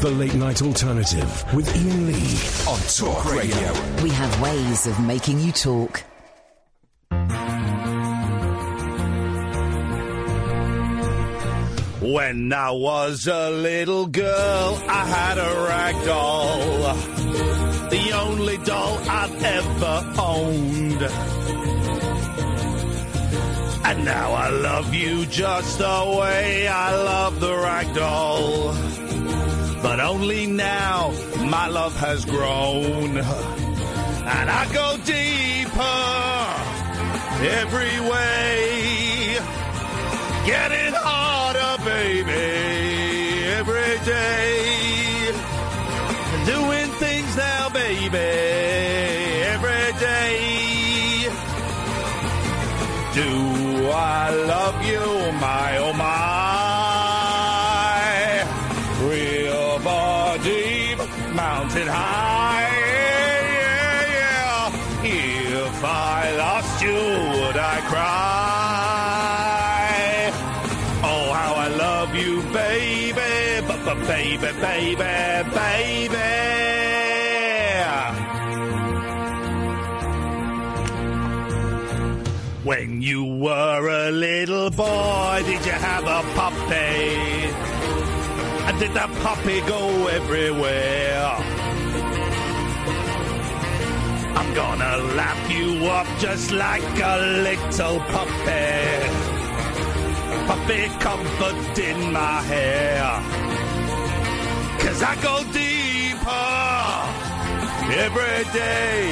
The Late Night Alternative with Iain Lee on Talk Radio. We have ways of making you talk. When I was a little girl, I had a rag doll. The only doll I've ever owned. And now I love you just the way I love the rag doll. But only now my love has grown. And I go deeper every way. Getting harder, baby, every day. Doing things now, baby, every day. Do I love you, my oh my? Baby, baby, baby. When you were a little boy, did you have a puppy? And did that puppy go everywhere? I'm gonna lap you up just like a little puppy. Puppy comfort in my hair. Cause I go deeper every day.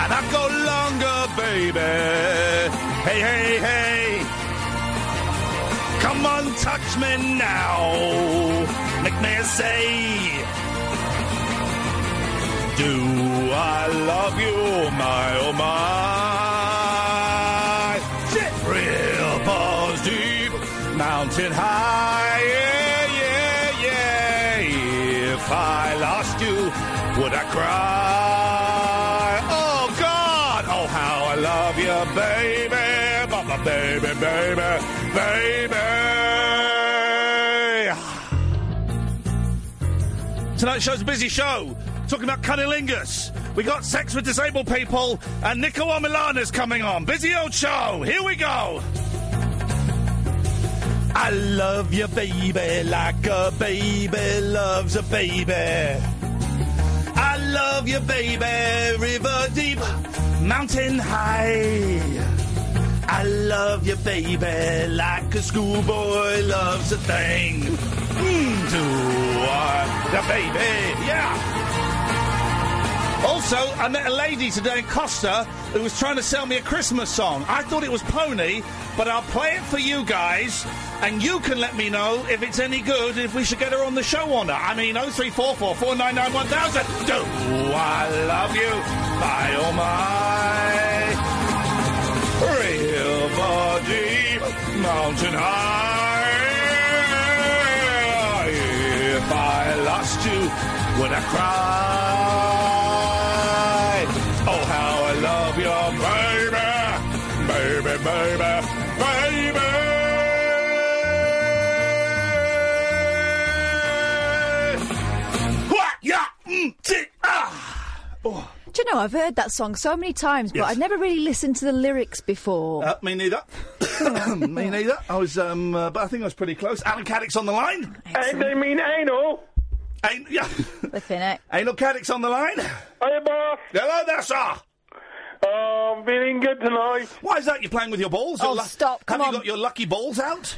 And I go longer, baby. Hey, hey, hey. Come on, touch me now. Make me say, Do I love you, my oh my? Shit. Rivers deep, mountain high, cry? Oh God, oh how I love you, baby, baby, baby, baby. Tonight's show's a busy show. Talking about cunnilingus. We got sex with disabled people, and Niko Omilana's coming on. Busy old show. Here we go. I love you, baby, like a baby loves a baby. I love you, baby, river deep, mountain high. I love you, baby, like a schoolboy loves a thing. Mm, do I, the baby, yeah. Also, I met a lady today in Costa who was trying to sell me a Christmas song. I thought it was Pony, but I'll play it for you guys, and you can let me know if it's any good, if we should get her on the show or not. I mean, 0344 499 1000. Do I love you? My oh my. River deep, mountain high. If I lost you, would I cry? Oh. Do you know, I've heard that song so many times, but Yes. I've never really listened to the lyrics before. Uh, me neither. me neither. I was, um, uh, but I think I was pretty close. Alan Caddick's on the line. And they mean anal. Ain't, yeah. Flipping it. Anal Caddick's on the line. Hiya, boss. Hello there, sir. Oh, I'm feeling good tonight. Why is that? You're playing with your balls? Oh, Your stop, come Have on. you got your lucky balls out?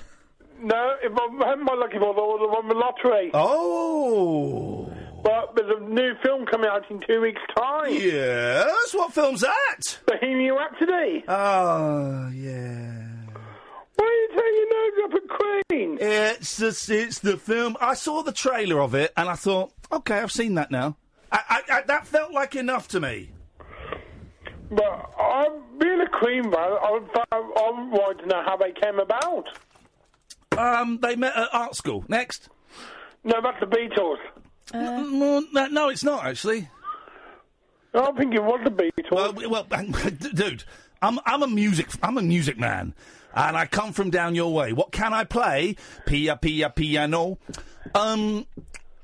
No, if I had my lucky balls, I would have won the lottery. Oh. But there's a new film coming out in two weeks' time. Yes? What film's that? Bohemian Rhapsody. Oh, yeah. Why are you turning your nose up at Queen? It's the, it's the film. I saw the trailer of it and I thought, okay, I've seen that now. I, I, I, that felt like enough to me. But I'm being a Queen fan. I, I, I wanted to know how they came about. Um, they met at art school. Next. No, that's the Beatles. no, no, no, it's not actually. I think it was the Beatles. Well, well, dude, I'm I'm a music I'm a music man. and I come from down your way. What can I play? Pia Pia Piano. Um,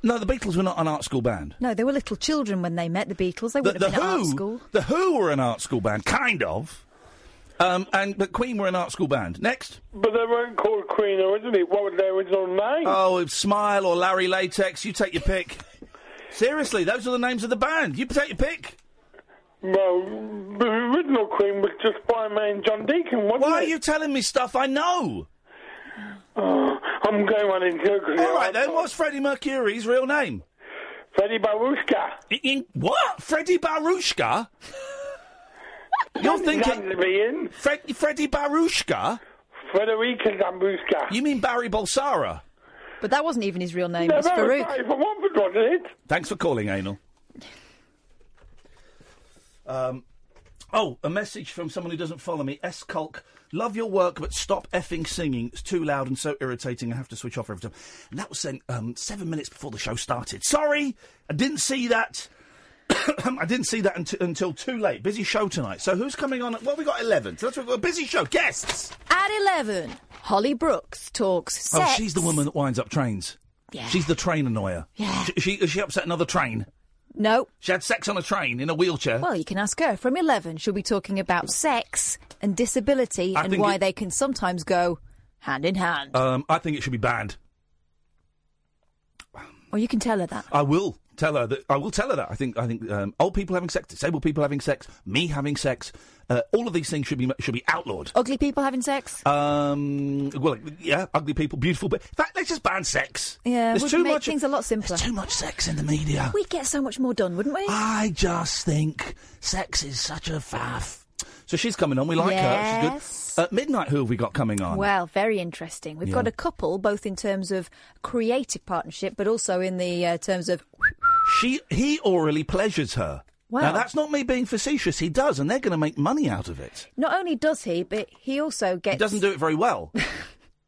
no, the Beatles were not an art school band. No, they were little children when they met the Beatles. They The, wouldn't the have been at art school. the Who were an art school band, kind of. Um, and but Queen were an art school band. Next. But they weren't called Queen originally. What was their original name? Oh, Smile or Larry Latex. You take your pick. Seriously, those are the names of the band. You take your pick. well, the original Queen was just May and John Deacon, wasn't Why are you telling me stuff I know? Oh, I'm going on into it. All right then, what's Freddie Mercury's real name? Freddie Baruchka. In, in- what? Freddie Baruchka? You're thinking Ian. Fred, Freddie Baruchka? Frederica Zambuska. You mean Barry Bolsara? But that wasn't even his real name. No, It was that Farouk. Barry Watford, wasn't it? Thanks for calling, Anal. Um, oh, a message from someone who doesn't follow me. S. Culk, love your work, but stop effing singing. It's too loud and so irritating. I have to switch off every time. And that was sent um, seven minutes before the show started. Sorry, I didn't see that. I didn't see that until, until too late. Busy show tonight. So who's coming on? At, well, we got eleven. So that's what we've got. A busy show. Guests. At 11, Holly Brooks talks sex. Oh, she's the woman that winds up trains. Yeah. She's the train annoyer. Yeah. She, she, she upset another train. No. She had sex on a train in a wheelchair. Well, you can ask her. From 11, she'll be talking about sex and disability I and why it- they can sometimes go hand in hand. Um, I think it should be banned. Well, you can tell her that. I will tell her that. I will tell her that. I think. I think um, old people having sex, disabled people having sex, me having sex, uh, all of these things should be should be outlawed. Ugly people having sex? Um, well, yeah, ugly people, beautiful, but in fact, let's just ban sex. Yeah, there's too make much. things a lot simpler. There's too much sex in the media. We'd get so much more done, wouldn't we? I just think sex is such a faff. So she's coming on. We like her. Yes. She's good. At midnight, who have we got coming on? Well, very interesting. We've got a couple, both in terms of creative partnership, but also in the uh, terms of She he orally pleasures her. Wow. Now that's not me being facetious. He does, and they're going to make money out of it. not only does he, but he also gets. He doesn't do it very well.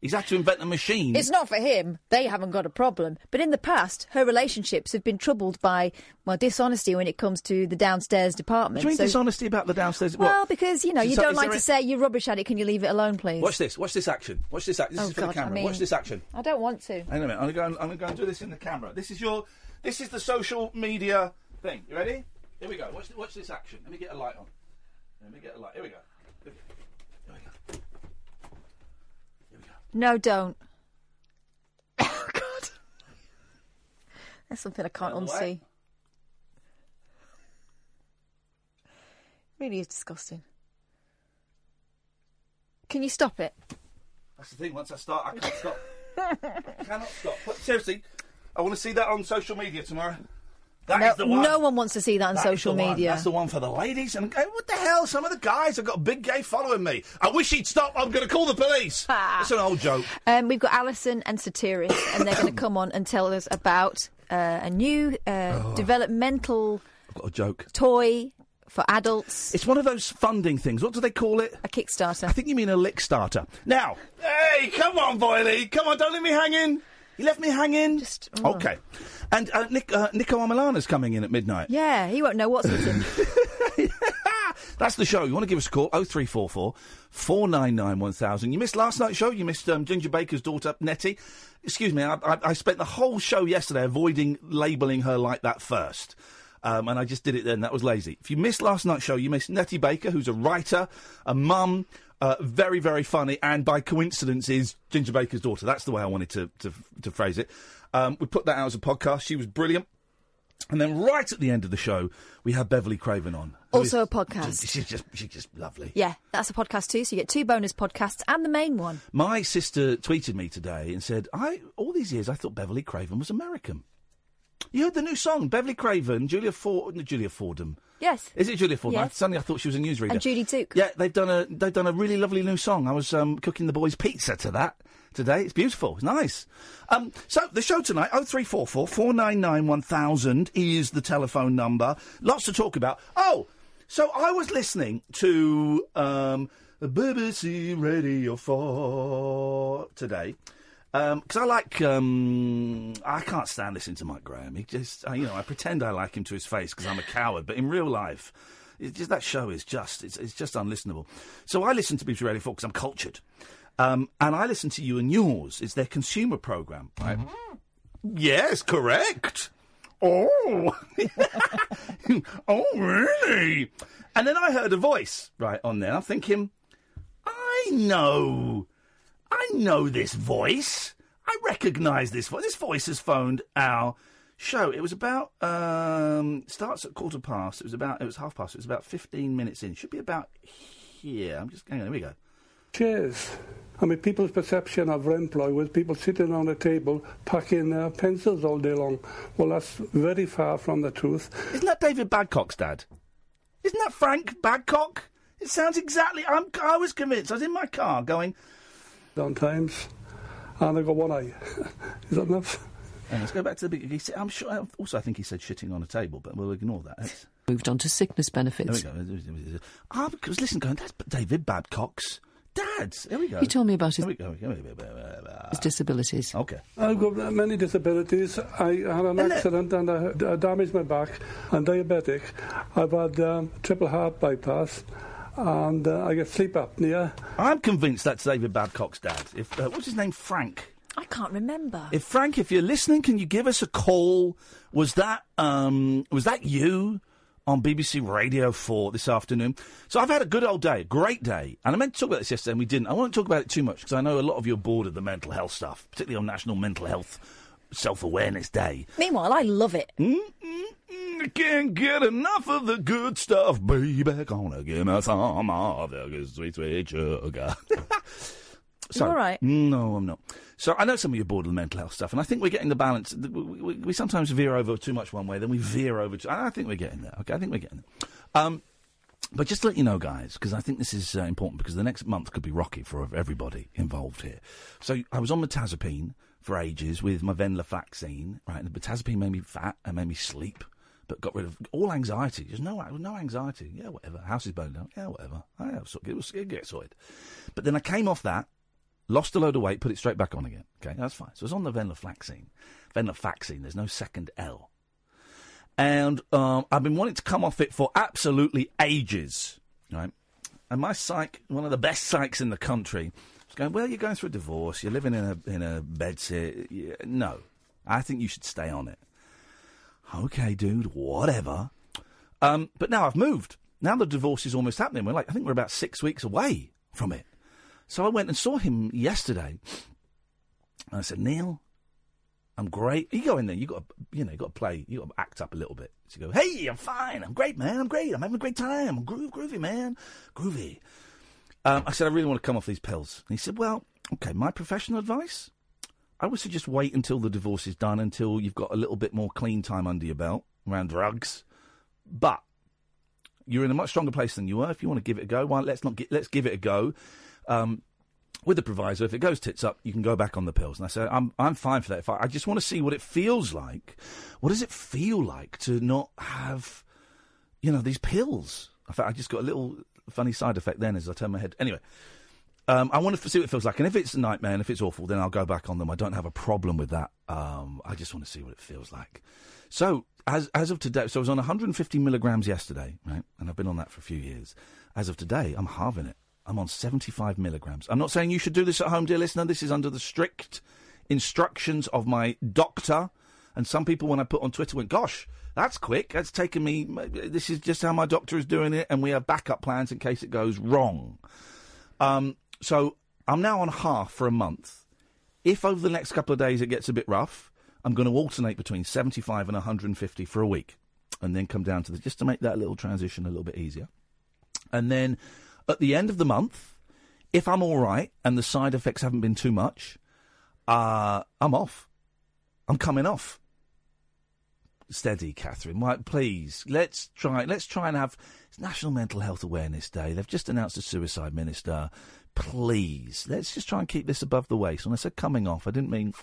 He's had to invent a machine. It's not for him. They haven't got a problem. But in the past, her relationships have been troubled by, well, dishonesty when it comes to the downstairs department. Do you mean So- dishonesty about the downstairs? Well, what? because, you know, you So don't like to a- say you're rubbish at it. Can you leave it alone, please? Watch this. Watch this action. Watch this action. This Oh, is for God, the camera. I mean- Watch this action. I don't want to. Hang on a minute. I'm going to go. And, I'm going to go and do this in the camera. This is your. This is the social media thing. You ready? Here we go. Watch, th- watch this action. Let me get a light on. Let me get a light. Here we go. Here we go. Here we go. No, don't. Oh, God. That's something I can't Out of way. unsee. Really is disgusting. Can you stop it? That's the thing. Once I start, I can't stop. I cannot stop. But seriously, I want to see that on social media tomorrow. That is No, the one. no one wants to see that on That is social media. That's the one for the ladies. And what the hell? Some of the guys have got a big gay following me. I wish he'd stop. I'm going to call the police. it's an old joke. Um, we've got Alison and Satiris, and they're going to come on and tell us about uh, a new uh, Oh. developmental I've got a joke. toy for adults, It's one of those funding things. What do they call it? a Kickstarter. I think you mean a lick starter. Now, hey, come on, Boyley. Come on, don't leave me hanging. You left me hanging. Just- oh. Okay. And uh, Nick, uh, Niko Omilana's coming in at midnight. yeah, he won't know what's hit him. That's the show. You want to give us a call? 0344 499 1000. You missed last night's show. You missed um, Ginger Baker's daughter, Nettie. Excuse me, I, I, I spent the whole show yesterday avoiding labelling her like that first. Um, and I just did it then. That was lazy. If you missed last night's show, you missed Nettie Baker, who's a writer, a mum, uh, very, very funny, and by coincidence is Ginger Baker's daughter. That's the way I wanted to, to, to phrase it. Um, we put that out as a podcast. She was brilliant. And then right at the end of the show, we had Beverley Craven on. Also is a podcast. just- she's just she's just lovely. yeah, that's a podcast too, so you get two bonus podcasts and the main one. My sister tweeted me today and said, "I all these years I thought Beverley Craven was American." You heard the new song, Beverley Craven, Julia Ford, Julia Fordham. Yes. Is it Julia Fordham? Yes. Suddenly I thought she was a newsreader. And Judie Tzuke. Yeah, they've done a they've done a really lovely new song. I was um, cooking the boys pizza to that today. It's beautiful. It's nice. Um, so the show tonight, oh three four four four nine nine one thousand is the telephone number. Lots to talk about. Oh, so I was listening to um, BBC Radio Four today. Because I like, um, I can't stand listening to Mike Graham. He just, uh, you know, I pretend I like him to his face because I'm a coward, but in real life, just that show is just it's, it's just unlistenable. So I listen to BBC Radio Four because I'm cultured, um, and I listen to you and yours. It's their consumer program, right? Yes, correct. Oh, oh, really? And then I heard a voice right on there. I'm thinking, I know, I know this voice. I recognise this voice. This voice has phoned our show. It was about um, starts at quarter past. It was about it was half past. It was about fifteen minutes in. Should be about here. I'm just hang on. Here we go. Cheers. I mean, people's perception of Remploy was people sitting on a table packing uh, pencils all day long. Well, that's very far from the truth. Isn't that David Badcock's dad? Isn't that Frank Badcock? It sounds exactly. I'm, I was convinced. I was in my car going. Sometimes, and I got one eye. Is that enough? And let's go back to the big. He said, I'm sure. Also, I think he said shitting on a table, but we'll ignore that. That's, Moved on to sickness benefits. there we go. I was listening, going. That's David Badcock's dad. There we go. He told me about his, There we go. Here we go. his disabilities. Okay. I've got many disabilities. I had an uh, accident and I, I damaged my back. I'm diabetic. I've had um, triple heart bypass and uh, I get sleep apnea. I'm convinced that's David Badcock's dad. If uh, what's his name? Frank. I can't remember. If Frank, if you're listening, can you give us a call? Was that um, was that you on BBC Radio Four this afternoon? So I've had a good old day, great day, and I meant to talk about this yesterday, and we didn't. I won't talk about it too much because I know a lot of you are bored of the mental health stuff, particularly on National Mental Health Self Awareness Day. Meanwhile, I love it. I can't get enough of the good stuff, baby. Gonna give me some of the good sweet, sweet sugar. You all right? No, I'm not. So I know some of you are bored of the mental health stuff, and I think we're getting the balance. We, we, we sometimes veer over too much one way, then we veer over. To, I think we're getting there. Okay, I think we're getting there. Um, but just to let you know, guys, because I think this is uh, important, because the next month could be rocky for everybody involved here. So I was on mirtazapine for ages with my Venlafaxine, right? And the mirtazapine made me fat and made me sleep, but got rid of all anxiety. There's no no anxiety. Yeah, whatever. House is burned down. Yeah, whatever. I have it was it gets sorted. But then I came off that, lost a load of weight, put it straight back on again. Okay, that's fine. So I was on the Venlafaxine. Venlafaxine. There's no second L and um, I've been wanting to come off it for absolutely ages, right? And my psych, one of the best psychs in the country, was going, "Well, you're going through a divorce, you're living in a in a bedsit. Yeah, No, I think you should stay on it." Okay, dude, whatever. Um, but now I've moved. Now the divorce is almost happening. We're like, I think we're about six weeks away from it. So I went and saw him yesterday. And I said, Neil, I'm great. You go in there, you got to, you know, you got to play, you got to act up a little bit. So you go, hey, I'm fine, I'm great, man, I'm great, I'm having a great time, I'm groove, groovy, man, groovy. Um, I said, I really want to come off these pills. And he said, well, okay, my professional advice, I would suggest wait until the divorce is done, until you've got a little bit more clean time under your belt around drugs. But you're in a much stronger place than you were. If you want to give it a go, why let's not gi- let's give it a go. Um, with the proviso, if it goes tits up, you can go back on the pills. And I said, I'm I'm fine for that. If I, I just want to see what it feels like. What does it feel like to not have, you know, these pills? In fact, I just got a little funny side effect then as I turn my head. Anyway, um, I want to see what it feels like. And if it's a nightmare and if it's awful, then I'll go back on them. I don't have a problem with that. Um, I just want to see what it feels like. So as as of today, so I was on 150 milligrams yesterday, right? And I've been on that for a few years. As of today, I'm halving it. I'm on 75 milligrams. I'm not saying you should do this at home, dear listener. This is under the strict instructions of my doctor. And some people, when I put on Twitter, went, "Gosh, that's quick. That's taken me. This is just how my doctor is doing it, and we have backup plans in case it goes wrong." Um, so I'm now on half for a month. If over the next couple of days it gets a bit rough, I'm going to alternate between 75 and 150 for a week, and then come down to the just to make that little transition a little bit easier. And then at the end of the month, if I'm all right and the side effects haven't been too much, uh, I'm off. I'm coming off. Steady, Catherine. Why, please, let's try. Let's try and have it's National Mental Health Awareness Day. They've just announced a suicide minister. Please, let's just try and keep this above the waist. When I said coming off, I didn't mean.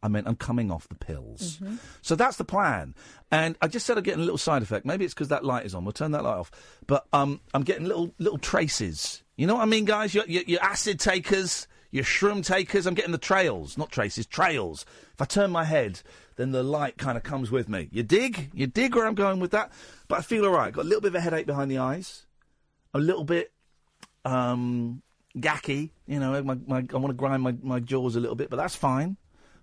I meant I'm coming off the pills. So that's the plan. And I just said I'm getting a little side effect. Maybe it's because that light is on. We'll turn that light off. But um, I'm getting little little traces. You know what I mean, guys? Your, your, your acid takers, you're shroom takers. I'm getting the trails, not traces, trails. If I turn my head, then the light kind of comes with me. You dig? You dig where I'm going with that? But I feel all right. Got a little bit of a headache behind the eyes, a little bit um, gacky. You know, my, my, I want to grind my, my jaws a little bit, but that's fine.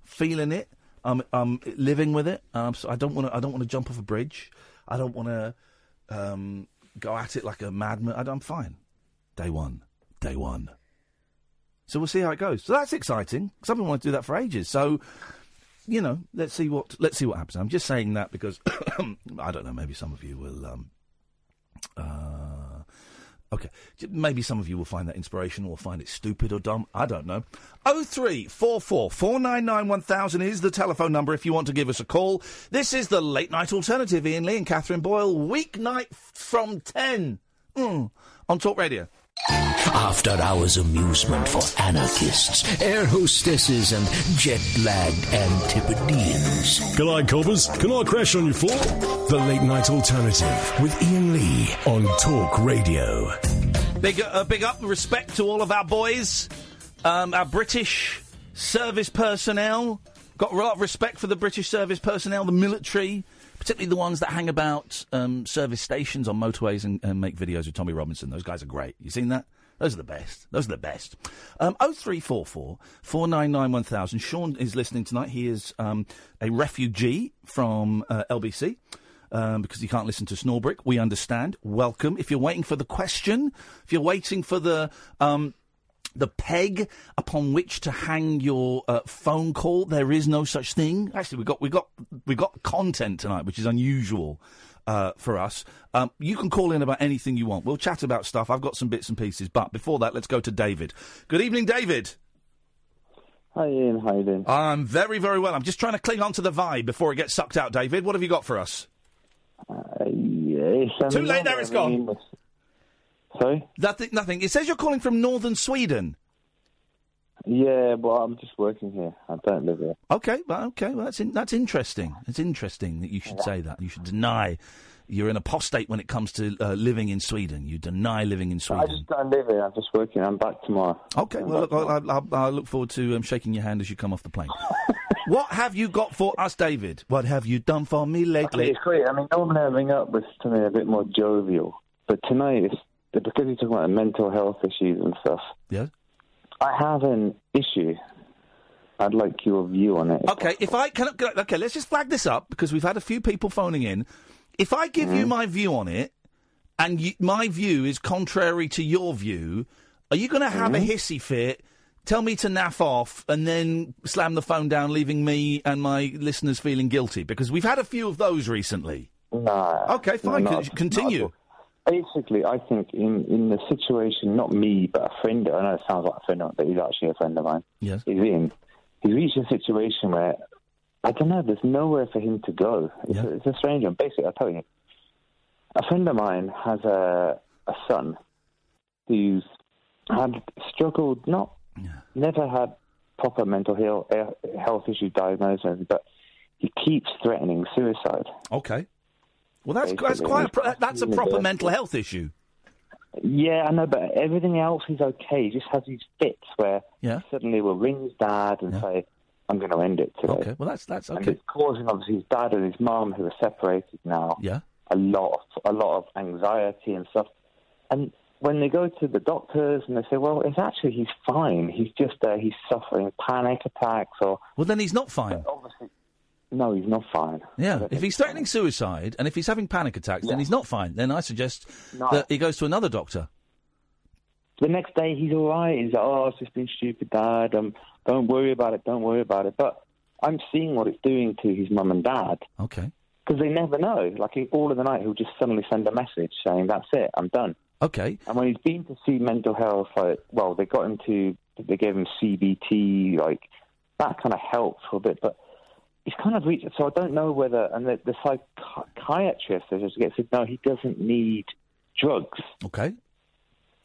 Feeling it. I'm, I'm living with it. Um, so I don't want to. I don't want to jump off a bridge. I don't want to um, go at it like a madman. I'm fine. Day one. Day one. So we'll see how it goes. So that's exciting. Some people want to do that for ages. So, you know, let's see what let's see what happens. I'm just saying that because I don't know. Maybe some of you will. Um, uh, okay, maybe some of you will find that inspirational or find it stupid or dumb. I don't know. Oh three four four four nine nine one thousand is the telephone number if you want to give us a call. This is the late night alternative. Iain Lee and Catherine Boyle, weeknight from ten mm, on Talk Radio. After hours amusement for anarchists, air hostesses, and jet lagged Antipodeans. Can I, Coppers? Can I crash on your floor? The Late Night Alternative with Iain Lee on Talk Radio. Big, uh, big up, and respect to all of our boys, um, our British service personnel. Got a lot of respect for the British service personnel, the military, particularly the ones that hang about um, service stations on motorways and, and make videos with Tommy Robinson. Those guys are great. You seen that? Those are the best. Those are the best. Um, 0344 499 1000. Sean is listening tonight. He is um, a refugee from uh, LBC um, because he can't listen to Snorbrick. We understand. Welcome. If you're waiting for the question, if you're waiting for the. Um, the peg upon which to hang your uh, phone call. There is no such thing. Actually, we got we got we got content tonight, which is unusual uh, for us. Um, you can call in about anything you want. We'll chat about stuff. I've got some bits and pieces, but before that, let's go to David. Good evening, David. Hi Iain, how you doing? I'm very, very well. I'm just trying to cling on to the vibe before it gets sucked out. David, what have you got for us? Uh, yes, I Too late. There, it's gone. mean, Sorry? Nothing. Nothing. It says you're calling from northern Sweden. Yeah, but I'm just working here. I don't live here. Okay, well, okay, well, that's in, that's interesting. It's interesting that you should say that. You should deny. You're an apostate when it comes to uh, living in Sweden. You deny living in Sweden. I just don't live here. I'm just working. I'm back tomorrow. Okay, well, look, I, I, I look forward to um, shaking your hand as you come off the plane. what have you got for us, David? What have you done for me lately? It's great. I mean, normally I ring up with something a bit more jovial, but tonight it's because you're talking about mental health issues and stuff. Yeah. I have an issue. I'd like your view on it. Okay, if I can, I- okay, let's just flag this up because we've had a few people phoning in. If I give Mm-hmm. you my view on it, and you, my view is contrary to your view, are you going to have Mm-hmm. a hissy fit? Tell me to naff off and then slam the phone down, leaving me and my listeners feeling guilty because we've had a few of those recently. Nah. Okay, fine. No, not- continue. not. Basically, I think in, in the situation, not me, but a friend, I know it sounds like a friend, but he's actually a friend of mine. Yes. He's in. He's reached a situation where, I don't know, there's nowhere for him to go. It's, a, it's a strange one. Basically, I'll tell you. A friend of mine has a, a son who's had struggled, not, yeah. never had proper mental health, eh, health issue diagnosed, but he keeps threatening suicide. Okay. Well, that's that's quite a pro- that's a proper mental health issue. Yeah, I know, but everything else is okay. He just has these fits where Yeah. suddenly will ring his dad and say, "I'm going to end it today." Okay. Well, that's that's okay. And it's causing obviously his dad and his mom, who are separated now, Yeah. a lot of a lot of anxiety and stuff. And when they go to the doctors and they say, "Well, it's actually he's fine. He's just uh, he's suffering panic attacks," or Well, then he's not fine. obviously, no, he's not fine. Yeah, if he's threatening suicide and if he's having panic attacks, then he's not fine. Then I suggest No. that he goes to another doctor. The next day he's all right. He's like, "Oh, it's just been stupid, Dad. Um, don't worry about it. Don't worry about it." But I'm seeing what it's doing to his mum and dad Okay. because they never know. Like he- all of the night, he'll just suddenly send a message saying, "That's it. I'm done." Okay. And when he's been to see mental health, like, well, they got him to, they gave him CBT, like that kind of helped for a bit, but he's kind of reached. So I don't know whether, and the, the psychiatrist said, no, he doesn't need drugs. Okay.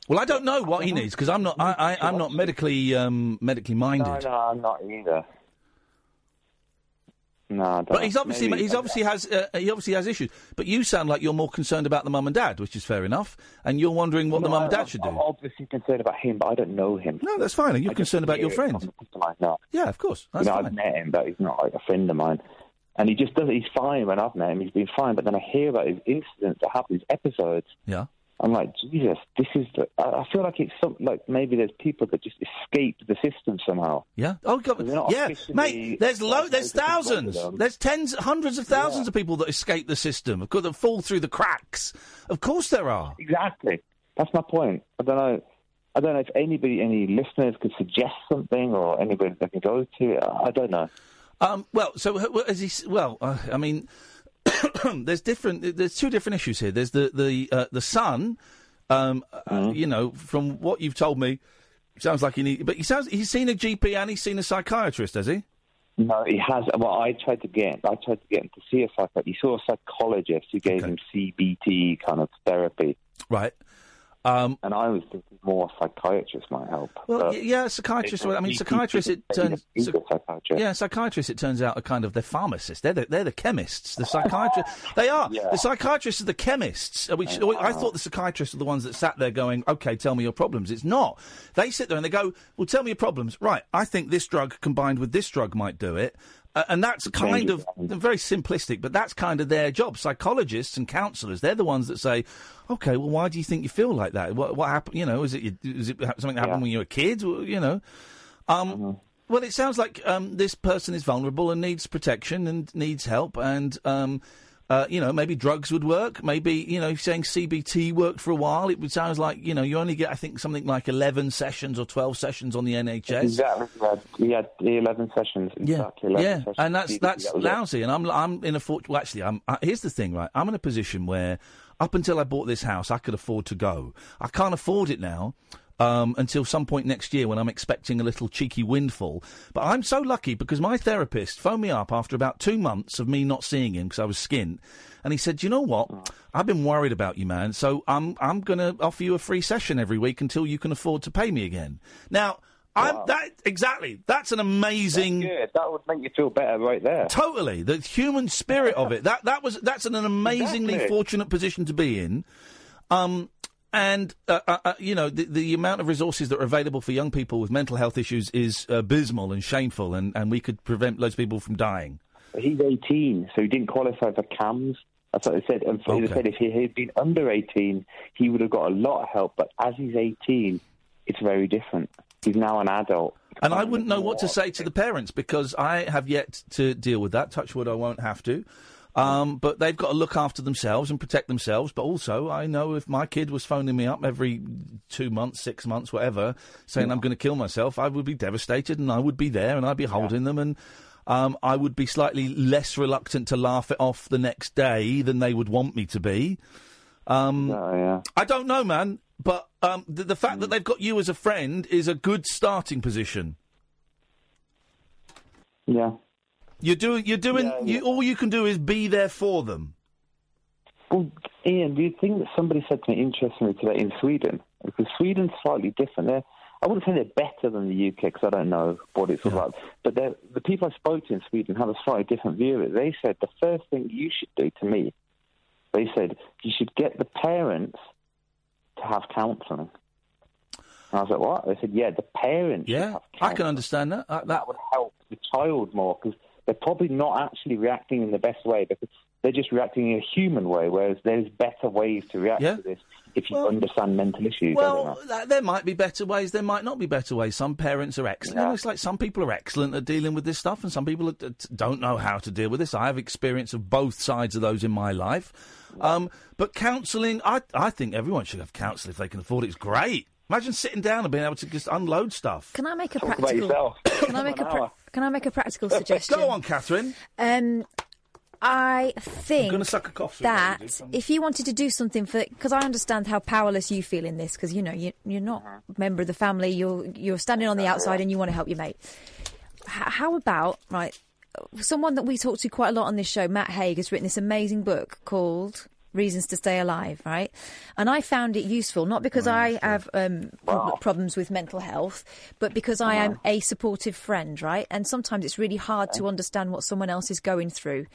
Well, I don't know what he needs because I'm not. I, I, I'm not medically um, medically minded. No, no, I'm not either. No, No, I don't But he's obviously Maybe- he's obviously has uh, he obviously has issues. But you sound like you're more concerned about the mum and dad, which is fair enough. And you're wondering what the mum and dad should do. I'm obviously concerned about him, but I don't know him. No, that's fine. And you're I concerned about your friend. from people I know. Yeah, of course. That's you know, fine. I've met him, but he's not like a friend of mine. And he just does. He's fine when I've met him. He's been fine. But then I hear about his incidents that happen, his episodes. Yeah. I'm like, Jesus, this is. The, I feel like it's some, like maybe there's people that just escape the system somehow. Yeah. Oh, God. Yeah, mate. There's lo- There's thousands. There's tens, hundreds of thousands of people that escape the system, of course, that fall through the cracks. Of course, there are. Exactly. That's my point. I don't know. I don't know if anybody, any listeners, could suggest something or anybody they can go to. I I don't know. Um, well, so as he, well, uh, I mean, there's different. There's two different issues here. There's the the uh, the son. Um, uh, you know, from what you've told me, sounds like he need. But he sounds he's seen a GP and he's seen a psychiatrist, has he? No, he has. Well, I tried to get. I tried to get him to see a psychiatrist. He saw a psychologist who gave him CBT kind of therapy. Right. Um, and I was thinking more psychiatrist might help. Well, yeah, psychiatrist. well, I mean, psychiatrists. It turns. psychiatrist. Yeah, psychiatrists. It turns out are kind of they're pharmacists. They're the, they're the chemists. The psychiatrists. They are. Yeah. The psychiatrists are the chemists. uh, Which I thought the psychiatrists are the ones that sat there going, "Okay, tell me your problems." It's not. They sit there and they go, "Well, tell me your problems." Right. I think this drug combined with this drug might do it. Uh, and that's kind of very simplistic, but that's kind of their job. Psychologists and counsellors, they're the ones that say, "Okay, well, why do you think you feel like that? What, what happened? You know, is it is it something that happened when you were a kid? You know." Um, Well, it sounds like um, this person is vulnerable and needs protection and needs help, and um, uh, you know maybe drugs would work. Maybe you know if saying CBT worked for a while. It would sounds like you know you only get I think something like eleven sessions or twelve sessions on the NHS. Exactly. We had, the 11 sessions. Exactly 11 Yeah, sessions. and that's that's that was it. lousy. And I'm I'm in a fort. Well, actually, I'm. Uh, here's the thing, right? I'm in a position where up until I bought this house, I could afford to go. I can't afford it now. Um, until some point next year when I'm expecting a little cheeky windfall. But I'm so lucky because my therapist phoned me up after about two months of me not seeing him because I was skint. And he said, "Do you know what? I've been worried about you, man. So I'm I'm going to offer you a free session every week until you can afford to pay me again." Now, I'm that exactly. That's an amazing. Good. That would make you feel better right there. Totally, the human spirit of it. That that was that's an amazingly Exactly. fortunate position to be in. Um, and uh, uh, uh, you know the, the amount of resources that are available for young people with mental health issues is abysmal and shameful, and, and we could prevent loads of people from dying. He's 18, so he didn't qualify for CAMHS. That's what they said. And so they said if he had been under 18, he would have got a lot of help. But as he's 18, it's very different. He's now an adult. And I wouldn't know what to say to the parents because I have yet to deal with that. Touch wood, I won't have to. Um, but they've got to look after themselves and protect themselves. But also, I know if my kid was phoning me up every two months, six months, whatever, saying I'm going to kill myself, I would be devastated and I would be there and I'd be holding them and um, I would be slightly less reluctant to laugh it off the next day than they would want me to be. Um, I don't know, man. But um, the, the fact that they've got you as a friend is a good starting position. Yeah. You're doing. You're doing. You, all you can do is be there for them. Well, Iain, do you think that somebody said to me interestingly today in Sweden? Because Sweden's slightly different. They're, I wouldn't say they're better than the UK because I don't know what it's about. But the people I spoke to in Sweden have a slightly different view of it. They said the first thing you should do to me, they said you should get the parents to have counselling. And I was like, what? They said, yeah, the parents. Yeah, have I can understand that. Uh, that would help the child more because they're probably not actually reacting in the best way because they're just reacting in a human way, whereas there's better ways to react Yeah. to this if you understand mental issues. Well, know. th- there might be better ways. There might not be better ways. Some parents are excellent. You know, It's like some people are excellent at dealing with this stuff, and some people are, don't know how to deal with this. I have experience of both sides of those in my life. Um, but counselling, I, I think everyone should have counselling if they can afford it. It's great. Imagine sitting down and being able to just unload stuff. Can I make a Talk about practical? yourself. Can I make a pra- Can I make a practical suggestion? Go on, Catherine. Um, I think gonna suck a cough that if you wanted to do something for, because I understand how powerless you feel in this, because you know you, you're not Uh-huh. a member of the family, you're you're standing on the outside and you want to help your mate. H- how about right? Someone that we talk to quite a lot on this show, Matt Haig, has written this amazing book called Reasons to Stay Alive, right? And I found it useful, not because I have um, prob- problems with mental health, but because I am a supportive friend, right? And sometimes it's really hard to understand what someone else is going through.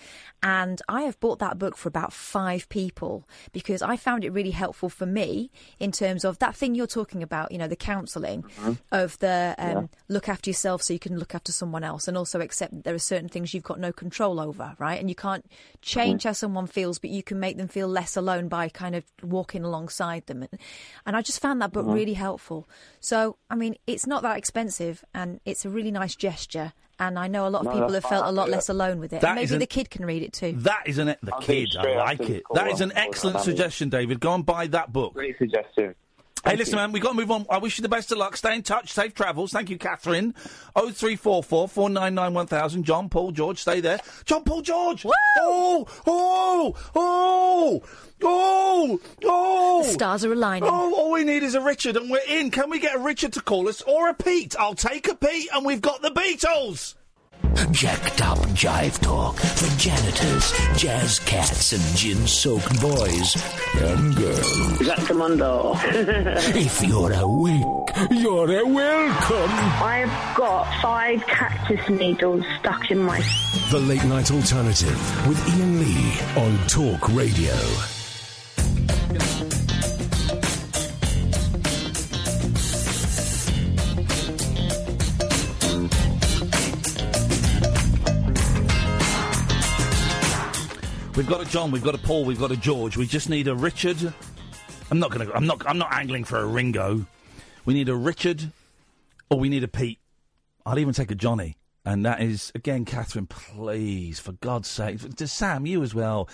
And I have bought that book for about five people because I found it really helpful for me in terms of that thing you're talking about, you know, the counselling of the um, look after yourself so you can look after someone else and also accept that there are certain things you've got no control over, right? And you can't change how someone feels, but you can make them feel less alone by kind of walking alongside them. And, and I just found that book mm-hmm. really helpful. So, I mean, it's not that expensive and it's a really nice gesture. And I know a lot of No, people have felt a lot Yeah. less alone with it. That and maybe isn't- the kid can read it too. That is an e- the I'll kid. I like it. That is an I'll- I'll- excellent suggestion, David. Go and buy that book. Great suggestion. Hey, listen, man, we've got to move on. I wish you the best of luck. Stay in touch. Safe travels. Thank you, Catherine. 0344 499 1000. John, Paul, George, stay there. John, Paul, George. Oh, oh, oh, oh, oh. The stars are aligning. Oh, all we need is a Richard, and we're in. Can we get a Richard to call us or a Pete? I'll take a Pete, and we've got the Beatles. Jacked up jive talk for janitors, jazz cats, and gin soaked boys and girls. Commando. If you're awake, you're a welcome. I've got five cactus needles stuck in my. The Late Night Alternative with Iain Lee on Talk Radio. We've got a John, we've got a Paul, we've got a George. We just need a Richard. I'm not gonna. I'm not. I'm not angling for a Ringo. We need a Richard, or we need a Pete. I'd even take a Johnny, and that is again, Catherine. Please, for God's sake, to Sam, you as well.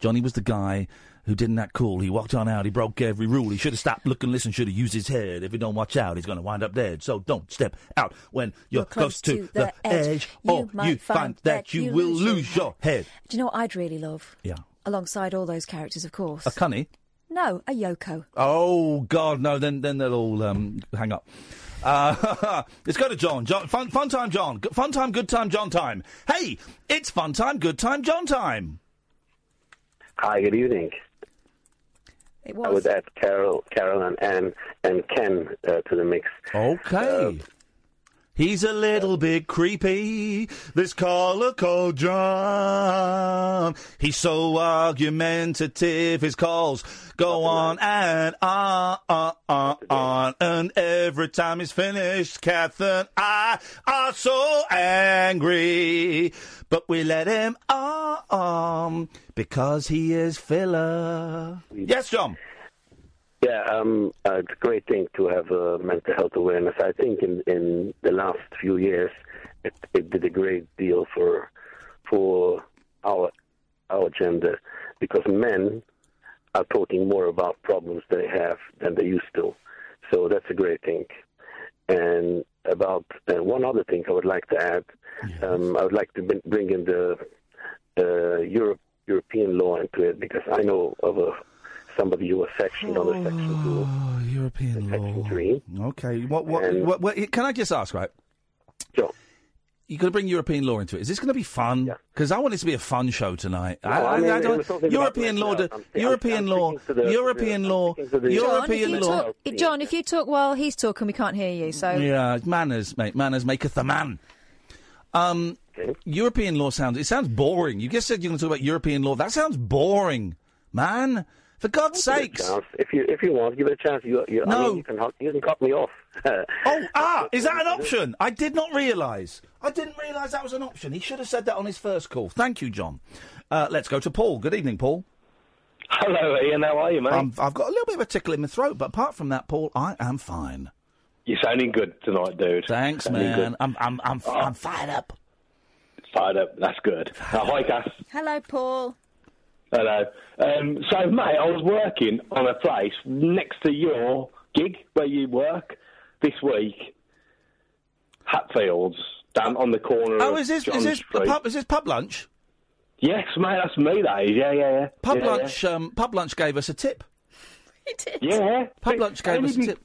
Johnny was the guy who didn't act cool. He walked on out. He broke every rule. He should have stopped, look and listen. Should have used his head. If he don't watch out, he's going to wind up dead. So don't step out when you're, close, to, the, edge, or might you find that you will lose your head. Do you know what I'd really love? Yeah, Alongside all those characters, of course. a cunny. No, a Yoko. Oh God, no! Then then they'll all um, hang up. Uh, let's go to John. John, fun, fun time, John. Fun time, good time, John time. Hey, it's fun time, good time, John time. Hi, good evening. It I would add Carol, Carol and Anne and Ken uh, to the mix. Okay. He's a little bit creepy, this caller called John. He's so argumentative, his calls go on and on, on, on, on. And every time he's finished, Kath and I are so angry. But we let him on because he is filler. Yes, John. Yeah, um, uh, it's a great thing to have uh, mental health awareness. I think in, in the last few years, it, it did a great deal for for our our gender because men are talking more about problems they have than they used to. So that's a great thing. And about uh, one other thing I would like to add, um, I would like to bring- bring in the uh, Europe, European law into it because I know of a somebody who was sectioned under Section 2. Oh, European law. Okay. What, what, And- what, what, can I just ask, right? Sure. You're going to bring European law into it. Is this going to be fun? Because I want it to be a fun show tonight. No, I mean, don't- we're talking about European law, mental to- I'm- European I'm law, speaking to the- European I'm law, speaking to the- John, if European you law. talk, John, if you talk while he's talking, we can't hear you. So Yeah, manners, mate. Manners maketh a man. Um, European law sounds. It sounds boring. You just said you're going to talk about European law. That sounds boring, man. For God's Give it sakes. If you if you want, give it a chance. You, you, I mean, you can you can cut me off. Oh, ah, is that an option? I did not realise. I didn't realise that was an option. He should have said that on his first call. Thank you, John. Uh, let's go to Paul. Good evening, Paul. Hello, Iain. How are you, mate? Um, I've got a little bit of a tickle in my throat, but apart from that, Paul, I am fine. You're sounding good tonight, dude. Thanks, Sounding man. good. I'm, I'm, I'm, I'm fired up. Fired up. That's good. Uh, hi, Cass. hello, Paul. Hello. Um, so, mate, I was working on a place next to your gig where you work this week. Hatfields, down on the corner. Oh, of is this John is this Street. pub? Is this pub lunch? Yes, mate. That's me. That is. Yeah, yeah, yeah. Pub yeah, lunch. Um, pub lunch gave us a tip. It did. Yeah. Pub lunch gave us a tip.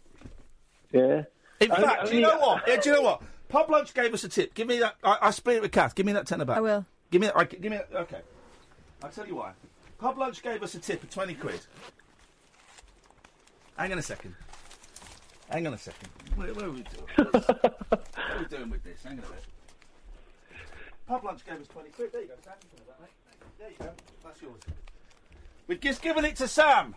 Yeah. In Only- fact, do you know what? Yeah, do you know what? Pub lunch gave us a tip. Give me that. I, I split it with Kath. Give me that tenner back. I will. Give me that. I, give me that. Okay. I'll tell you why. Pub Lunch gave us a tip of 20 quid. Hang on a second. Hang on a second. Where, where are we doing what are we doing with this? Hang on a bit. Pub Lunch gave us 20 quid. There you go, Sam. You that, mate. There you go. That's yours. We've just given it to Sam.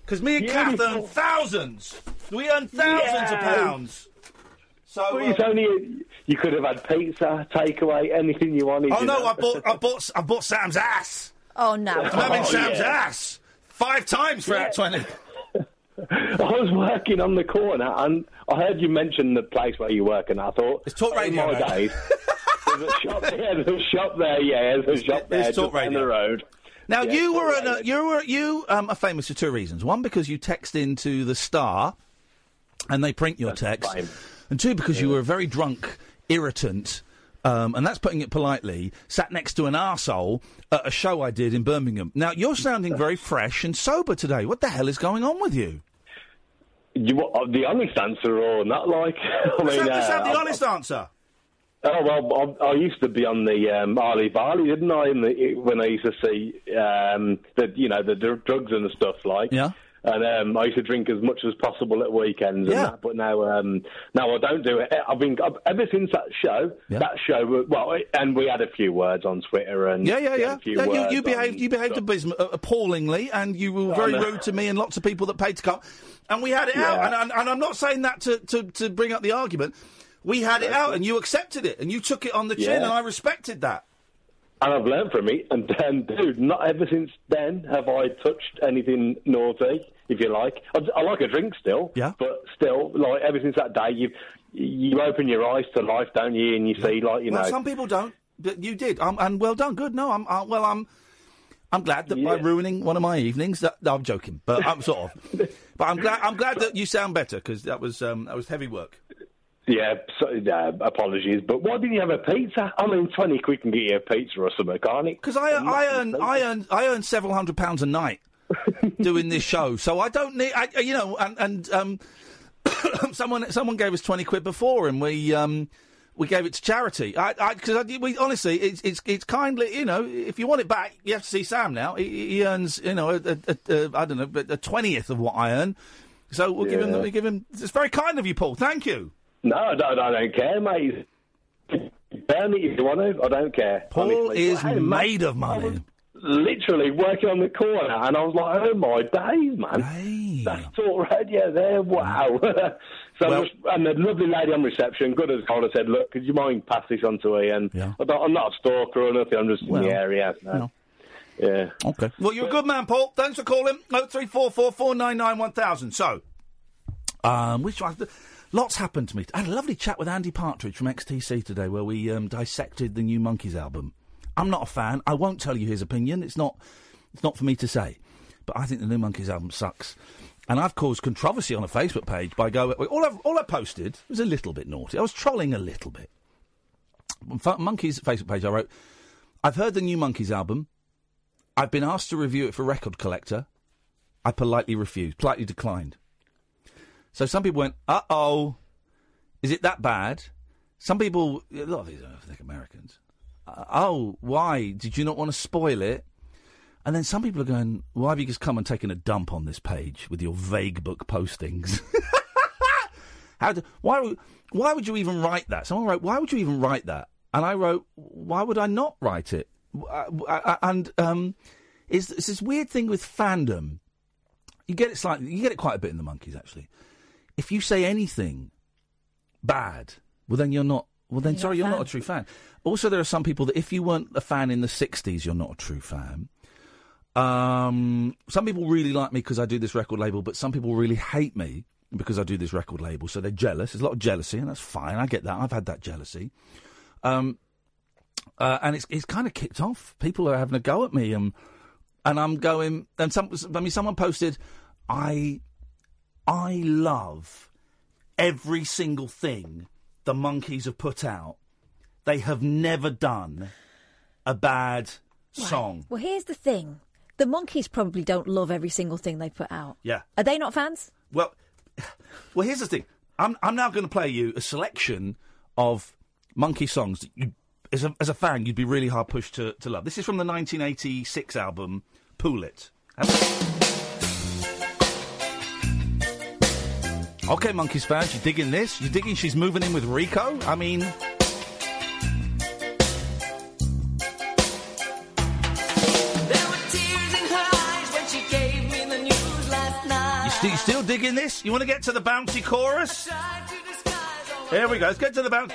Because me and Kath earn thousands. We earn thousands of pounds. So. Well, uh, it's only you could have had pizza, takeaway, anything you wanted. Oh you no! know. I bought, I bought, I bought Sam's ass. Oh no! I'm having Oh, Sam's yeah. ass five times for that twenty. I was working on the corner and I heard you mention the place where you work, and I thought it's talk radio. Oh my mate. days. there's a shop there. There's a shop there. Yeah, there's a shop there. It's talk down radio. the road. Now Yeah, you were an, uh, you were you um, are famous for two reasons. One because you text into the Star, and they print your text, and two because you were a very drunk irritant. Um, and that's putting it politely. Sat next to an arsehole at a show I did in Birmingham. Now you're sounding very fresh and sober today. What the hell is going on with you? You want uh, the honest answer or not? Like, I mean, have, uh, the I- honest answer. Oh well, I, I used to be on the um, Arlie Barley, didn't I? In the, when I used to see um, the you know the dr- drugs and the stuff like. Yeah. And um, I used to drink as much as possible at weekends. And Yeah. that, but now, um, now I don't do it. I've been I've, ever since that show. That show. Well, and we had a few words on Twitter and Yeah, yeah, yeah. a few yeah you, you behaved, you behaved abysm- uh, appallingly, and you were Oh, very rude to me and lots of people that paid to come. And we had it out, and, and, and I'm not saying that to, to, to bring up the argument. We had it out, and you accepted it, and you took it on the chin, Yeah. and I respected that. And I've learned from it. And then, dude, not ever since then have I touched anything naughty, if you like. I, I like a drink still. Yeah. But still, like, ever since that day, you you open your eyes to life, don't you? And you see, like, you well, know. some people don't, but you did, um, and well done, good. No, I'm well, I'm. I'm glad that by ruining one of my evenings, that, no, I'm joking, but I'm sort of. But I'm glad. I'm glad that you sound better because that was um, that was heavy work. Yeah, so, uh, apologies, but why didn't you have a pizza? I mean, twenty quid can get you a pizza or something, can't it? Because I, I earn, I earn, I earn several hundred pounds a night doing this show, so I don't need, I, you know, and, and um, someone, someone gave us twenty quid before, and we, um, we gave it to charity. I, because I, we honestly, it's, it's, it's kindly, you know, if you want it back, you have to see Sam now. He, he earns, you know, a, a, a, a, I don't know, but a twentieth of what I earn. So we'll give him, Yeah. we give him. It's very kind of you, Paul. Thank you. No, I don't, I don't care, mate. Burn it if you want to. I don't care. Paul honestly. is Hey, made of I money. literally working on the corner, and I was like, "Oh my days, man! That's all right, yeah, there, wow." so, I was- and the lovely lady on reception, good as gold, said, "Look, could you mind pass this on to Iain? I don't, I'm not a stalker or nothing. I'm just Well, in the area." no. Yeah. Okay. Well, you're a good man, Paul. Thanks for calling. Oh three four four four nine nine one thousand. So, um, which one? Lots happened to me. I had a lovely chat with Andy Partridge from XTC today, where we um, dissected the new Monkees album. I'm not a fan. I won't tell you his opinion. It's not. It's not for me to say. But I think the new Monkees album sucks. And I've caused controversy on a Facebook page by going. All, I've, all I posted was a little bit naughty. I was trolling a little bit. Monkees Facebook page, I wrote, I've heard the new Monkees album. I've been asked to review it for Record Collector. I politely refused, politely declined. So some people went, uh oh, is it that bad? Some people, a lot of these are, I think, Americans. Uh, oh, why? Did you not want to spoil it? And then some people are going, why have you just come and taken a dump on this page with your vague book postings? How do, why, why would you even write that? Someone wrote, why would you even write that? And I wrote, why would I not write it? Uh, uh, and um, it's, it's this weird thing with fandom. You get it slightly, you get it quite a bit in the Monkees actually. If you say anything bad, well then you're not. Well then, You're sorry, you're not a true fan. Also, there are some people that if you weren't a fan in the '60s, you're not a true fan. Um, some people really like me because I do this record label, but some people really hate me because I do this record label. So they're jealous. There's a lot of jealousy, and that's fine. I get that. I've had that jealousy. Um, uh, and it's it's kind of kicked off. People are having a go at me, and and I'm going. And some, I mean, someone posted, I, I love every single thing the Monkees have put out. They have never done a bad song. Well, here's the thing: the Monkees probably don't love every single thing they put out. Yeah. Are they not fans? Well, well, here's the thing. I'm I'm now going to play you a selection of monkey songs that you as a, as a fan, you'd be really hard pushed to, to love. This is from the 1986 album Pool It. Okay, Monkees fans, you digging this? You digging she's moving in with Rico? I mean, you, st- you still digging this? You want to get to the bouncy chorus? Here we go. Let's get to the bounce.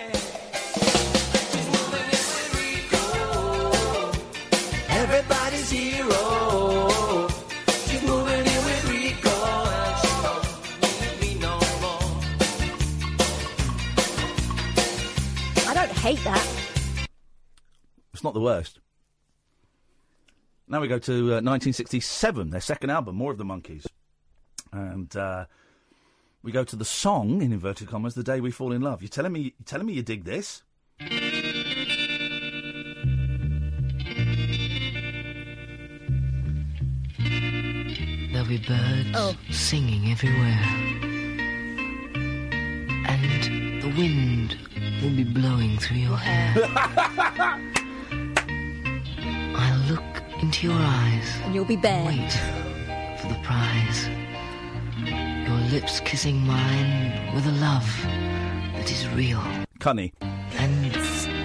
Everybody's hero. Hate that. It's not the worst. Now we go to uh, 1967, their second album, More of the Monkees. And uh, we go to the song, in inverted commas, The Day We Fall in Love. You're telling me, you're telling me you dig this? There'll be birds Oh. singing everywhere. And the wind will be blowing through your hair. I'll look into your eyes. And you'll be bare. Wait for the prize. Your lips kissing mine with a love that is real. Cunny. And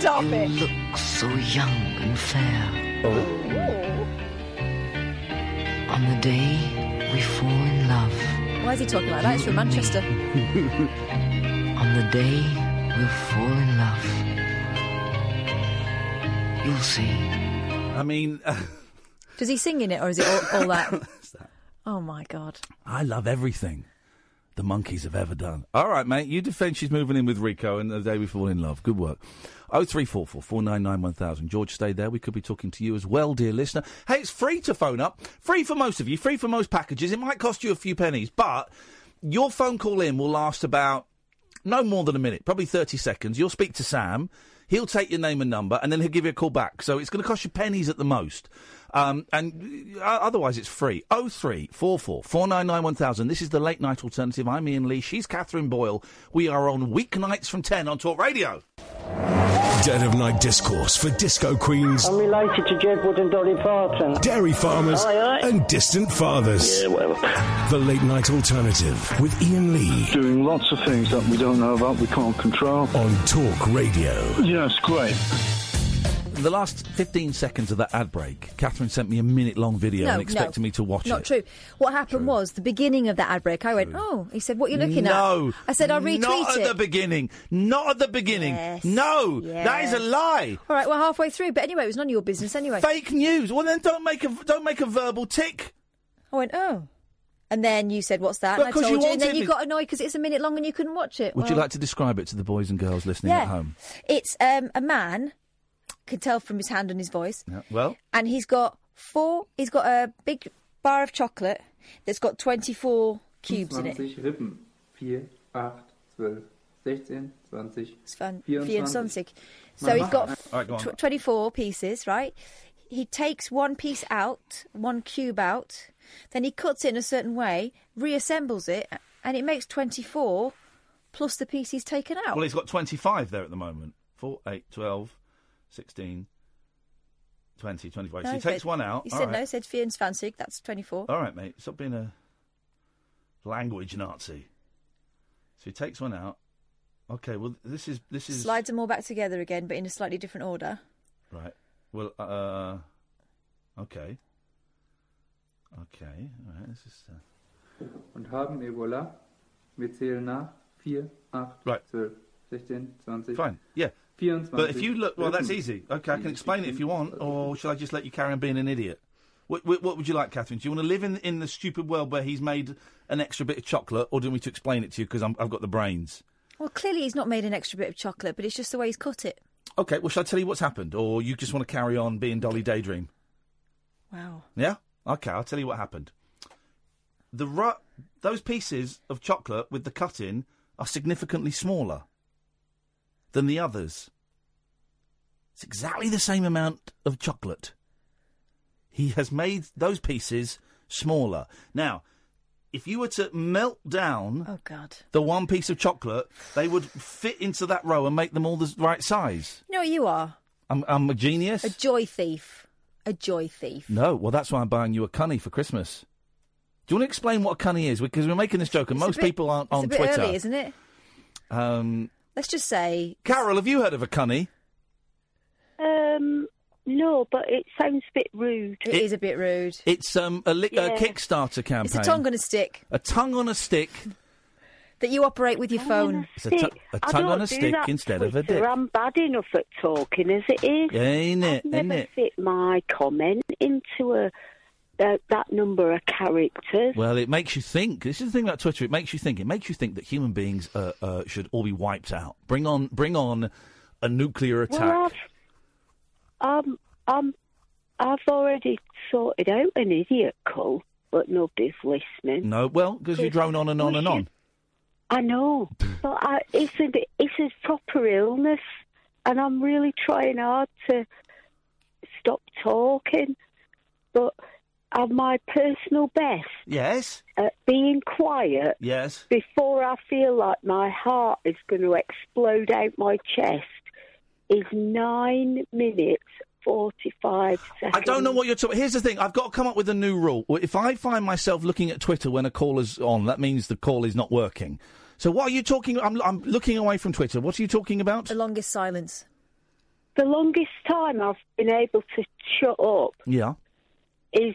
Stop you it. look so young and fair. Oh. On the day we fall in love. Why is he talking like that? It's from Manchester. On the day we'll fall in love. You'll see. I mean, Does he sing in it, or is it all, all that? Oh my god! I love everything the Monkees have ever done. All right, mate, you defend she's moving in with Rico and the day we fall in love. Good work. Oh three four four four nine nine one thousand. George, stay there. We could be talking to you as well, dear listener. Hey, it's free to phone up. Free for most of you. Free for most packages. It might cost you a few pennies, but your phone call in will last about no more than a minute, probably 30 seconds. You'll speak to Sam. He'll take your name and number, and then he'll give you a call back. So it's going to cost you pennies at the most. Um, and uh, otherwise, it's free. 0344 499 1000. This is the late night alternative. I'm Iain Lee. She's Catherine Boyle. We are on weeknights from 10 on Talk Radio. Dead of night discourse for disco queens, I'm related to Jedward and Dolly Parton. dairy farmers, Aye, aye. and distant fathers. Yeah, whatever. The late night alternative with Iain Lee Doing lots of things that we don't know about, we can't control. on Talk Radio. Yeah, it's great. The last 15 seconds of that ad break, Catherine sent me a minute long video No, and expected no, me to watch Not it. Not true. What happened was the beginning of that ad break. I went, "Oh," he said, "What are you looking no, at?" No. I said, "I'll retweet Not it." at the beginning. Not at the beginning. Yes. No, that is a lie. All right, well, halfway through, but anyway, it was none of your business anyway. Fake news. Well, then don't make a don't make a verbal tick. I went, "Oh," and then you said, "What's that?" And I Because told you you, and then you got annoyed because it's a minute long and you couldn't watch it. Would you like to describe it to the boys and girls listening Yeah, at home? it's um, a man. Could tell from his hand and his voice. Yeah. Well, and he's got four. He's got a big bar of chocolate that's got twenty-four cubes in it. 20 Rippen. 4, 8, 12, 16, 20, It's fun. 24. 24. So he's got All right, go tw- 24 pieces, right? He takes one piece out, one cube out, then he cuts it in a certain way, reassembles it, and it makes 24 plus the piece he's taken out. well, he's got twenty five there at the moment. 4, 8, 12, 16, 20, 25. so he he takes said- one out. He All said right. no, said Fians Fansig, that's 24. All right, mate. Stop being a language Nazi. So he takes one out. Okay. Well, this is this is Slides them all back together again, but in a slightly different order. right. Well, uh, okay. Okay. All right. This is. Uh... Und haben wir voilà. Wir zählen nach. 4, 8, Right. 12, 16, 20. Fine. Yeah. 24. But if you look, well, that's easy. Okay, I can explain it if you want, or shall I just let you carry on being an idiot? What, what, what would you like, Catherine? Do you want to live in in the stupid world where he's made an extra bit of chocolate, or do you want me to explain it to you because I've got the brains? Well, clearly he's not made an extra bit of chocolate, but it's just the way he's cut it. Okay. Well, shall I tell you what's happened, or you just want to carry on being Dolly Daydream? Wow. Yeah. Okay, I'll tell you what happened. The ru- those pieces of chocolate with the cut in are significantly smaller than the others. It's exactly the same amount of chocolate. He has made those pieces smaller. Now, if you were to melt down Oh, God. the one piece of chocolate, they would fit into that row and make them all the right size. No, you are? I'm, I'm a genius. A joy thief. A joy thief. No, well, that's why I'm buying you a cunny for Christmas. Do you want to explain what a cunny is? Because we're making this joke, and It's most bit- people aren't it's on a bit Twitter. early, isn't it? um, Let's just say Carol, have you heard of a cunny? Um, no, but it sounds a bit rude. it is a bit rude. It's um, a, li- a Yeah. Kickstarter campaign. It's a tongue on a stick A tongue on a stick. that you operate with your phone. It's a, tu- a I tongue don't on a do stick that instead of a Twitter. dick. I'm bad enough at talking as it is. Ain't it? I've Ain't never it? fit my comment into a uh, that number of characters. Well, it makes you think. This is the thing about Twitter. It makes you think. It makes you think that human beings uh, uh, should all be wiped out. Bring on, bring on a nuclear attack. Well, I've, um, um, I've already sorted out an idiot call, but nobody's listening. no, well, because you drone on and on and on. I know, but I, it's a bit, it's a proper illness, and I'm really trying hard to stop talking. But at my personal best Yes. at being quiet Yes. before I feel like my heart is going to explode out my chest is nine minutes forty-five seconds. I don't know what you're talking. Here's the thing: I've got to come up with a new rule. If I find myself looking at Twitter when a call is on, that means the call is not working. So what are you talking? I'm, I'm looking away from Twitter. What are you talking about? The longest silence. The longest time I've been able to shut up Yeah. is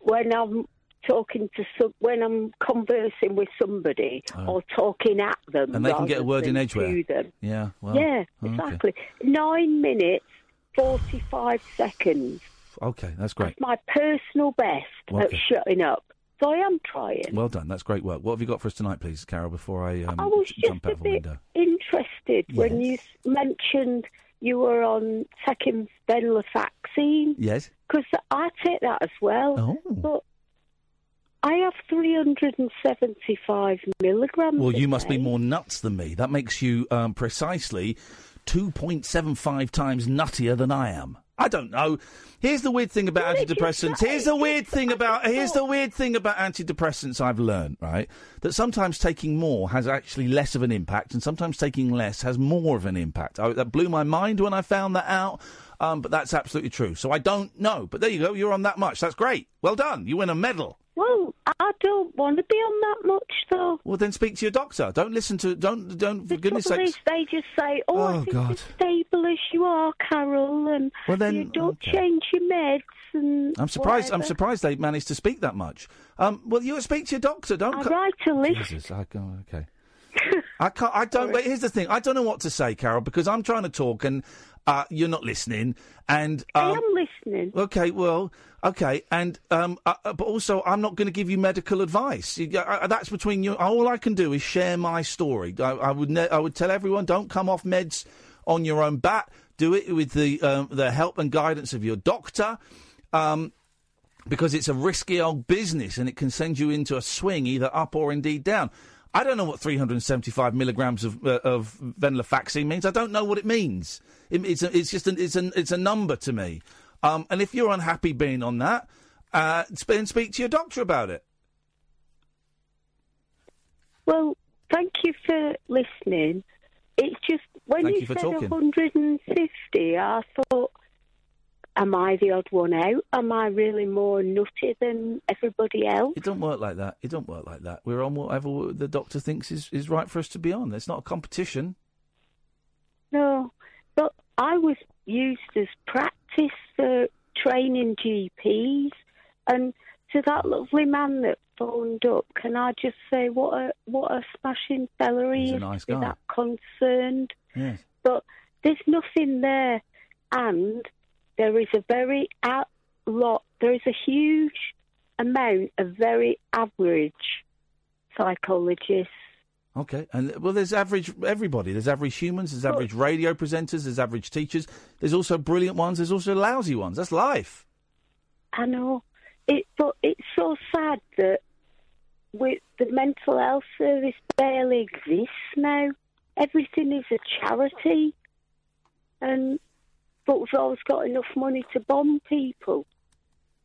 when I'm talking to some, when I'm conversing with somebody or talking at them, Oh. And they can get a word in than edgeware. to them. Yeah. Well, yeah, okay. exactly. Nine minutes forty-five seconds. Okay, that's great. That's My personal best Okay. at shutting up. So I am trying. Well done. That's great work. What have you got for us tonight, please, Carol? Before I, um, I was just jump a bit window. interested when you mentioned you were on taking venlafaxine. Yes. Because I take that as well. Oh. But I have 375 milligrams. Well, you must be more nuts than me. That makes you um, precisely 2.75 times nuttier than I am. I don't know. Here's the weird thing about antidepressants. Here's the weird thing about here's the weird thing about antidepressants I've learned, right? That sometimes taking more has actually less of an impact and sometimes taking less has more of an impact. I, that blew my mind when I found that out. Um, but that's absolutely true. So I don't know. But there you go. You're on that much. That's great. Well done. You win a medal. Well, I don't want to be on that much, though. Well, then speak to your doctor. Don't listen to. Don't. Don't. For goodness Trouble sakes. is, they just say, "Oh, Oh, I think God. as stable as you are, Carol, and Well, then, you don't okay. change your meds." And I'm surprised. I'm surprised they managed to speak that much. Um, well, you speak to your doctor. Don't. I write a list. Jesus, I go okay. I can't. I don't. But here's the thing. I don't know what to say, Carol, because I'm trying to talk and uh, you're not listening. And um, I am listening. Okay, well, okay, and um, uh, uh, but also I'm not going to give you medical advice. You- uh, uh, that's between you. All I can do is share my story. I, I would. Ne- I would tell everyone: don't come off meds on your own bat. Do it with the um, the help and guidance of your doctor. Um, because it's a risky old business and it can send you into a swing either up or indeed down. I don't know what 375 milligrams of uh, of venlafaxine means. I don't know what it means. It, it's a, it's just an, it's an, it's a number to me. Um, and if you're unhappy being on that, uh, then speak to your doctor about it. Well, thank you for listening. It's just when Thank you, you said talking. 150, I thought, am I the odd one out? Am I really more nutty than everybody else? It don't work like that. It don't work like that. We're on whatever the doctor thinks is, is right for us to be on. It's not a competition. No, but I was used as practice for training GPs, and to that lovely man that phoned up, can I just say what a what a smashing fella he He's is nice guy. that concerned. Yes. But there's nothing there, and there is a very a lot. There is a huge amount of very average psychologists. Okay, and well, there's average everybody. There's average humans. There's average radio presenters. There's average teachers. There's also brilliant ones. There's also lousy ones. That's life. I know it, but it's so sad that with the mental health service barely exists now. Everything is a charity, and but we've always got enough money to bomb people.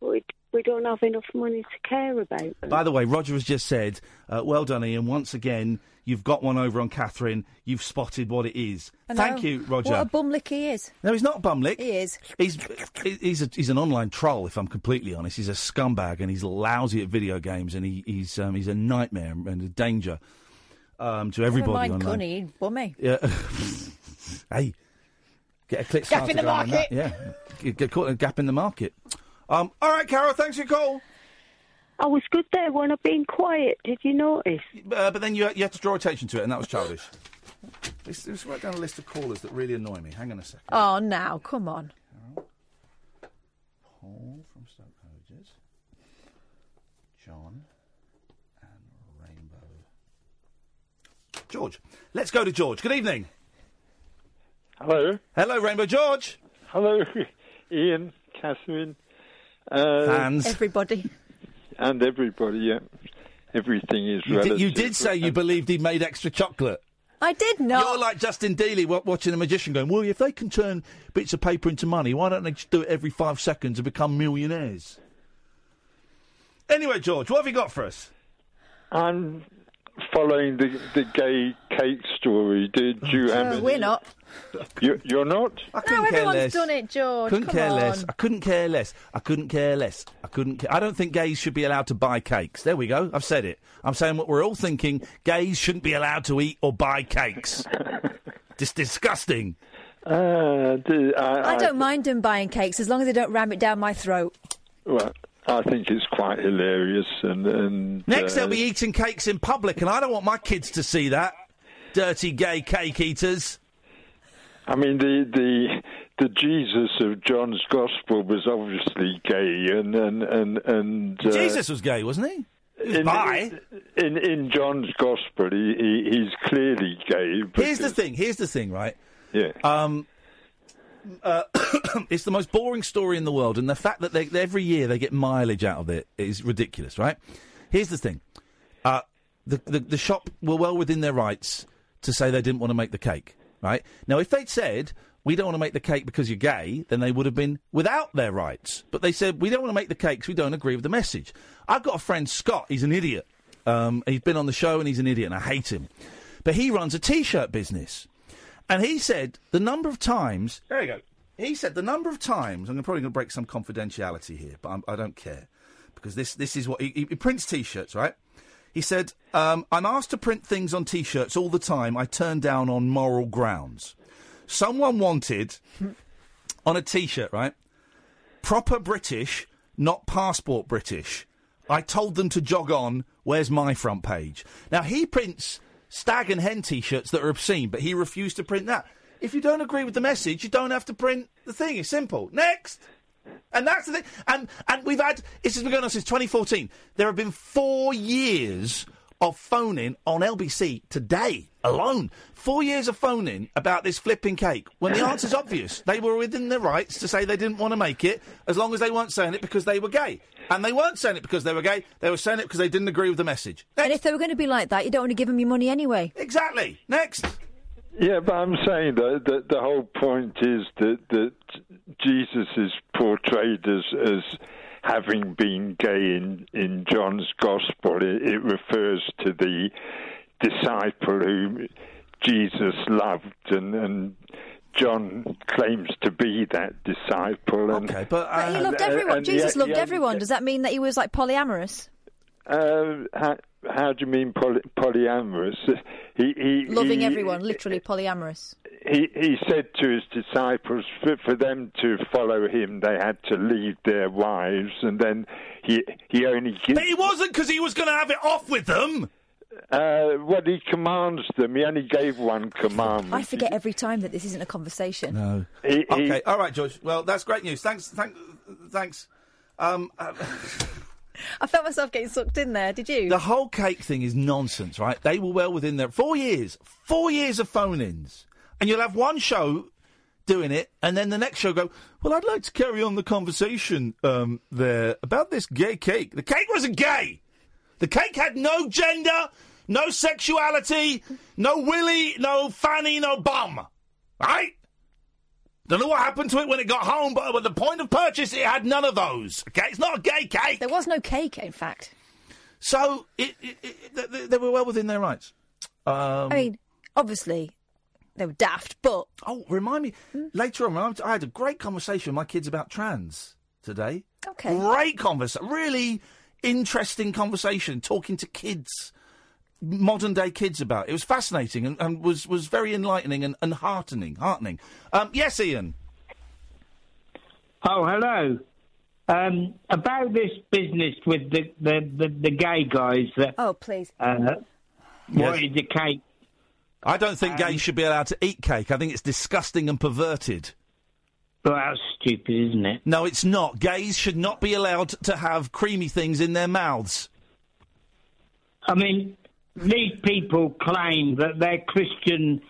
But it, we don't have enough money to care about them. By the way, Roger has just said, uh, "Well done, Iain. Once again, you've got one over on Catherine. You've spotted what it is. Thank you, Roger." What a bumlick he is. No, he's not a bumlick. He is. He's he's a, he's an online troll. If I'm completely honest, he's a scumbag and he's lousy at video games and he, he's um, he's a nightmare and a danger um, to everybody Never mind online. Cunny, bummy. Yeah. hey, get a click. Gap in the market. Yeah, get, get caught in a gap in the market. Um, all right, Carol. Thanks for your call. I was good there when I've been quiet. Did you notice? Uh, but then you you had to draw attention to it, and that was childish. Let's, let's write down a list of callers that really annoy me. Hang on a second. Oh, now, come on. Paul from Stoke Hodges, John, and Rainbow. George. Let's go to George. Good evening. Hello. Hello, Rainbow George. Hello, Iain, Catherine. Uh, Fans. Everybody. And everybody, yeah. Everything is You relative. did, you did say you believed he made extra chocolate. I did not. You're like Justin Dealey watching a magician going, well, if they can turn bits of paper into money, why don't they just do it every five seconds and become millionaires? Anyway, George, what have you got for us? I'm following the the gay cake story. Did you have Uh, any- we're not. You, you're not? I No, couldn't care everyone's less. done it, George. Couldn't Come care on. less. I couldn't care less. I couldn't care less. I couldn't. Ca- I don't think gays should be allowed to buy cakes. There we go. I've said it. I'm saying what we're all thinking. Gays shouldn't be allowed to eat or buy cakes. Just disgusting. Uh, the- I, I don't mind them buying cakes as long as they don't ram it down my throat. Well, I think it's quite hilarious, and and Next, uh, they'll be eating cakes in public, and I don't want my kids to see that. Dirty gay cake eaters. I mean, the the the Jesus of John's Gospel was obviously gay, and and and and uh, Jesus was gay, wasn't he? He was in, in in John's Gospel, he, he he's clearly gay. Here's the thing. Here's the thing, right? Yeah. Um, uh, it's the most boring story in the world, and the fact that they, every year they get mileage out of it is ridiculous, right? Here's the thing: uh, the, the the shop were well within their rights to say they didn't want to make the cake, right? Now, if they'd said we don't want to make the cake because you're gay, then they would have been without their rights. But they said we don't want to make the cake because we don't agree with the message. I've got a friend Scott. He's an idiot. Um, he's been on the show and he's an idiot, and I hate him. But he runs a t-shirt business. And he said the number of times. There you go. He said the number of times. I'm probably going to break some confidentiality here, but I'm, I don't care because this this is what he, he prints t-shirts, right? He said, um, "I'm asked to print things on t-shirts all the time. I turn down on moral grounds. Someone wanted on a t-shirt, right? Proper British, not passport British. I told them to jog on. Where's my front page? Now he prints stag and hen t-shirts that are obscene, but he refused to print that. If you don't agree with the message, you don't have to print the thing. It's simple. Next. And that's the thing. And and we've had this has been going on since 2014. There have been four years of phoning on LBC today alone. Four years of phoning about this flipping cake. When the answer's obvious, they were within their rights to say they didn't want to make it, as long as they weren't saying it because they were gay. And they weren't saying it because they were gay. They were saying it because they didn't agree with the message. And if they were going to be like that, you don't want to give them your money anyway. Exactly. Next. Yeah, but I'm saying that, that the whole point is that that Jesus is portrayed as as having been gay in in John's Gospel. It, it refers to the disciple who Jesus loved, and and John claims to be that disciple. And, okay, but, But he loved everyone. Jesus loved everyone. Does that mean that he was like polyamorous? Uh, how, how do you mean poly, polyamorous? He, he Loving he, everyone, literally polyamorous. He he said to his disciples for, for them to follow him, they had to leave their wives, and then he he only gives. But he wasn't because he was going to have it off with them. Uh, what he commands them, he only gave one command. I forget every time that this isn't a conversation. No. He- he- okay. All right, George. Well, that's great news. Thanks. Thank, thanks. Um, uh, I felt myself getting sucked in there. Did you? the whole cake thing is nonsense, right? They were well within their four years. Four years of phone-ins, and you'll have one show doing it, and then the next show go. Well, I'd like to carry on the conversation um, there about this gay cake. The cake wasn't gay. The cake had no gender, no sexuality, no willy, no fanny, no bum. Right? Don't know what happened to it when it got home, but at the point of purchase, it had none of those. Okay, it's not a gay cake. There was no cake, in fact. So it, it, it, they, they were well within their rights. Um, I mean, obviously, they were daft, but oh, remind me later on. I had a great conversation with my kids about trans today. Okay, great conversation, really interesting conversation, talking to kids, modern day kids about it. It was fascinating and, and was was very enlightening and, and heartening. Heartening. Um, yes, Ian. Oh, hello. Um, about this business with the, the, the, the gay guys that oh, please, uh, wanted the cake. I don't think gays um, should be allowed to eat cake. I think it's disgusting and perverted. Well, that's stupid, isn't it? No, it's not. Gays should not be allowed to have creamy things in their mouths. I mean, these people claim that their Christian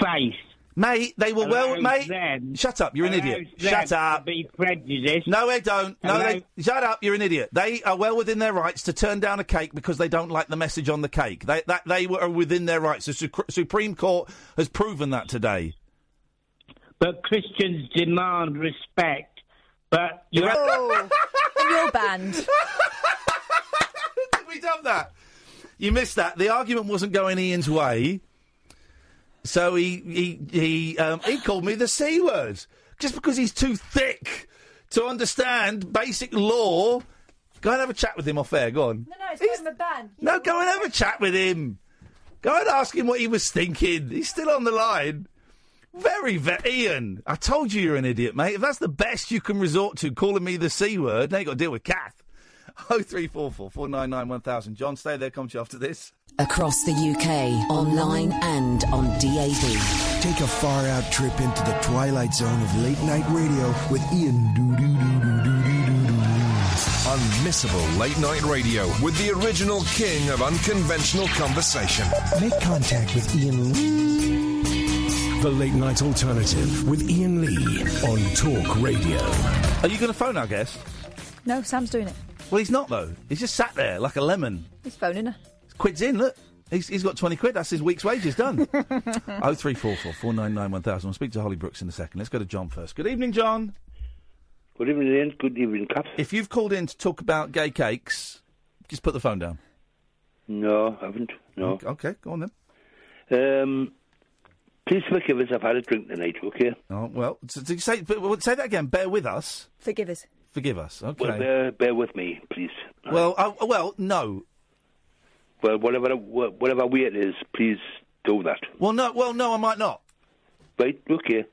faith. Mate, they were well, mate. them- Shut up, you're an idiot. them Shut up. To be prejudiced. No, they don't. No, Hello? they, shut up. You're an idiot. They are well within their rights to turn down a cake because they don't like the message on the cake. They that they were within their rights. The Su- Supreme Court has proven that today. But Christians demand respect. But you Oh, and you're banned. we done that? You missed that. The argument wasn't going Ian's way, so he he he um, he called me the c word just because he's too thick to understand basic law. Go and have a chat with him off air. Go on. No, no, it's a ban. No, go and have a chat with him. Go and ask him what he was thinking. He's still on the line. Very, very. Ian, I told you you're an idiot, mate. If that's the best you can resort to, calling me the C word, now you've got to deal with Kath. 0344 499 1000. John, stay there. Come to you after this. Across the UK, online and on DAB. Take a far out trip into the twilight zone of late night radio with Iain Unmissable late night radio with the original king of unconventional conversation. Make contact with Iain Lee. The late night alternative with Iain Lee on Talk Radio. Are you going to phone our guest? No, Sam's doing it. Well, he's not though. He's just sat there like a lemon. He's phoning her. Quid's in, look. He's, he's got 20 quid. That's his week's wages done. 0344 499 1000. We'll speak to Holly Brooks in a second. Let's go to John first. Good evening, John. Good evening, Iain. Good evening, Kath. If you've called in to talk about gay cakes, just put the phone down. No, I haven't. No. Okay, go on then. Um, please forgive us. I've had a drink tonight. Okay. Oh well, so, did you say well, say that again. Bear with us. Forgive us. Forgive us. Okay. Well, bear, bear with me, please. Well, oh, well, no. Well, whatever whatever way it is, please do that. Well, no. Well, no. I might not. Right. Okay.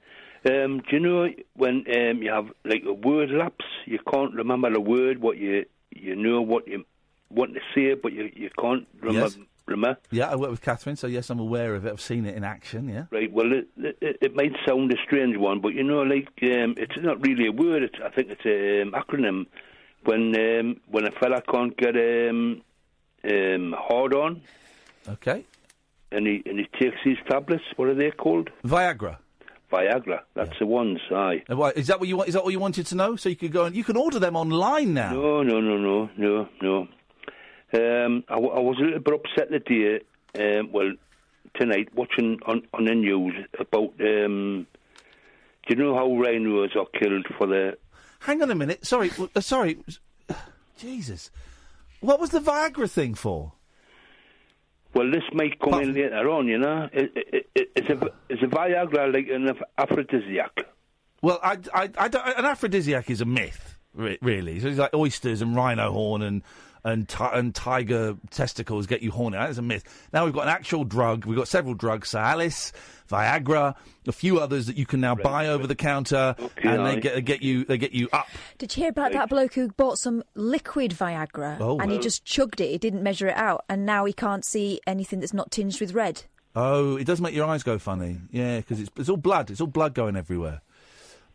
Um, do you know when um, you have like a word lapse? You can't remember the word. What you you know what you want to say, but you you can't remember. Yes. remember? Yeah, I work with Catherine, so yes, I'm aware of it. I've seen it in action. Yeah. Right. Well, it, it, it might sound a strange one, but you know, like um, it's not really a word. It's, I think it's an um, acronym. When um, when a fella can't get um, um, hard on, Okay. and he and he takes these tablets. What are they called? Viagra. Viagra. That's the ones. Aye. Uh, why- Is that what you want? Is that what you wanted to know? So you could go and you can order them online now. No, no, no, no, no, no. Um, I, w- I was a little bit upset today. Um, well, tonight watching on on the news about. Um, do you know how rhinos are killed for the? Hang on a minute. Sorry. uh, sorry. Jesus. What was the Viagra thing for? Well, this might come in later on. You know, it, it, it, it's a it's a Viagra like an aphrodisiac. Well, I, I, I don't, an aphrodisiac is a myth, really. So it's like oysters and rhino horn and and ti- and tiger testicles get you horny. That is a myth. Now we've got an actual drug. We've got several drugs: Cialis, Viagra, a few others that you can now buy over the counter, and they get they get you they get you up. Did you hear about that bloke who bought some liquid Viagra Oh, and he just chugged it? He didn't measure it out, and now he can't see anything that's not tinged with red. Oh, it does make your eyes go funny. Yeah, because it's it's all blood. It's all blood going everywhere.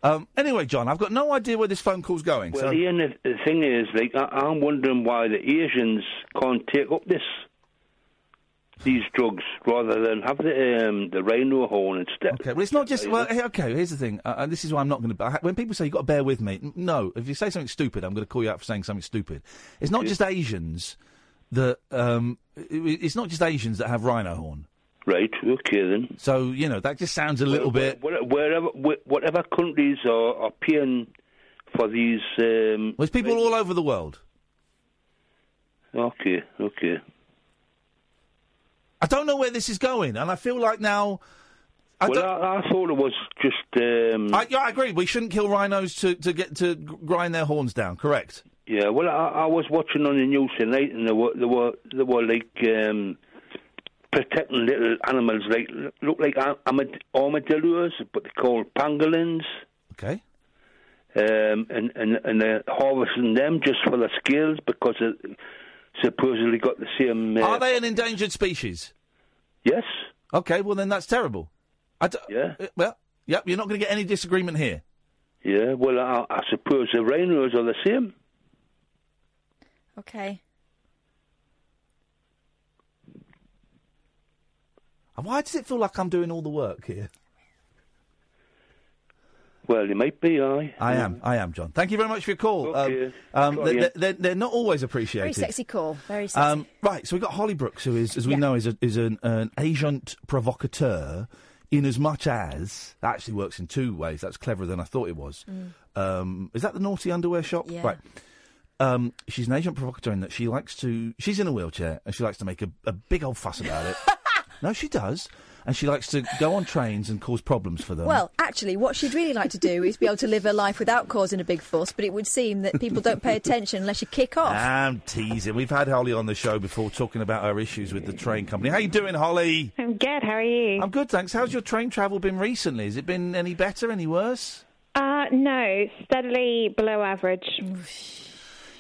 Um, anyway, John, I've got no idea where this phone call's going. Well, so Ian, the, the thing is, like, I, I'm wondering why the Asians can't take up this these drugs rather than have the um, the rhino horn instead. Okay, well, it's not just. Well, okay, here's the thing. Uh, and this is why I'm not going to. When people say you've got to bear with me, n- no. If you say something stupid, I'm going to call you out for saying something stupid. It's not just Asians that. Um, it- it's not just Asians that have rhino horn. Right. Okay then. So you know that just sounds a little Where- bit. where- Wherever, whatever countries are, are paying for these. Um, There's people all over the world. okay. Okay. I don't know where this is going, and I feel like now. I well, I, I thought it was just. Um, I, yeah, I agree. We shouldn't kill rhinos to, to get to grind their horns down. Correct. Yeah, well, I, I was watching on the news tonight, and there were there were there were like um, protecting little animals, like look like armad- armadillos, but they're called pangolins. Okay. Um, and and and they're harvesting them just for the scales because it supposedly got the same. Uh, Are they an endangered species? Yes. Okay. Well, then that's terrible. I d- Yeah. uh, well, yep. You're not going to get any disagreement here. Yeah. Well, I, I suppose the rhinos are the same. Okay. Why does it feel like I'm doing all the work here? Well, you might be, aye. I am. I am, John. Thank you very much for your call. Okay. Um, um, Got they're, you. they're, they're, they're not always appreciated. Very sexy call. Very sexy. Um, right, so we've got Holly Brooks, who is, as we Yeah. know, is, a, is an, an agent provocateur, in as much as that actually works in two ways. That's cleverer than I thought it was. Mm. Um, is that the naughty underwear shop? Yeah. Right. Um, she's an agent provocateur in that she likes to. She's in a wheelchair and she likes to make a, a big old fuss about it. no, she does, and she likes to go on trains and cause problems for them. Well, actually, what she'd really like to do is be able to live her life without causing a big fuss, but it would seem that people don't pay attention unless you kick off. I'm teasing. We've had Holly on the show before talking about her issues with the train company. How you doing, Holly? I'm good. How are you? I'm good, thanks. How's your train travel been recently? Has it been any better, any worse? Uh, no, steadily below average.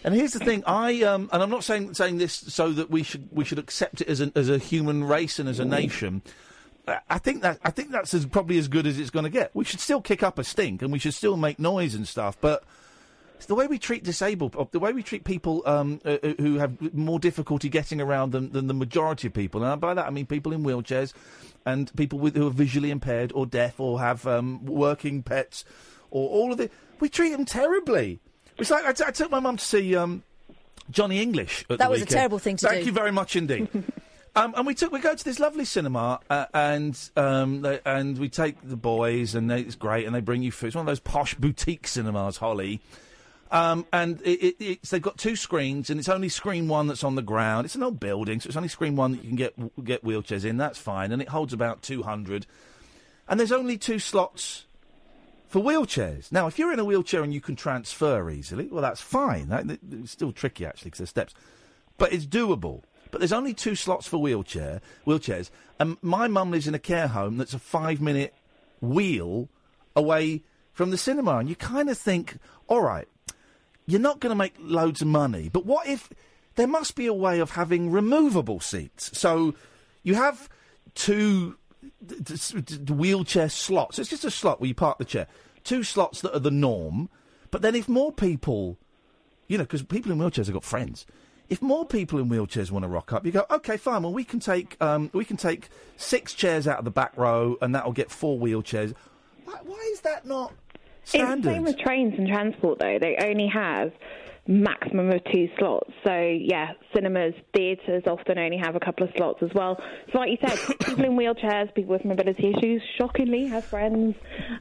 And here's the thing, I um, and I'm not saying saying this so that we should we should accept it as an as a human race and as a nation. I- I think that I think that's as, probably as good as it's going to get. We should still kick up a stink and we should still make noise and stuff, but it's the way we treat disabled, uh, the way we treat people um, uh, uh, who have more difficulty getting around than, than the majority of people, and by that I mean people in wheelchairs and people with, who are visually impaired or deaf or have um, working pets or all of it. We treat them terribly. It's like I, t- I took my mum to see um, Johnny English. At That the was a terrible thing to Thank do. Thank you very much indeed. Um, and we took we go to this lovely cinema uh, and um, they, and we take the boys and they, it's great and they bring you food. It's one of those posh boutique cinemas, Holly. Um, and it, it, it's, they've got two screens and it's only screen one that's on the ground. It's an old building, so it's only screen one that you can get get wheelchairs in. That's fine, and it holds about two hundred. And there's only two slots for wheelchairs. Now, if you're in a wheelchair and you can transfer easily, well, that's fine. That, it's still tricky actually because there's steps, but it's doable. But there's only two slots for wheelchair wheelchairs, and my mum lives in a care home that's a five minute wheel away from the cinema, and you kind of think, all right, you're not going to make loads of money, but what if there must be a way of having removable seats? So you have two wheelchair slots. It's just a slot where you park the chair. Two slots that are the norm. But then if more people, you know, because people in wheelchairs have got friends. If more people in wheelchairs want to rock up, you go, okay, fine. Well, we can take um, we can take six chairs out of the back row, and that'll get four wheelchairs. Why, why is that not It's the standard? same with trains and transport, though. They only have maximum of two slots. So, yeah, cinemas, theatres often only have a couple of slots as well. So, like you said, people in wheelchairs, people with mobility issues, shockingly have friends.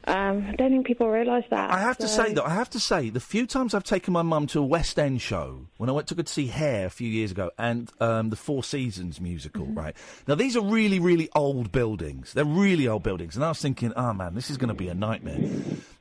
Um, I don't think people realise that. I have to say though, I have to say, the few times I've taken my mum to a West End show, when I went to her to see Hair a few years ago, and um, the Four Seasons musical, right? Now these are really, really old buildings. They're really old buildings, and I was thinking, oh man, this is going to be a nightmare.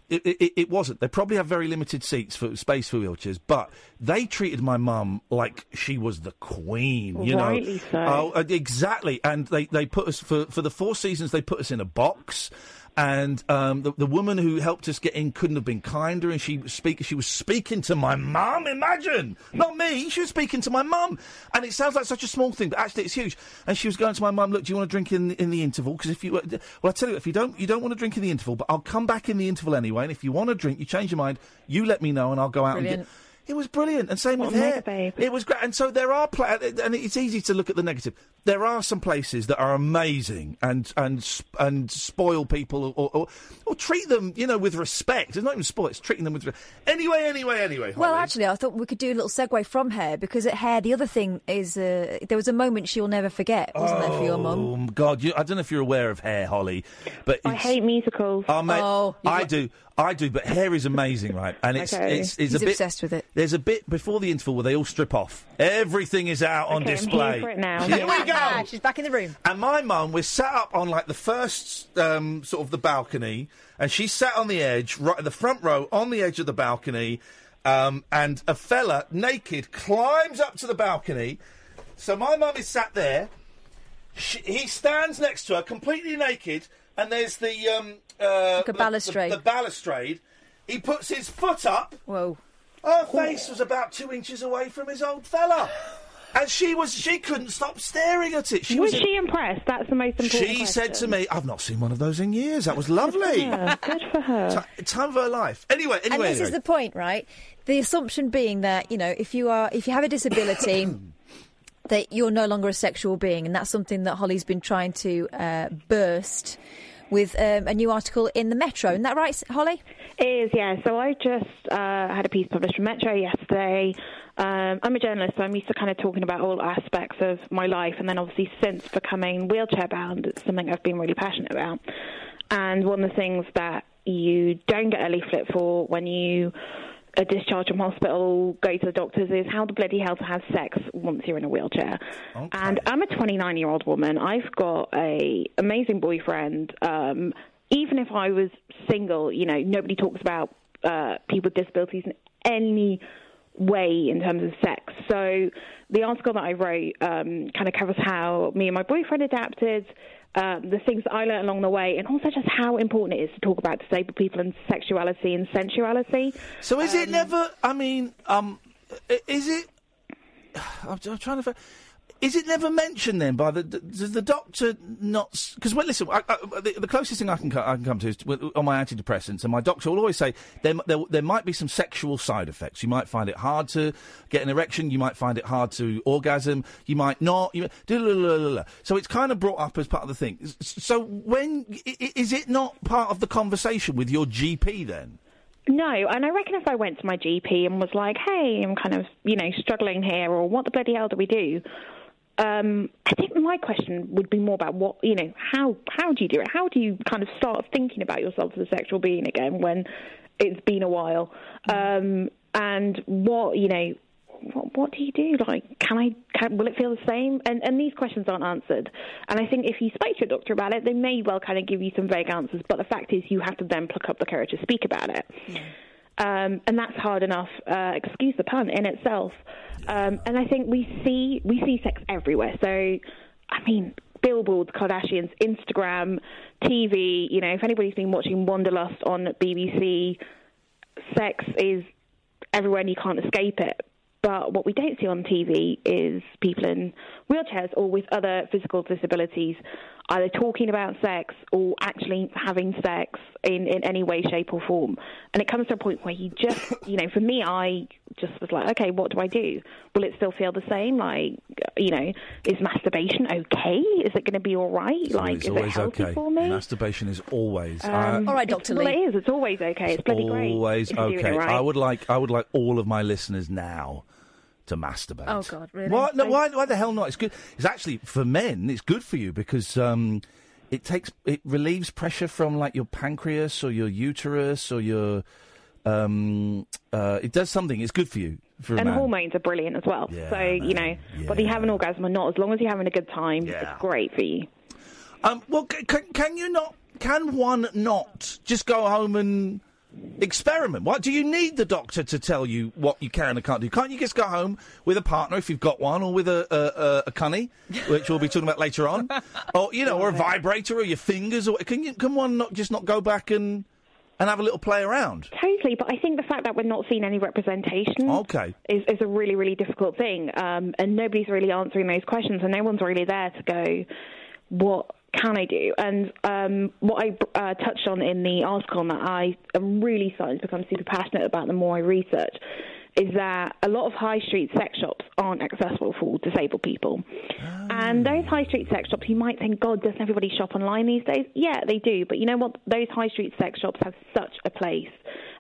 It, it, it wasn't. They probably have very limited seats for space for wheelchairs, but they treated my mum like she was the queen. You Rightly know, so. Oh, uh, exactly. And they, they put us for for the four seasons. They put us in a box. And um, the, the woman who helped us get in couldn't have been kinder, and she was speak, She was speaking to my mum. Imagine, not me. She was speaking to my mum, and it sounds like such a small thing, but actually it's huge. And she was going to my mum, "Look, do you want to drink in in the interval? Because if you, well, I tell you, if you don't, you don't want to drink in the interval, but I'll come back in the interval anyway. And if you want to drink, you change your mind, you let me know, and I'll go out and get." It was brilliant, and same What with hair. It was great, and so there are, pla- and it's easy to look at the negative. There are some places that are amazing and and and spoil people or, or or treat them, you know, with respect. It's not even spoil; it's treating them with. Re- anyway, anyway, anyway. Well, Holly. actually, I thought we could do a little segue from hair because at hair, the other thing is uh, there was a moment she'll never forget, wasn't there, for your mum? Oh God! You, I don't know if you're aware of Hair, Holly, but I hate musicals. Oh, mate, Oh, I got- do, I do. But Hair is amazing, right? And it's Okay. it's, it's He's a bit obsessed with it. There's a bit before the interval where they all strip off. Everything is out on Okay, I'm here display. for it now. Here we go. She's back in the room. And my mum was sat up on like the first um, sort of the balcony, and she sat on the edge, right in the front row, on the edge of the balcony, um, and a fella naked climbs up to the balcony. So my mum is sat there. She, he stands next to her, completely naked, and there's the um, uh, Like a the- balustrade. The, the balustrade. He puts his foot up. Whoa. Her face was about two inches away from his old fella. And she was she couldn't stop staring at it. She was was she impressed? That's the most important. she said to me, "I've not seen one of those in years. That was lovely. Yeah, good for her. Ti- time of her life." Anyway, anyway. and anyway, this is the point, right? The assumption being that you know, if you are, if you have a disability, that you're no longer a sexual being, and that's something that Holly's been trying to uh, burst with um, a new article in the Metro. Isn't that right, Holly? It is, yeah. So I just uh, had a piece published from Metro yesterday. Um, I'm a journalist, so I'm used to kind of talking about all aspects of my life, and then obviously since becoming wheelchair bound, it's something I've been really passionate about. And one of the things that you don't get a leaflet for when you are discharged from hospital, go to the doctors, is how the bloody hell to have sex once you're in a wheelchair. And I'm a 29 year old woman. I've got a amazing boyfriend. Um, even if I was single, you know, nobody talks about uh, people with disabilities in any way in terms of sex. So the article that I wrote um, kind of covers how me and my boyfriend adapted, um, the things that I learned along the way, and also just how important it is to talk about disabled people and sexuality and sensuality. So is it never? I mean, um, is it? I'm, I'm trying to. Is it never mentioned then by the? Does the doctor not? Because well, listen, I, I, the, the closest thing I can I can come to is with, on my antidepressants, and my doctor will always say there, there there might be some sexual side effects. You might find it hard to get an erection. You might find it hard to orgasm. You might not. You, so it's kind of brought up as part of the thing. So when is it not part of the conversation with your GP then? No, and I reckon if I went to my GP and was like, "Hey, I'm kind of, you know, struggling here," or "What the bloody hell do we do?" Um, I think my question would be more about what, you know, how how do you do it? How do you kind of start thinking about yourself as a sexual being again when it's been a while? Um, and what, you know, what, what do you do? Like, can I? Can, will it feel the same? And and these questions aren't answered. And I think if you spoke to your doctor about it, they may well kind of give you some vague answers. But the fact is, you have to then pluck up the courage to speak about it. Um, and that's hard enough. Uh, excuse the pun in itself. Um, and I think we see we see sex everywhere. So, I mean, billboards, Kardashians, Instagram, TV. You know, if anybody's been watching Wanderlust on BBC, sex is everywhere and you can't escape it. But what we don't see on TV is people in wheelchairs or with other physical disabilities either talking about sex or actually having sex in, in any way, shape, or form. And it comes to a point where you just, you know, for me, I just was like, okay, what do I do? Will it still feel the same? Like, you know, is masturbation okay? Is it going to be all right? like, it's is it always healthy okay. for me? Masturbation is always. Um, uh, it's- Well, it is. It's always okay. It's bloody great. always if you're doing okay. right. I would like. I would like all of my listeners now to masturbate. Oh God, really? Why, no, why, why the hell not? It's good. It's actually for men. It's good for you because um, it takes it relieves pressure from like your pancreas or your uterus or your. Um, uh, it does something. It's good for you. For a and hormones are brilliant as well. Yeah, so you know, whether you have an orgasm or not, as long as you're having a good time, it's great for you. Um, well, c- can, can you not? Can one not just go home and experiment? What do you need the doctor to tell you what you can and can't do? Can't you just go home with a partner if you've got one, or with a a, a, a cunny, which we'll be talking about later on, or you know, or a vibrator, or your fingers, or can you? Can one not just not go back and and have a little play around? Totally, but I think the fact that we're not seeing any representation Okay. is, is a really, really difficult thing. Um, and nobody's really answering those questions, and no one's really there to go, what can I do? And um, what I uh, touched on in the article, and that I am really starting to become super passionate about the more I research, is that a lot of high street sex shops aren't accessible for disabled people. And those high street sex shops, you might think, God, doesn't everybody shop online these days? Yeah, they do. But you know what? Those high street sex shops have such a place.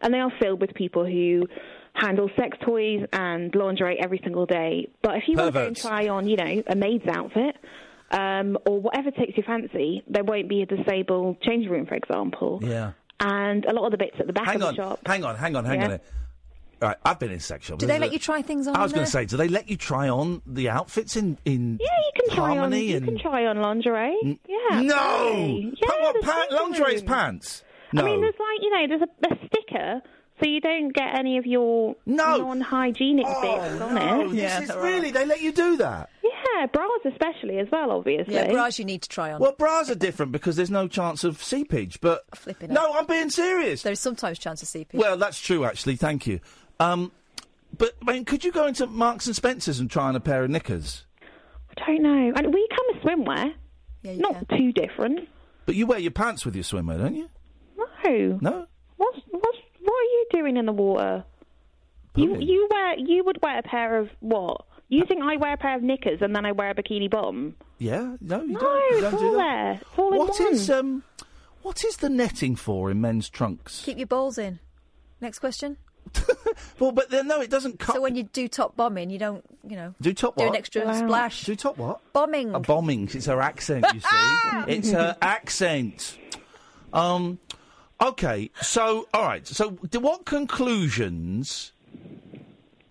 And they are filled with people who handle sex toys and lingerie every single day. But if you want to Perverts. try on, you know, a maid's outfit, um, or whatever takes your fancy, there won't be a disabled changing room, for example. Yeah. And a lot of the bits at the back Hang of the shop. hang on, hang on, hang Yeah. on. All right, I've been in sex shops. Do they let a- you try things on? I was going to say, do they let you try on the outfits in in Yeah, you can try on. harmony You and can try on lingerie. yeah. no absolutely. Yeah, Pa- what there's pa- changing lingerie's rooms. pants? No, I mean, there's like you know, there's a, a sticker, so you don't get any of your non-hygienic bits on no, it. this is really they let you do that. Yeah, bras especially as well, obviously. Yeah, bras you need to try on. Well, bras are different because there's no chance of seepage. But Flipping no, I'm being serious. There's sometimes chance of seepage. Well, that's true, actually. Thank you. Um, but I mean, could you go into Marks and Spencers and try on a pair of knickers? I don't know. And we come with swimwear. Not too different. But you wear your pants with your swimwear, don't you? No. No. What's what's what are you doing in the water? You you wear you would wear a pair of what? You think I wear a pair of knickers and then I wear a bikini bottom? Yeah. No, you No, don't. You it's don't do all that. there. It's all in What one. is, um, what is the netting for in men's trunks? Keep your balls in. Next question. well, but then, no, it doesn't. So when you do top bombing, you don't, you know, Do top do what? an extra splash. Do top what? Bombing. A bombing. It's her accent, you see. it's her accent. Um. Okay. So, all right. So, d- what conclusions?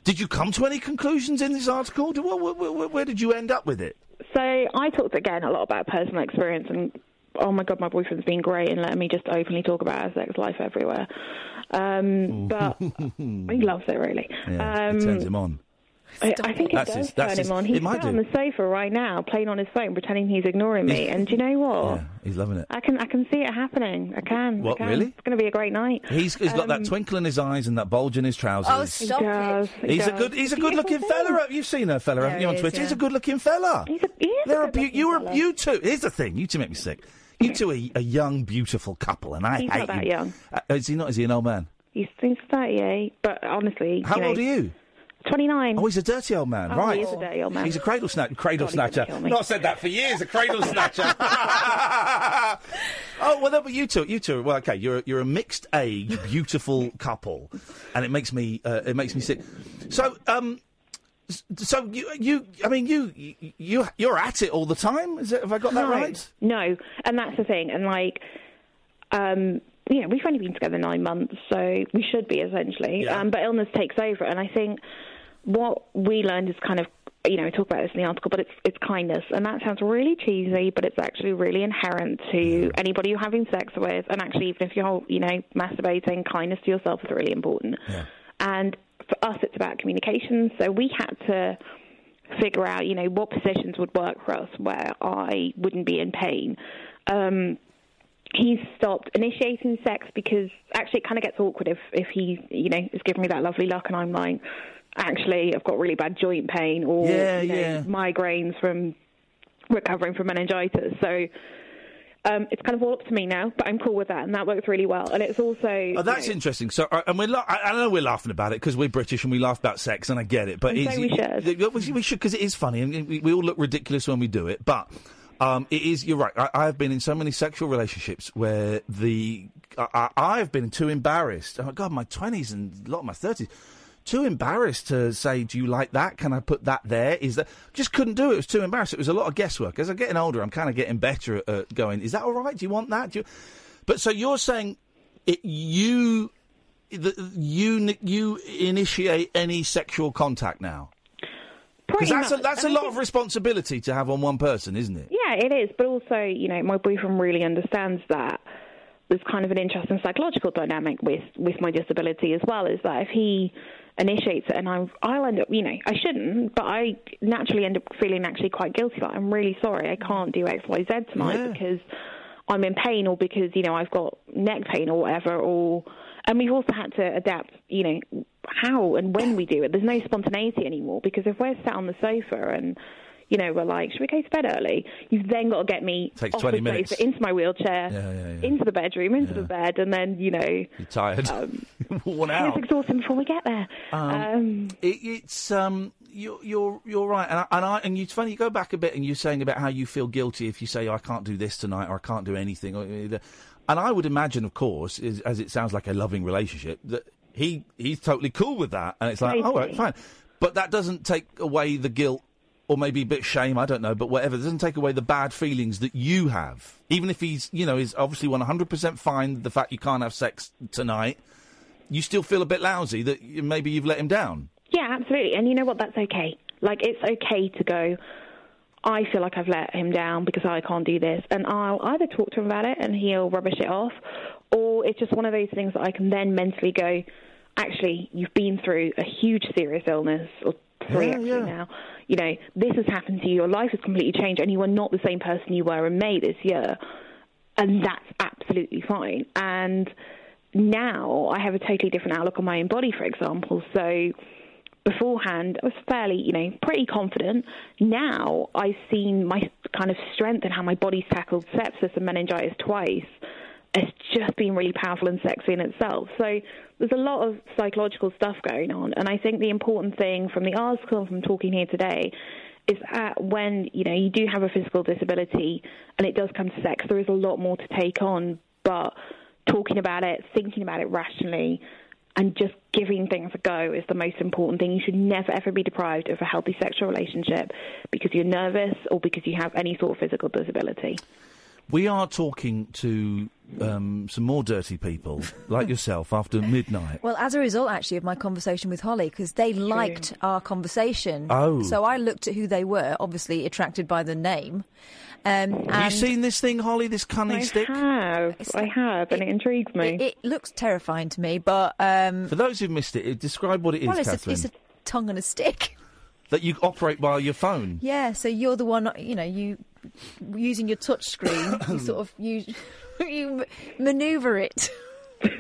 Did you come to any conclusions in this article? Where, where, where, where did you end up with it? So I talked again a lot about personal experience and oh my god, my boyfriend's been great in letting me just openly talk about our sex life everywhere. Um, but he loves it really. Yeah, um, it turns him on. I, I think it That's does his- turn his- him on. He's might sat on the sofa right now, playing on his phone, pretending he's ignoring me. and do you know what? Yeah, he's loving it. I can I can see it happening. I can. I What, can. really? It's going to be a great night. He's, he's got that Um, twinkle in his eyes and that bulge in his trousers. Oh, stop He does, it. he He's a good, he's a good-looking beautiful fella. You've seen her fella, Yeah, haven't you, on he is, Twitter? He's a good-looking fella. He's a, he is They're a a beau- you are you two. Here's the thing. You two make me sick. You two are a young, beautiful couple, and I He's hate not that you. young. Uh, is he not? Is he an old man? He's, he's 38, but honestly, How you know, old are you? 29. Oh, he's a dirty old man, Oh, right? he is a dirty old man. He's a cradle snatcher. Cradle God, he's gonna snatcher. kill me. Not said that for years. A cradle snatcher. oh well, no, but you two, you two. Well, okay, you're you're a mixed age, beautiful couple, and it makes me uh, it makes me sick. So, um, s- so you you I mean you you you're at it all the time. Is it, have I got that no, right? No, and that's the thing. And like, um, you know, we've only been together nine months, so we should be essentially. Um, but illness takes over, and I think what we learned is kind of. You know, we talk about this in the article, but it's it's kindness, and that sounds really cheesy, but it's actually really inherent to anybody you're having sex with, and actually, even if you're, you know, masturbating, kindness to yourself is really important. And for us, it's about communication. So we had to figure out, you know, what positions would work for us where I wouldn't be in pain. Um, he's stopped initiating sex because actually it kind of gets awkward if if he, you know, is giving me that lovely look and I'm like, actually, I've got really bad joint pain or Yeah, you know, yeah. migraines from recovering from meningitis. So. Um, it's kind of all up to me now, but I'm cool with that, and that works really well. And it's also Oh, that's you know, interesting. So, uh, and we're la- I, I know we're laughing about it because we're British and we laugh about sex, and I get it. But so we should. We- should because it is funny, and we, we all look ridiculous when we do it. But um, it is. You're right. I, I've been in so many sexual relationships where the I, I've been too embarrassed. Oh my God, my twenties and a lot of my thirties. Too embarrassed to say, "Do you like that? Can I put that there?" Is that just couldn't do it? It was too embarrassed. It was a lot of guesswork. As I'm getting older, I'm kind of getting better at, going. Is that all right? Do you want that? Do you... But so you're saying it, you the, you you initiate any sexual contact now? Because that's a, much. that's a lot of responsibility to have on one person, isn't it? Yeah, it is. But also, you know, my boyfriend really understands that there's kind of an interesting psychological dynamic with with my disability as well. Is that if he initiates it and I'm, I'll end up, you know, I shouldn't, but I naturally end up feeling actually quite guilty. Like I'm really sorry, I can't do X, Y, Z tonight Yeah. because I'm in pain or because you know I've got neck pain or whatever. Or and we've also had to adapt, you know, how and when we do it. There's no spontaneity anymore because if we're sat on the sofa and you know, we're like, should we go to bed early? You've then got to get me Takes off 20 the minutes. sofa, into my wheelchair, Yeah, yeah, yeah. into the bedroom, into the bed, and then, you know, You're tired, worn out. it's exhausting before we get there. Um, it, it's um, you're you're you're right, and I, and I and it's funny. You go back a bit, and you're saying about how you feel guilty if you say I can't do this tonight or I can't do anything. Or, and I would imagine, of course, is, as it sounds like a loving relationship, that he he's totally cool with that, and it's like, all right, Totally. fine. But that doesn't take away the guilt. Or maybe a bit shame, I don't know, but whatever. It doesn't take away the bad feelings that you have. Even if he's, you know, is obviously 100% fine the fact you can't have sex tonight, you still feel a bit lousy that maybe you've let him down. Yeah, absolutely. And you know what? That's okay. Like, it's okay to go, I feel like I've let him down because I can't do this. And I'll either talk to him about it and he'll rubbish it off, or it's just one of those things that I can then mentally go, actually, you've been through a huge serious illness, or three Yeah, actually yeah. now. You know, this has happened to you, your life has completely changed, and you are not the same person you were in May this year. And that's absolutely fine. And now I have a totally different outlook on my own body, for example. So beforehand, I was fairly, you know, pretty confident. Now I've seen my kind of strength and how my body's tackled sepsis and meningitis twice. It's just been really powerful and sexy in itself. So there's a lot of psychological stuff going on, and I think the important thing from the article and from talking here today is that when you know you do have a physical disability and it does come to sex, there is a lot more to take on. But talking about it, thinking about it rationally, and just giving things a go is the most important thing. You should never ever be deprived of a healthy sexual relationship because you're nervous or because you have any sort of physical disability. We are talking to um, some more dirty people like yourself after midnight. Well, as a result, actually, of my conversation with Holly, because they liked our conversation. Oh. So I looked at who they were, obviously attracted by the name. Um, Have you seen this thing, Holly? This cunning I stick? have, I have, and it intrigues me. It, it looks terrifying to me, but um, For those who've missed it, it- describe what it is, well, it's a, it's a tongue and a stick. That you operate while your phone. Yeah, so you're the one, you know, you using your touch screen, you sort of use, you maneuver it.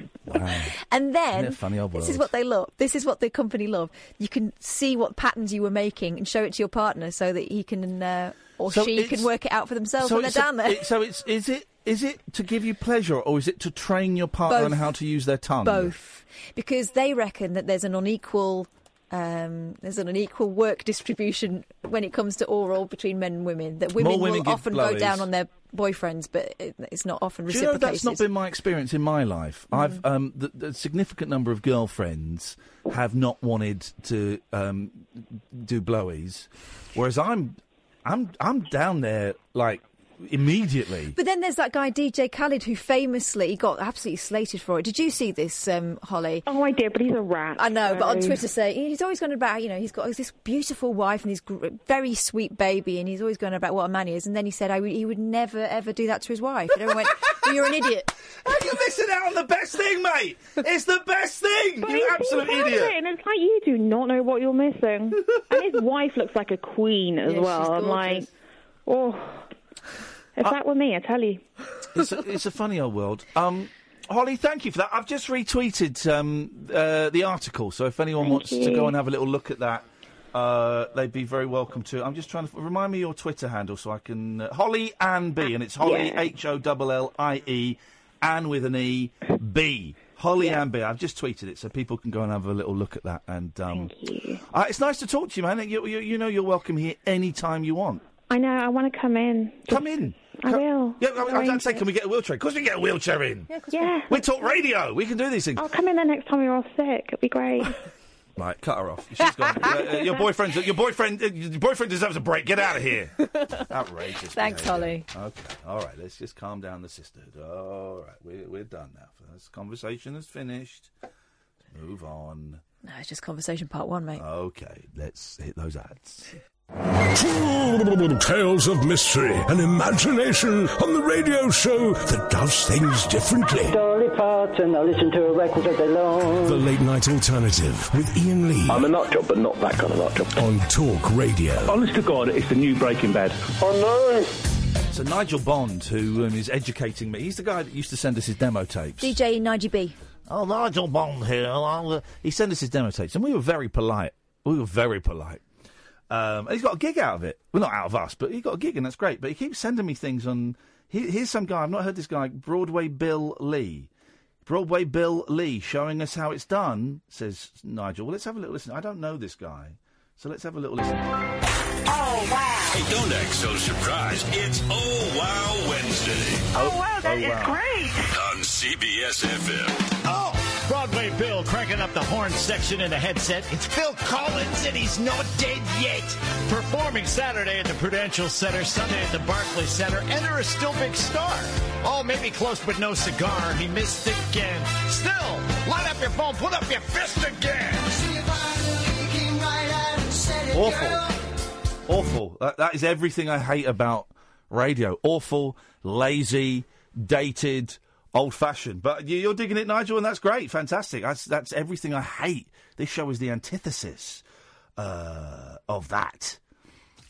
And then Isn't it a funny old this is what they love. This is what the company love. You can see what patterns you were making and show it to your partner so that he can uh, or So she can work it out for themselves when they're down there. it- so it's is it is it to give you pleasure or is it to train your partner on how to use their tongue? Both, because they reckon that there's an unequal. Um, there's an unequal work distribution when it comes to oral between men and women. That women, women will often go down on their boyfriends, but it, it's not often Do you know reciprocated. that's not been my experience in my life? Mm. I've um, the, the significant number of girlfriends have not wanted to um, do blowies, whereas I'm I'm I'm down there like immediately. But then there's that guy DJ Khaled who famously got absolutely slated for it. Did you see this, um, Holly? Oh, I did, but he's a rat. I know, but on Twitter, say he's always going about you know he's got this beautiful wife and this gr- very sweet baby, and he's always going about what a man he is. And then he said I would, he would never ever do that to his wife. And everyone went, "Well, "You're an idiot." You're missing out on the best thing, mate. It's the best thing. But you he's absolute idiot. married, And it's like you do not know what you're missing. and his wife looks like a queen as Yeah, well. she's I'm like, oh, if that were me, I tell you. it's, a, it's a funny old world. Um, Holly, thank you for that. I've just retweeted um, uh, the article, so if anyone wants to go and have a little look at that, uh, they'd be very welcome to. I'm just trying to remind me your Twitter handle so I can. Uh, Holly Ann B, and it's Holly Yeah. H O L L I E, Ann with an E B. Holly Ann B. I've just tweeted it, so people can go and have a little look at that. And um, Uh, it's nice to talk to you, man. You, you, you know you're welcome here any time you want. I know, I want to come in. Come in. I will. Yeah, I, I, I'd Arrange say, can we get a wheelchair? Of course, we can get a wheelchair in. Yeah. We talk radio. We can do these things. I'll come in the next time you're all sick. It'd be great. Right, cut her off. She's gone. Uh, uh, your boyfriend's your boyfriend. Uh, your boyfriend deserves a break. Get out of here. Outrageous. Thanks, behaviour. Okay, all right. Let's just calm down the sisterhood. All right, we're we're done now. This conversation is finished. Let's move on. No, it's just conversation part one, mate. Okay, let's hit those ads. Tales of mystery and imagination on the radio show that does things differently. Dolly Parton, I listen to her records all day long. The Late Night Alternative with Iain Lee. I'm a nut job, but not that kind of nut job. On Talk Radio. Honest to God, it's the new Breaking Bad. Oh no! So Nigel Bond, who um, is educating me, he's the guy that used to send us his demo tapes. DJ Nigel B. Oh, Nigel Bond here. I'll, uh, he sent us his demo tapes, and we were very polite. We were very polite. Um, and he's got a gig out of it. Well, not out of us, but he got a gig, and that's great. But he keeps sending me things on. Here, here's some guy. I've not heard this guy. Broadway Bill Lee. Broadway Bill Lee showing us how it's done. Says Nigel. Well, let's have a little listen. I don't know this guy, so let's have a little listen. Oh, wow. Hey, don't act so surprised. It's Oh Wow Wednesday. Oh, wow, that oh, is wow. great. On CBS FM. Oh, Broadway Bill cranking up the horn section in the headset. It's Phil Collins, and he's not dead yet. Performing Saturday at the Prudential Center, Sunday at the Barclays Center. Enter a still big star. Oh, maybe close, but no cigar. He missed it again. Still, light up your phone, put up your fist again. Awful. Awful. That, that is everything I hate about radio. Awful, lazy, dated, old fashioned. But you- you're digging it, Nigel, and that's great. Fantastic. That's, that's everything I hate. This show is the antithesis uh, of that.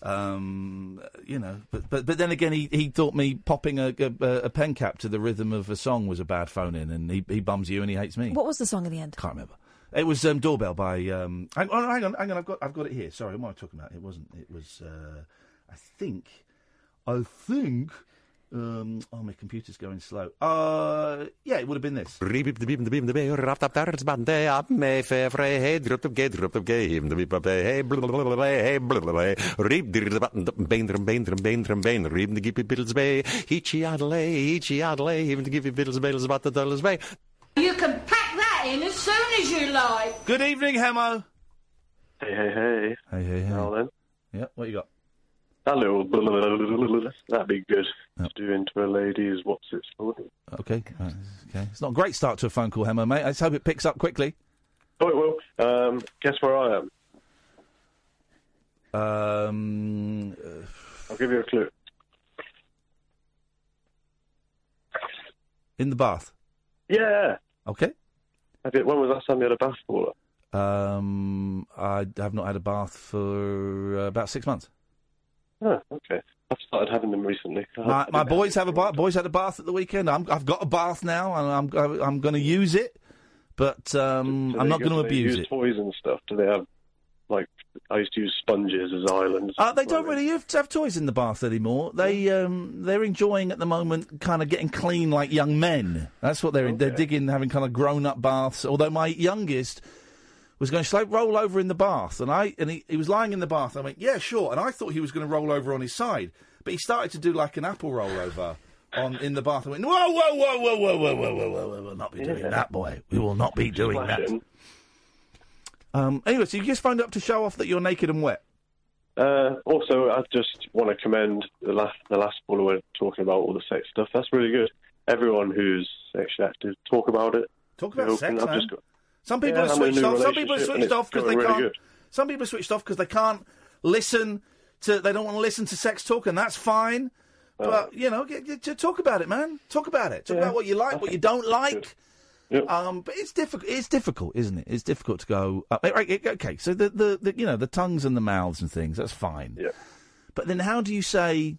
Um, you know, but, but but then again, he, he thought me popping a, a, a pen cap to the rhythm of a song was a bad phone in, and he, he bums you and he hates me. What was the song in the end? Can't remember. It was um, doorbell by. Um, hang, on, hang on, hang on. I've got, I've got it here. Sorry, what am I talking about? It wasn't. It was. Uh, I think. I think. Um, oh, my computer's going slow. Uh, yeah, it would have been this. You can pack that in as soon as you like. Good evening, Hemo. Hey, hey, hey. Hey, hey, hey. Now then. Yeah, what you got? Little that'd be good. To do into a lady's what's it called? Okay, right, okay. It's not a great start to a phone call, Hemo, mate. I just hope it picks up quickly. Oh, it will. Um, guess where I am? Um, uh, I'll give you a clue. in the bath. Yeah. Okay. I did, when was the last time you had a bath baller? Um, I have not had a bath for uh, about six months. Oh, okay. I've started having them recently. My, my boys have a bath. Boys had a bath at the weekend. I'm, I've got a bath now, and I'm I'm going to use it, but um, I'm not going to abuse it. Toys and stuff. Do they have like I used to use sponges as islands? Uh, they don't really have, have toys in the bath anymore. They um, they're enjoying at the moment, kind of getting clean like young men. That's what they're they're digging, having kind of grown up baths. Although my youngest was going to roll over in the bath, and I and he, he was lying in the bath. I went, yeah, sure, and I thought he was going to roll over on his side, but he started to do like an apple roll over. On in the bath, I went, whoa, whoa, whoa, whoa, whoa, whoa, whoa, whoa, whoa, we will not be doing that, boy. We will not be doing that. Um, anyway, so you just phoned up to show off that you're naked and wet. Uh, also, I just want to commend the last the last caller were talking about all the sex stuff. That's really good. Everyone who's sexually active, talk about it. Talk about sex, I've man. just got- Some people Yeah, are I'm in a switched off. Some people are switched off because they really can't. good. Some people are switched off because they can't listen to. They don't want to listen to sex talk, and that's fine. But you know, get, get, just talk about it, man. Talk about it. Talk Yeah. about what you like, what you don't like. Um, but it's difficult. It's difficult, isn't it? It's difficult to go. Uh, right, right, okay, so the, the the you know the tongues and the mouths and things. That's fine. Yeah. But then, how do you say?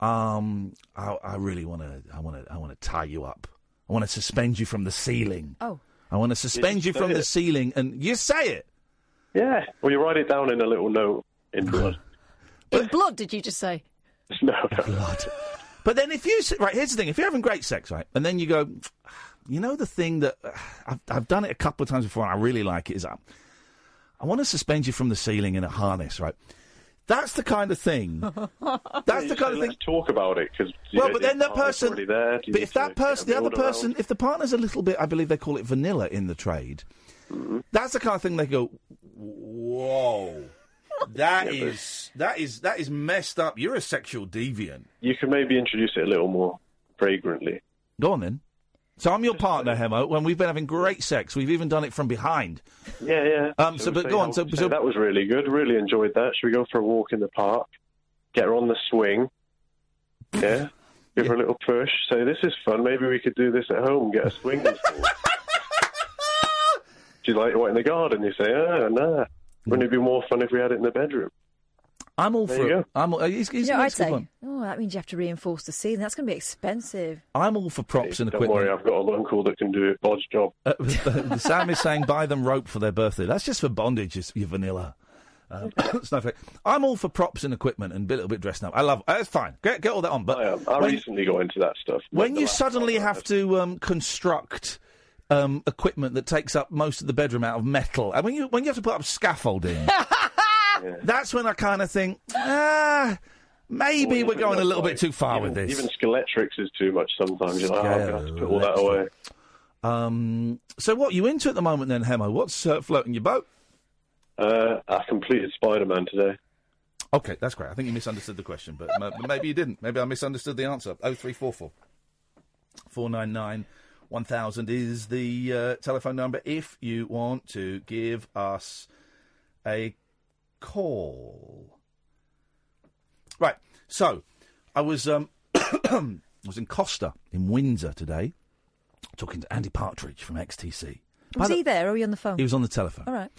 Um, I, I really want to. I want to. I want to tie you up. I want to suspend you from the ceiling. Oh. I want to suspend you say from the ceiling, and you say it. Yeah. Well, you write it down in a little note in blood. In blood, did you just say? no, no. Blood. But then, if you s- right, here's the thing: if you're having great sex, right, and then you go, you know, the thing that I've, I've done it a couple of times before, and I really like it is, uh, I want to suspend you from the ceiling in a harness, right? That's the kind of thing. That's the kind of thing. Talk about it because Well, but then that person. there. But if that person, the other build around? person, if the partner's a little bit, I believe they call it vanilla in the trade. Mm-hmm. That's the kind of thing they go, whoa, that is that is that is messed up. You're a sexual deviant. you can maybe introduce it a little more fragrantly. Go on then. So I'm your partner, Hemo. When we've been having great sex, we've even done it from behind. Yeah, yeah. Um, so, but go on. So, so that was really good. Really enjoyed that. Should we go for a walk in the park? Get her on the swing. Yeah. Give her a little push. Say this is fun. Maybe we could do this at home. Get a swing do you like, what in the garden? You say, ah, nah. Wouldn't it be more fun if we had it in the bedroom? I'm all There for you it. I'm. all- He's, he's you know, I'd makes a good say, one. oh, that means you have to reinforce the ceiling. That's going to be expensive. I'm all for props and equipment. Don't worry, I've got an uncle that can do it. Bod's job. Uh, Sam is saying buy them rope for their birthday. That's just for bondage, you you vanilla. Um, Snowflake. I'm all for props and equipment and a little bit dressing up. I love. That's fine. Get get all that on. But I, am. I when- recently got into that stuff. when you suddenly have to um, construct um, equipment that takes up most of the bedroom out of metal, and when you when you have to put up scaffolding, that's when I kind of think, ah, maybe we're going a little bit too far even, with this. Even Skeletrix is too much sometimes. You're like, oh, I'm going to have to put all that away. Um, so what you into at the moment then, Hemo? What's uh, floating your boat? Uh, I completed Spider-Man today. Okay, that's great. I think you misunderstood the question, but m- maybe you didn't. Maybe I misunderstood the answer. Oh three four four four nine nine one thousand is the uh, telephone number if you want to give us a call. Right. So, I was um, I was in Costa in Windsor today, talking to Andy Partridge from XTC. Was the- he there or were you on the phone? He was on the telephone All right.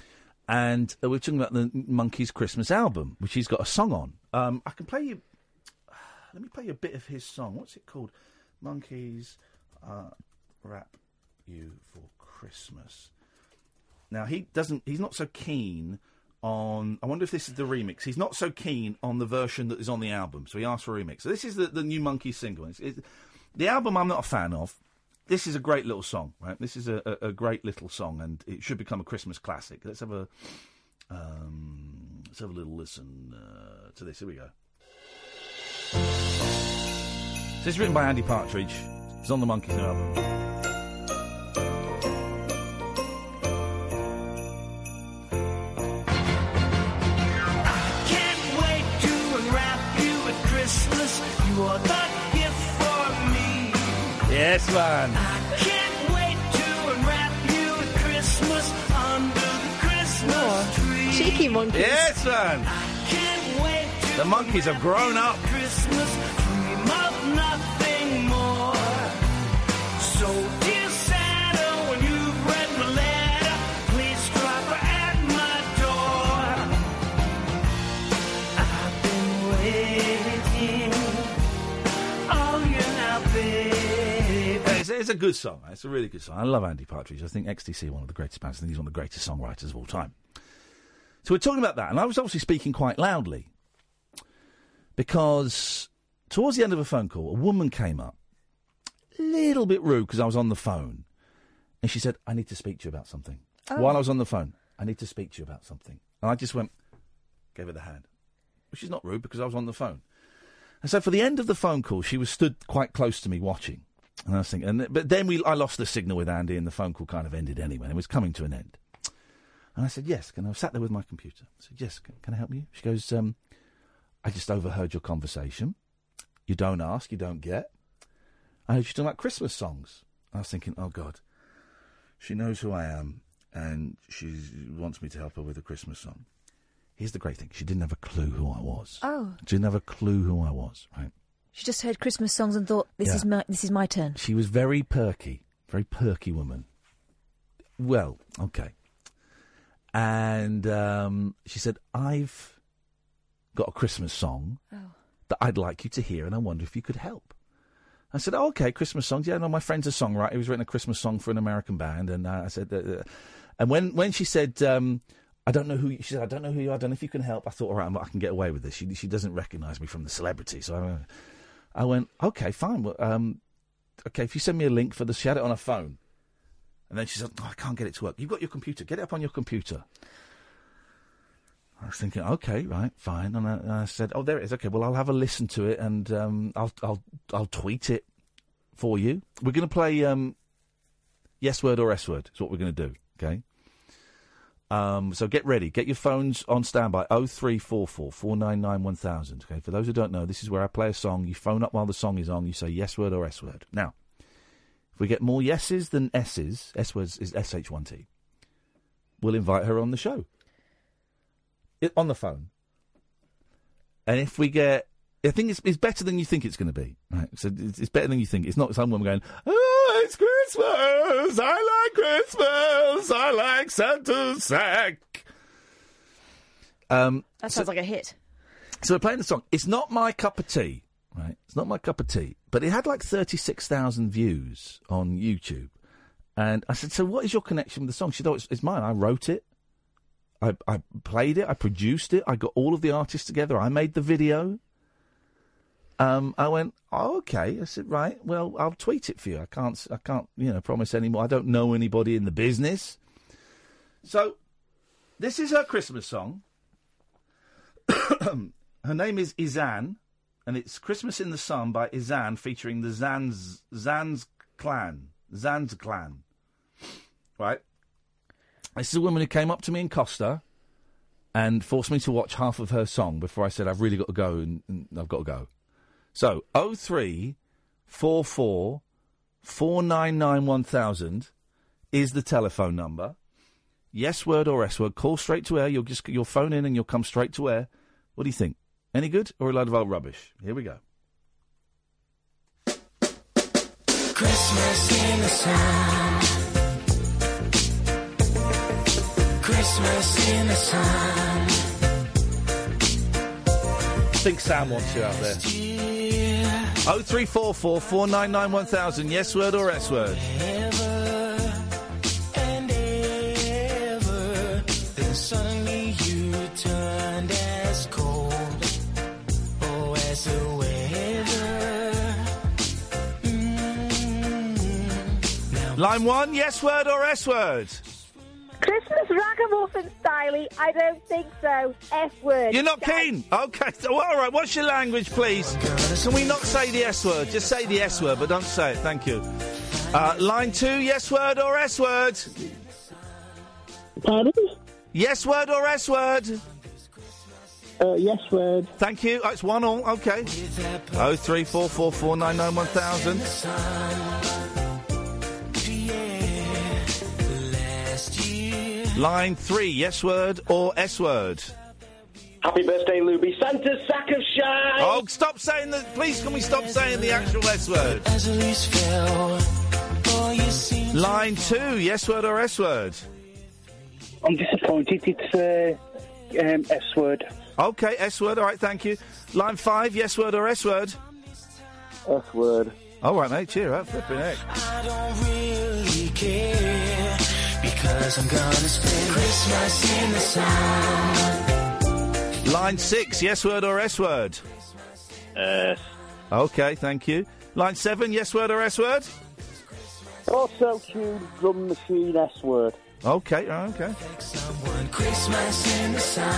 and uh, we we're talking about the Monkees Christmas album, which he's got a song on. Um, I can play you. Let me play you a bit of his song. What's it called? Monkees uh, rap you for Christmas. Now he doesn't. He's not so keen on. I wonder if this is the remix. He's not so keen on the version that is on the album, so he asked for a remix. So this is the the new Monkey single. It's, it, the album I'm not a fan of. This is a great little song, right? This is a, a, a great little song, and it should become a Christmas classic. Let's have a um, let's have a little listen uh, to this. Here we go. So This is written by Andy Partridge. It's on the Monkees album. Christmas tree. Cheeky monkeys. Yes, man. Can't wait to The monkeys have grown up. Christmas, It's, a good song. It's a really good song. I love Andy Partridge. I think XTC one of the greatest bands. I think he's one of the greatest songwriters of all time. So we're talking about that, and I was obviously speaking quite loudly because towards the end of a phone call, a woman came up, a little bit rude because I was on the phone, and she said, "I need to speak to you about something." Oh. While I was on the phone, I need to speak to you about something, and I just went, gave her the hand, which is not rude because I was on the phone. And so for the end of the phone call, she was stood quite close to me watching. And I was thinking, and, but then we, I lost the signal with Andy, and the phone call kind of ended anyway. And it was coming to an end. And I said, yes. And I sat there with my computer. I said, yes. Can, can I help you? She goes, um, I just overheard your conversation. You don't ask, you don't get. I heard you talking about Christmas songs. I was thinking, oh God, she knows who I am, and she wants me to help her with a Christmas song. Here's the great thing: she didn't have a clue who I was. Oh. She didn't have a clue who I was. Right? She just heard Christmas songs and thought, this Yeah. is my this is my turn. She was very perky, very perky woman. Well, okay. And um, she said, I've got a Christmas song Oh. that I'd like you to hear, and I wonder if you could help. I said, oh, okay, Christmas songs. Yeah, no, my friend's a songwriter. He was written a Christmas song for an American band. And uh, I said, uh, uh, and when, when she said, um, I don't know who, you, she said, I don't know who you are. I don't know if you can help. I thought, all right, I can get away with this. She, she doesn't recognise me from the celebrity. So I, I went, okay, fine. Well, um, okay, if you send me a link for this, she had it on her phone. And then she said, oh, I can't get it to work. You've got your computer. Get it up on your computer. I was thinking, okay, right, fine. And I, and I said, oh, there it is. Okay, well, I'll have a listen to it and um, I'll, I'll, I'll tweet it for you. We're going to play um, yes word or s word. Is what we're going to do. Okay. Um, so get ready. Get your phones on standby. Oh three four four four nine nine one thousand. Okay. For those who don't know, this is where I play a song. You phone up while the song is on. You say yes word or s word. Now, if we get more yeses than s's, s words is sh1t. We'll invite her on the show. It, on the phone. And if we get, I think it's, it's better than you think it's going to be. Right? So it's, it's better than you think. It's not someone going, "Oh, it's Christmas! I like Christmas! I like Santa's sack." Um, That so- sounds like a hit. so we're playing the song. It's not my cup of tea, right? It's not my cup of tea. But it had like 36,000 views on YouTube. And I said, So what is your connection with the song? She said, Oh, it's, it's mine. I wrote it. I, I played it. I produced it. I got all of the artists together. I made the video. Um, I went, oh, okay. I said, right. Well, I'll tweet it for you. I can't. I can't. You know, promise anymore. I don't know anybody in the business. So, this is her Christmas song. her name is Izan, and it's "Christmas in the Sun" by Izan, featuring the Zan's Zan's clan, Zan's clan. Right. This is a woman who came up to me in Costa and forced me to watch half of her song before I said I've really got to go and, and I've got to go. So, 03 44 499 1000 is the telephone number. Yes word or S word. Call straight to air. You'll just you'll phone in and you'll come straight to air. What do you think? Any good or a load of old rubbish? Here we go. Christmas in the sun. Christmas in the sun. I think Sam wants you out there. Oh three four four four nine nine one thousand. Yes word or S word. And ever, then suddenly you turned as cold. Oh, as the weather. Line one. Yes word or S word. Christmas ragamuffin style I don't think so. F word. You're not keen. Okay. So, all right. What's your language, please? Can we not say the S word? Just say the S word, but don't say it. Thank you. Uh, line two. Yes word or S word. Pardon? Yes word or S word. Uh, yes word. Thank you. Oh, it's one all. Okay. Oh three four four four nine nine one thousand. Line three. Yes word or S word. Happy birthday, Luby. Santa's sack of shine. Oh, stop saying that. Please, can we stop saying the actual S word? Line two. Yes word or S word. I'm disappointed. It's uh, um, S word. Okay, S word. All right, thank you. Line five. Yes word or S word. S word. All right, mate. Cheer up. Flipping heck. I don't really care because I'm gonna spend Christmas in the sun. Line six. Yes word or S word. S. Okay, thank you. Line seven. Yes word or S word. Also cute drum machine S word. Okay, oh, okay. Someone Christmas in the sun.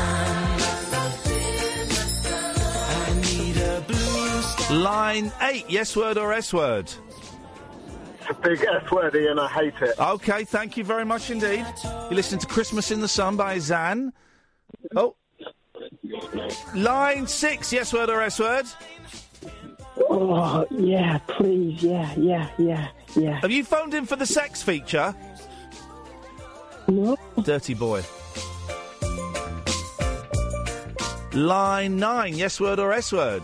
I need a blue. Line eight. Yes word or S word. It's a big S wordy and I hate it. Okay, thank you very much indeed. You listen to Christmas in the Sun by Zan. Oh. Line six. Yes word or S word. Oh, yeah, please. Yeah, yeah, yeah, yeah. Have you phoned in for the sex feature? No. Dirty boy. Line nine. Yes word or S word.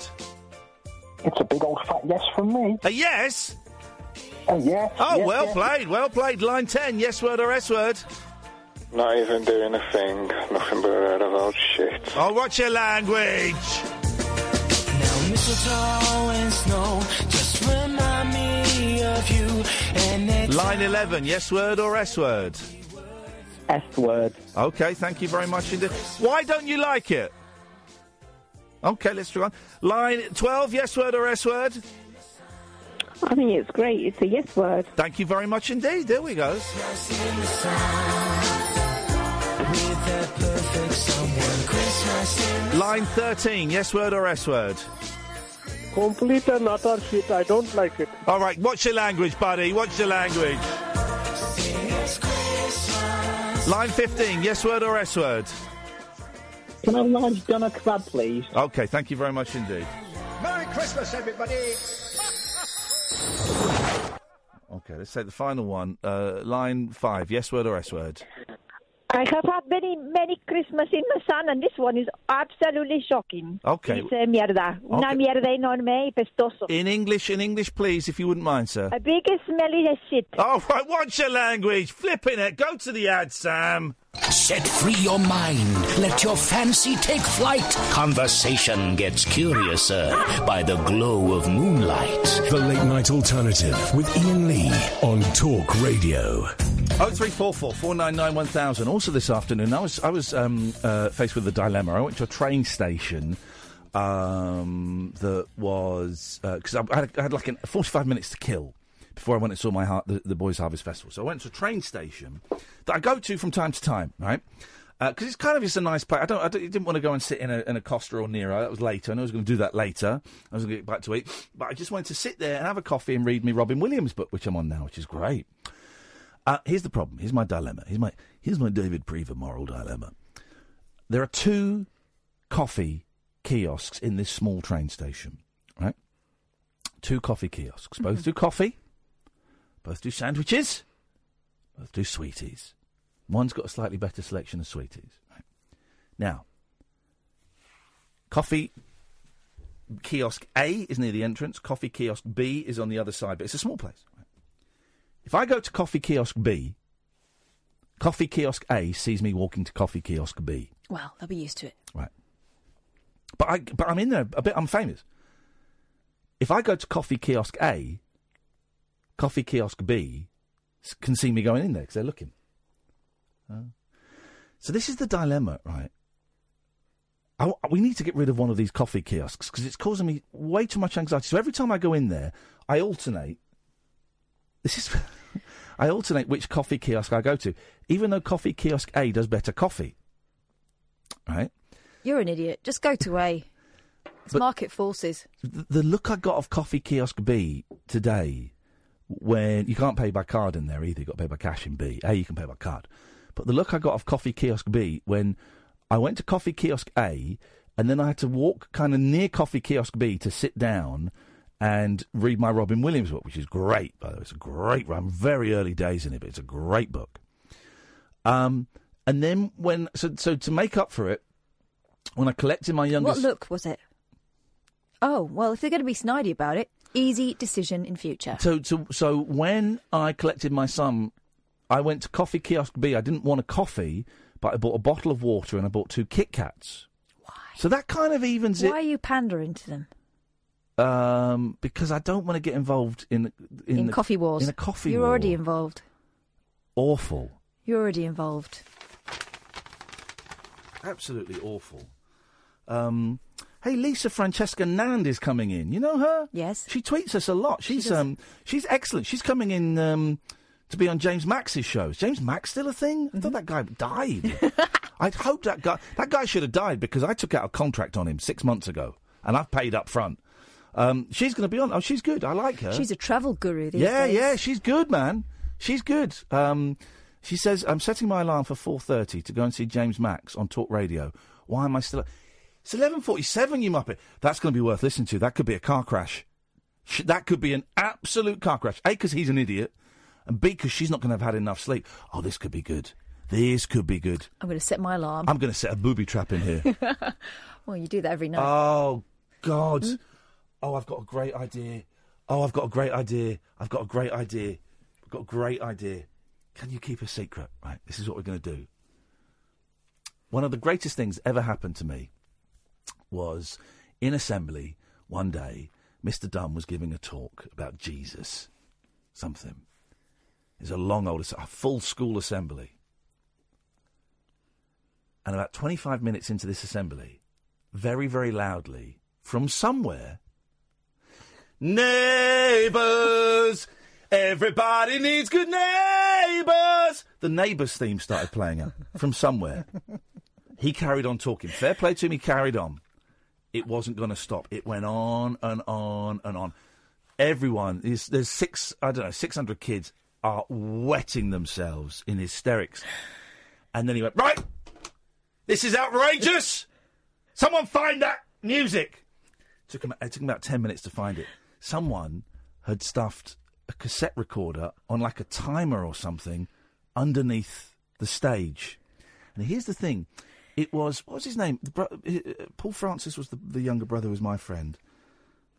It's a big old fat yes from me. A yes. Oh, yes. Oh, yes, well yes. played, well played. Line 10, yes word or S word? Not even doing a thing. Nothing but a load of old shit. Oh, what's your language? Now mistletoe and snow just remind me of you. And Line 11, yes word or S word? S word. Okay, thank you very much indeed. Why don't you like it? Okay, let's try on. Line 12, yes word or S word? I think it's great. It's a yes word. Thank you very much indeed. There we go. with that perfect someone Christmas in Line 13, yes word or S word? Complete and utter shit. I don't like it. All right, what's your language, buddy? What's your language? Line 15, yes word or S word? Can I have large doner kebab, please? Okay, thank you very much indeed. Merry Christmas, everybody. Okay, let's take the final one. Uh, line 5, yes word or S word? I have had many, many Christmas in my son, and this one is absolutely shocking. Okay. Dice mierda. Una mierda enorme y pestoso. In English, in English, please, if you wouldn't mind, sir. A big smelly shit. Oh, right, what's your language? Flipping it. Go to the ad, Sam. Set free your mind. Let your fancy take flight. Conversation gets curiouser by the glow of moonlight. The Late Night Alternative with Iain Lee on Talk Radio. Oh three four four four nine nine one thousand. Also this afternoon, I was I was um, uh, faced with a dilemma. I went to a train station um, that was because I, I, had, I had like an, forty five minutes to kill before I went and saw my har- the, the Boys Harvest Festival. So I went to a train station that I go to from time to time, right? Because it's kind of just a nice place. I don't. I don't- didn't want to go and sit in a, in a Costa or Nero. That was later. I was going to do that later. I was going to get back to eat, but I just wanted to sit there and have a coffee and read me Robin Williams book, which I'm on now, which is great. Uh, here's the problem. Here's my dilemma. Here's my here's my David Prever moral dilemma. There are two coffee kiosks in this small train station, right? Two coffee kiosks. Both do coffee. Both do sandwiches. Both do sweeties. One's got a slightly better selection of sweeties. Right? Now, coffee kiosk A is near the entrance. Coffee kiosk B is on the other side, but it's a small place. right? If I go to coffee kiosk B, coffee kiosk A sees me walking to coffee kiosk B. Well, they'll be used to it. Right. But I but I'm in there a bit I'm famous. If I go to coffee kiosk A, coffee kiosk B can see me going in there because they're looking. Uh, so this is the dilemma, right? I we need to get rid of one of these coffee kiosks because it's causing me way too much anxiety. So every time I go in there, I alternate. This is. I alternate which coffee kiosk I go to, even though coffee kiosk A does better coffee. Right? You're an idiot. Just go to A. It's But- market forces. the look I got of Coffee Kiosk B today, when you can't pay by card in there either, you've got to pay by cash in B. A, you can pay by card. But the look I got of Coffee Kiosk B when I went to Coffee Kiosk A, and then I had to walk kind of near Coffee Kiosk B to sit down and read my Robin Williams book, which is great, by the way. It's a great I'm very early days in it, but it's a great book. Um, and then when, so, so to make up for it, when I collected my youngest. What look was it? Oh, well, if they're going to be snidey about it, easy decision in future. So, so, so when I collected my son, I went to Coffee Kiosk B. I didn't want a coffee, but I bought a bottle of water and I bought two Kit Kats. Why? So that kind of evens it. Why are you pandering to them? um, because I don't want to get involved in in, In, the- coffee wars. In a coffee You're war. already involved. awful, You're already involved. absolutely awful. Um, hey, Lisa Francesca Nand is coming in. You know her? Yes. She tweets us a lot. She's um, she's excellent. She's coming in um, to be on James Max's shows. James Max still a thing? I thought that guy died. I'd hope that guy that guy should have died because I took out a contract on him six months ago and I've paid up front. Um, she's going to be on. Oh, she's good. I like her. She's a travel guru these yeah, days. yeah, she's good, man. She's good. Um, she says, "I'm setting my alarm for 4:30 to go and see James Max on Talk Radio. Why am I still? It's 11:47. You muppet. That's going to be worth listening to. That could be a car crash. That could be an absolute car crash. A, because he's an idiot, and B, because she's not going to have had enough sleep. Oh, this could be good. This could be good. I'm going to set my alarm. I'm going to set a booby trap in here. well, you do that every night. Oh God! Hmm? Oh, I've got a great idea. Oh, I've got a great idea. I've got a great idea. I've got a great idea. Can you keep a secret? Right. This is what we're going to do. One of the greatest things ever happened to me was in assembly one day. Mr. Dunn was giving a talk about Jesus, something. It's a long old, a full school assembly. And about 25 minutes into this assembly, very, very loudly, from somewhere, Neighbours! Everybody needs good neighbours! The neighbours theme started playing out from somewhere. He carried on talking. Fair play to him, he carried on. It wasn't going to stop. It went on and on and on. Everyone, is, there's six, I don't know, 600 kids are wetting themselves in hysterics. And then he went, right, this is outrageous! Someone find that music! Took him, it took him about 10 minutes to find it. Someone had stuffed a cassette recorder on like a timer or something underneath the stage. And here's the thing it was, what was his name? The bro- uh, Paul Francis was the, the younger brother, who was my friend.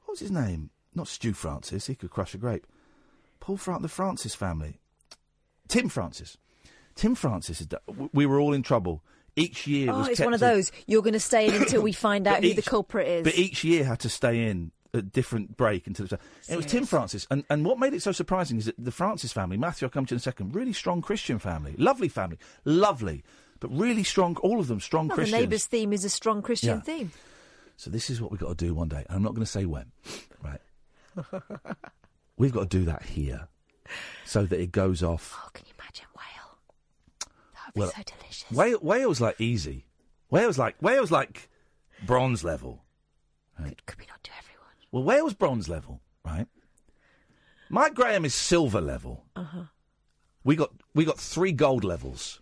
What was his name? Not Stu Francis, he could crush a grape. Paul Fran- the Francis family. Tim Francis. Tim Francis, we were all in trouble. Each year oh, was it's one of those. You're going to stay in until we find out But who the culprit is. But each year had to stay in a different break into the. It was Tim Francis, and and what made it so surprising is that the Francis family, Matthew, I'll come to in a second, really strong Christian family, lovely family, lovely, but really strong. All of them strong Well, the Christians. neighbours theme is a strong Christian Yeah. theme. So this is what we've got to do one day. and I'm not going to say when, right? We've got to do that here, so that it goes off. Oh, can you imagine Whale? That would Well, be so delicious. Wales, Wales like easy. Wales like Wales like bronze level. Right? Could we not do everyone? Well, Wales bronze level, right? Mike Graham is silver level. Uh huh. We got we got three gold levels.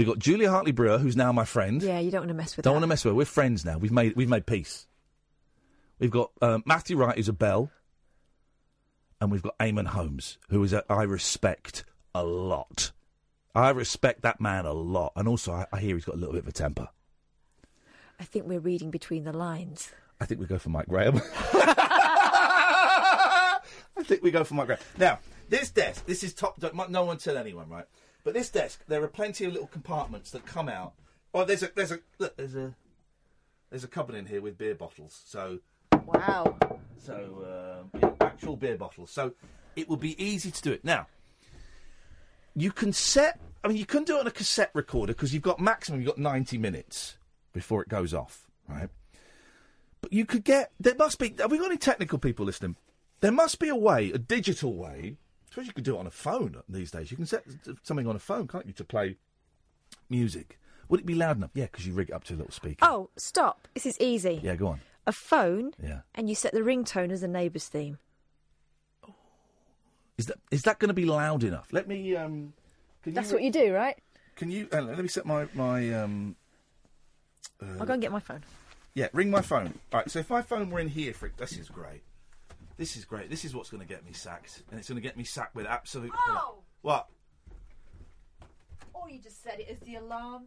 We got Julia Hartley Brewer, who's now my friend. Yeah, you don't want to mess with Don't want to mess with her. We're friends now. We've made we've made peace. We've got um, Matthew Wright, who's a bell, and we've got Eamonn Holmes, who is a, I respect a lot. I respect that man a lot, and also I, I hear he's got a little bit of a temper. I think we're reading between the lines. I think we go for Mike Graham. I think we go for Mike Graham. Now, this desk, this is top. Don't, no one tell anyone, right? But this desk, there are plenty of little compartments that come out. Oh, there's a there's a look, there's a there's a cupboard in here with beer bottles. So wow. So um, yeah, actual beer bottles. So it would be easy to do it. Now, you can set. I mean, you couldn't do it on a cassette recorder because you've got maximum. You've got ninety minutes before it goes off, right? But you could get. There must be. Have we got any technical people listening? There must be a way, a digital way. I suppose you could do it on a phone these days. You can set something on a phone, can't you, to play music? Would it be loud enough? Yeah, because you rig it up to a little speaker. Oh, stop. This is easy. Yeah, go on. A phone, Yeah. and you set the ringtone as a neighbour's theme. Is that is that going to be loud enough? Let me. Um, can That's you, what you do, right? Can you? Uh, let me set my my. Um, uh, I'll go and get my phone. Yeah, ring my phone. All right, so if my phone were in here for this is great. This is great. This is what's going to get me sacked, and it's going to get me sacked with absolute. Oh! What? Or you just set it as the alarm.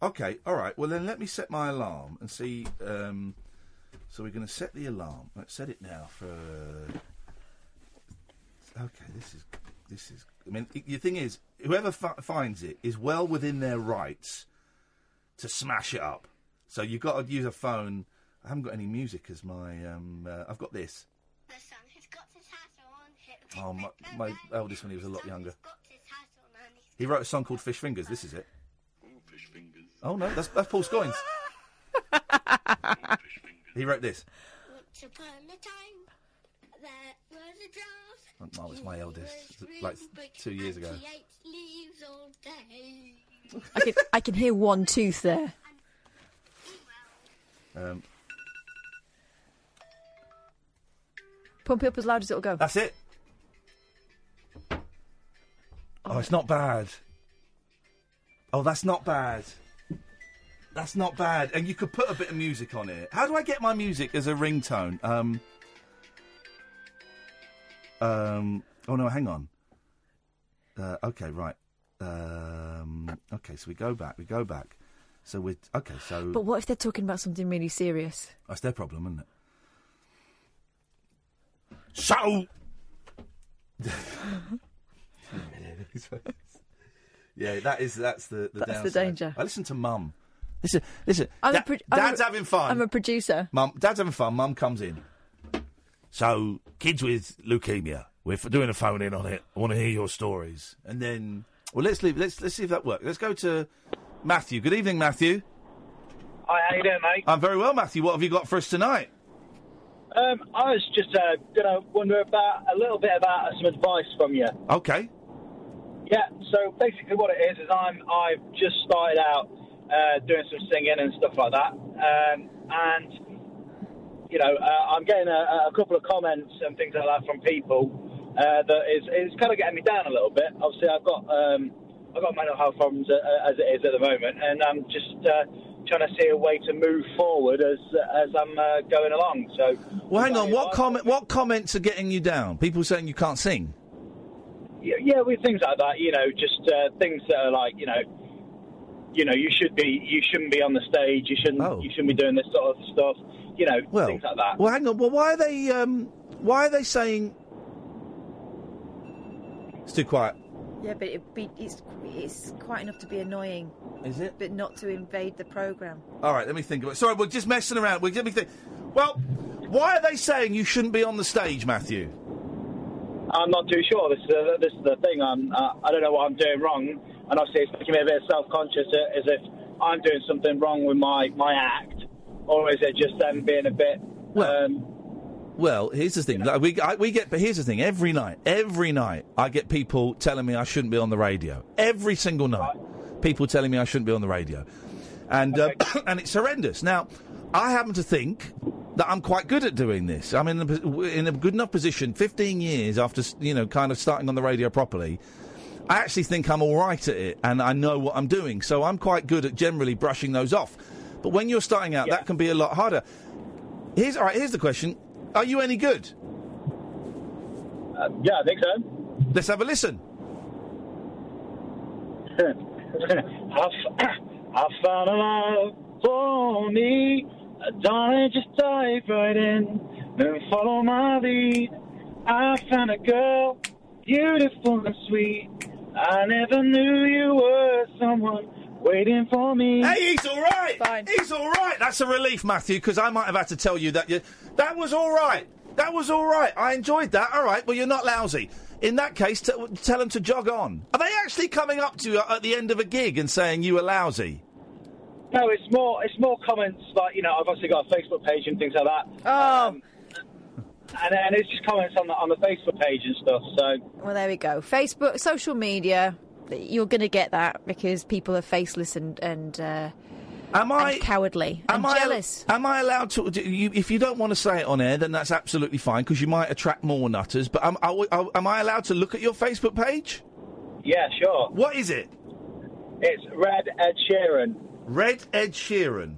Okay, all right. Well, then let me set my alarm and see. Um, so we're going to set the alarm. Let's set it now for. Okay, this is this is. I mean, the thing is, whoever fi- finds it is well within their rights to smash it up. So you've got to use a phone. I haven't got any music as my. Um, uh, I've got this. Oh, my, my eldest when he was a lot younger. He wrote a song called Fish Fingers. This is it. Oh no, that's that's Paul Scoins. he wrote this. Oh, it's my eldest, like two years ago. I can I can hear one tooth there. Um, Pump it up as loud as it'll go. that's it. Oh, it's not bad. Oh, that's not bad. That's not bad. And you could put a bit of music on it. How do I get my music as a ringtone? Um. Um. Oh no, hang on. Uh, okay, right. Um. Okay, so we go back. We go back. So we're Okay, so But what if they're talking about something really serious? that's their problem, isn't it? So. yeah, that is that's the the That's the danger. I listen to Mum. Listen, listen. I'm a Da- pro- I'm a- Dad's having fun. I'm a producer. Mum, Dad's having fun. Mum comes in. So, kids with leukemia, we're doing a phone in on it. I want to hear your stories. And then, well, let's leave. Let's let's see if that works. Let's go to Matthew. Good evening, Matthew. Hi, how you doing, mate? I'm very well, Matthew. What have you got for us tonight? Um, I was just uh, going to wonder about a little bit about some advice from you. Okay. Yeah. So basically, what it is is I'm I've just started out uh, doing some singing and stuff like that, um, and you know uh, I'm getting a, a couple of comments and things like that from people uh, that is is kind of getting me down a little bit. Obviously, I've got um, I've got mental health problems uh, as it is at the moment, and I'm just uh, trying to see a way to move forward as as I'm uh, going along. So. Well, hang on. What comment? What comments are getting you down? People saying you can't sing. Yeah, yeah, with things like that, you know, just uh, things that are like, you know, you know, you should be, you shouldn't be on the stage, you shouldn't, you shouldn't be doing this sort of stuff, you know, Well, things like that. Well, hang on. Well, why are they? Um, why are they saying? It's too quiet. Yeah, but it be, it's it's quite enough to be annoying. Is it? But not to invade the program. All right, let me think about it. Sorry, we're just messing around. We let me think. Well, Why are they saying you shouldn't be on the stage, Matthew? I'm not too sure. This is the, this is the thing. I'm uh, I don't know what I'm doing wrong, and obviously it's making me a bit self-conscious, uh, as if I'm doing something wrong with my my act, or is it just them being a bit? Um, Well, here's the thing. Like, we I, we get, but here's the thing. Every night, every night, I get people telling me I shouldn't be on the radio. Every single night, people telling me I shouldn't be on the radio, and uh, and it's horrendous. Now, I happen to think that I'm quite good at doing this. I'm in a, in a good enough position. Fifteen years after you know, kind of starting on the radio properly. I actually think I'm all right at it, and I know what I'm doing. So I'm quite good at generally brushing those off. But when you're starting out, that can be a lot harder. Here's all right. Here's the question: Are you any good? uh, yeah, I think so. Let's have a listen. I, f- I found a love for me. Darling, just dive right in and follow my lead. I found a girl, beautiful and sweet. I never knew you were someone waiting for me. Hey, he's all right. He's all right. That's a relief, Matthew, because I might have had to tell you that you, that was all right. That was all right. I enjoyed that. All right. Well, you're not lousy. In that case, t- tell them to jog on. Are they actually coming up to you at the end of a gig and saying you were lousy? No, it's more it's more comments like you know I've obviously got a Facebook page and things like that. Oh. Um, and and it's just comments on the on the Facebook page and stuff. So Well, there we go. Facebook, social media. You're going to get that because people are faceless and and, uh, Am I and cowardly Am and I, jealous. Am I allowed to? do You, if you don't want to say it on air, then that's absolutely fine because you might attract more nutters. But am, are are- am I allowed to look at your Facebook page? yeah, sure. What is it? It's Red Ed Sheeran. Red Ed Sheeran.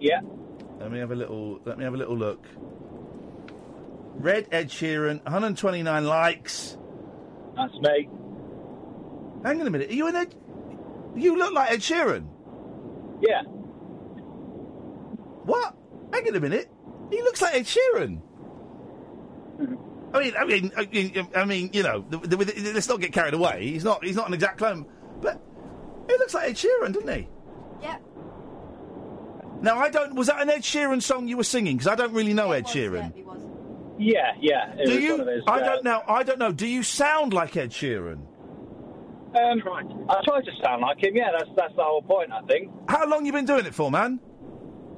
Yeah. Let me have a little. Let me have a little look. Red Ed Sheeran, 129 likes. That's me. Hang on a minute. Are you an Ed? You look like Ed Sheeran. Yeah. What? Hang on a minute. He looks like Ed Sheeran. I mean, I mean, I mean, I mean, you know, the, the, the- let's not get carried away. He's not. He's not an exact clone, but he looks like Ed Sheeran, doesn't he? Yeah. Now I don't. Was that an Ed Sheeran song you were singing? Because I don't really know Ed Sheeran. Yeah, yeah. It Do was you? One of his, I uh, don't know. I don't know. Do you sound like Ed Sheeran? Um, I try to sound like him. Yeah, that's that's the whole point. I think. How long you been doing it for, man?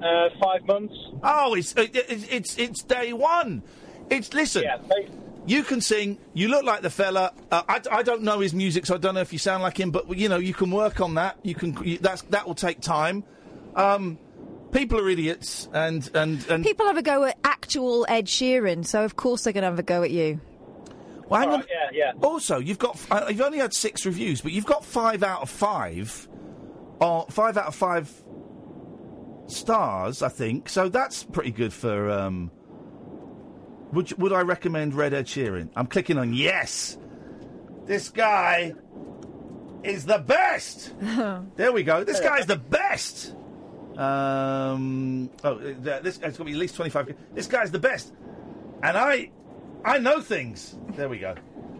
Uh, five months. Oh, it's it, it's it's it's day one. It's listen. You can sing. You look like the fella. Uh, I, I don't know his music, so I don't know if you sound like him. But you know, you can work on that. You can. You, that's that will take time. Um, people are idiots, and and and People have a go at actual Ed Sheeran, so of course they're going to have a go at you. Well, hang on. Yeah, yeah. Also, you've got uh, you've only had six reviews, but you've got five out of five, or five out of five stars, I think. So that's pretty good for. Um, would you- would I recommend Red Ed Sheeran? I'm clicking on yes. This guy is the best. There we go. This guy's the best. Um, oh, uh, this it's got to be at least twenty-five. This guy's the best, and I, I know things. There we go.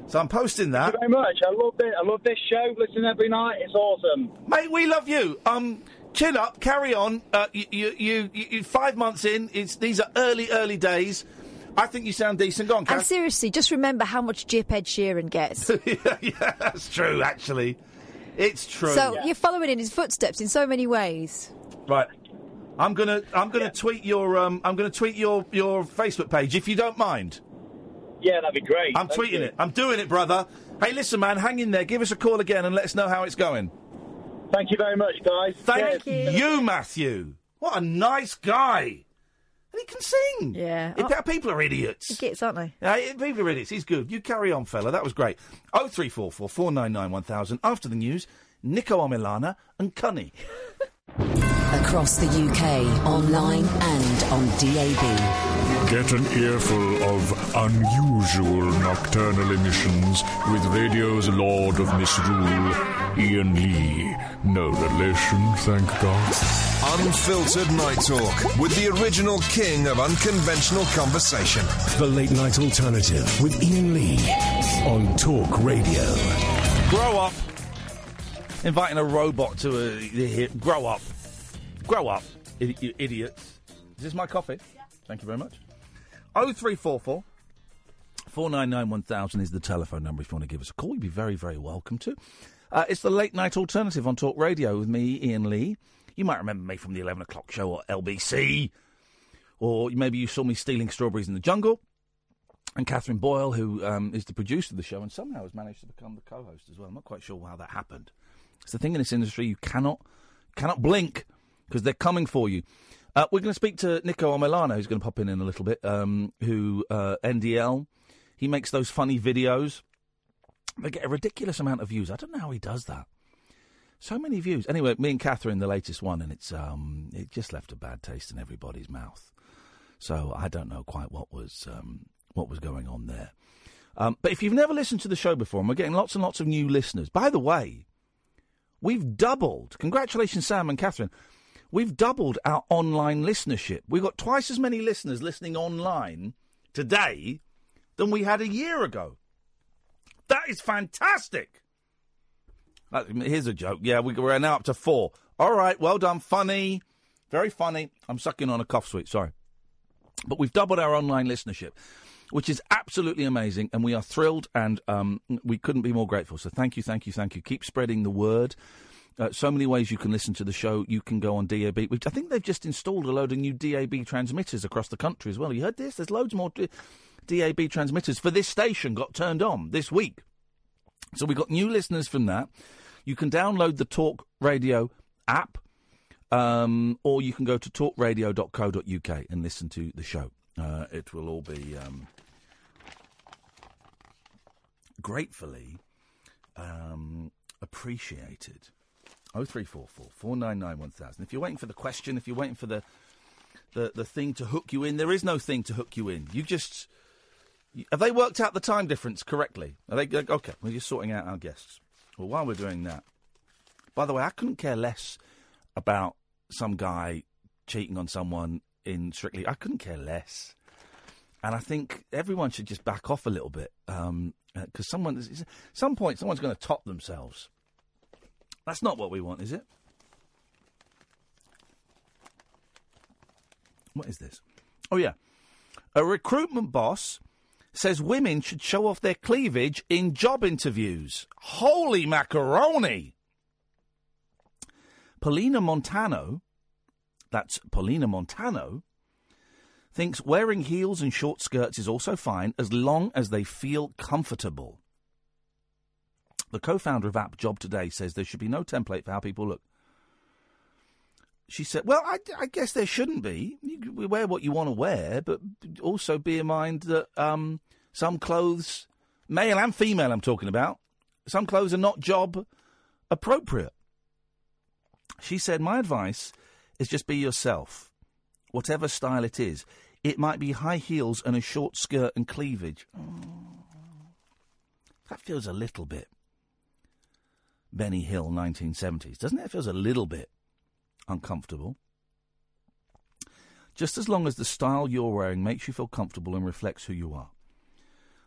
So I'm posting that. Thank you very much. I love it. I love this show. Listen every night. It's awesome. Mate, we love you. Um, chin up, carry on. Uh, you, you, you, you, you five months in. It's these are early, early days. I think you sound decent. Go on, And seriously, just remember how much jip Ed Sheeran gets. yeah, that's true. Actually, it's true. So you're following in his footsteps in so many ways. right. I'm gonna, I'm gonna tweet your, um, I'm gonna tweet your, your Facebook page if you don't mind. Yeah, that'd be great. I'm Thank tweeting you. it. I'm doing it, brother. Hey, listen, man, hang in there. Give us a call again and let us know how it's going. Thank you very much, guys. Thank Cheers. you, Matthew. What a nice guy. And he can sing. Yeah. It- people are idiots. Gits, aren't they? Yeah, it- people are idiots. He's good. You carry on, fella. That was great. Oh three four four four nine nine one thousand. After the news, Niko Omilana and Cunny. Across the UK, online and on DAB. Get an earful of unusual nocturnal emissions with radio's Lord of Misrule, Iain Lee. No relation, thank God. Unfiltered Night Talk with the original king of unconventional conversation. The Late Night Alternative with Iain Lee on Talk Radio. Grow up. Inviting a robot to a. here- Grow up. Grow up, you idiots. Is this my coffee? Thank you very much. 0344 499 1000 is the telephone number if you want to give us a call. You'd be very, very welcome to. Uh, it's the late night alternative on Talk Radio with me, Iain Lee. You might remember me from the 11 o'clock show or LBC, or maybe you saw me stealing strawberries in the jungle. And Catherine Boyle, who um, is the producer of the show and somehow has managed to become the co host as well. I'm not quite sure how that happened. It's the thing in this industry, you cannot, cannot blink because they're coming for you. Uh, we're going to speak to Niko Omilana, who's going to pop in in a little bit, um, who, uh, NDL, he makes those funny videos. They get a ridiculous amount of views. I don't know how he does that. So many views. Anyway, me and Catherine, the latest one, and it's um, it just left a bad taste in everybody's mouth. So I don't know quite what was um, what was going on there. Um, but if you've never listened to the show before, and we're getting lots and lots of new listeners. By the way, we've doubled. Congratulations, Sam and Catherine. We've doubled our online listenership. We've got twice as many listeners listening online today than we had a year ago. That is fantastic. Here's a joke. Yeah, we, we're now up to four. All right, well done. Funny. Very funny. I'm sucking on a cough sweet, sorry. But we've doubled our online listenership, which is absolutely amazing, and we are thrilled and um, we couldn't be more grateful. So thank you, thank you, thank you. Keep spreading the word. Uh, so many ways you can listen to the show. You can go on DAB. I think they've just installed a load of new DAB transmitters across the country as well. You heard this? There's loads more DAB transmitters for this station got turned on this week. So we've got new listeners from that. You can download the Talk Radio app, um, or you can go to talkradio.co.uk and listen to the show. Uh, it will all be um, gratefully um, appreciated. 0344 499 1000. If you're waiting for the question, if you're waiting for the, the, the thing to hook you in, there is no thing to hook you in. You just. Have they worked out the time difference correctly? Are they okay? We're just sorting out our guests. Well, while we're doing that, by the way, I couldn't care less about some guy cheating on someone in Strictly. I couldn't care less, and I think everyone should just back off a little bit um, uh, because someone, at some point, someone's going to top themselves. That's not what we want, is it? What is this? Oh yeah, a recruitment boss says women should show off their cleavage in job interviews. Holy macaroni! Polina Montano, that's Polina Montano, thinks wearing heels and short skirts is also fine as long as they feel comfortable. The co founder of App Job Today says there should be no template for how people look. She said, Well, I, I guess there shouldn't be. You wear what you want to wear, but also bear in mind that um, some clothes, male and female, I'm talking about, some clothes are not job appropriate. She said, My advice is just be yourself, whatever style it is. It might be high heels and a short skirt and cleavage. Oh, that feels a little bit Benny Hill 1970s, doesn't it? It feels a little bit uncomfortable. Just as long as the style you're wearing makes you feel comfortable and reflects who you are.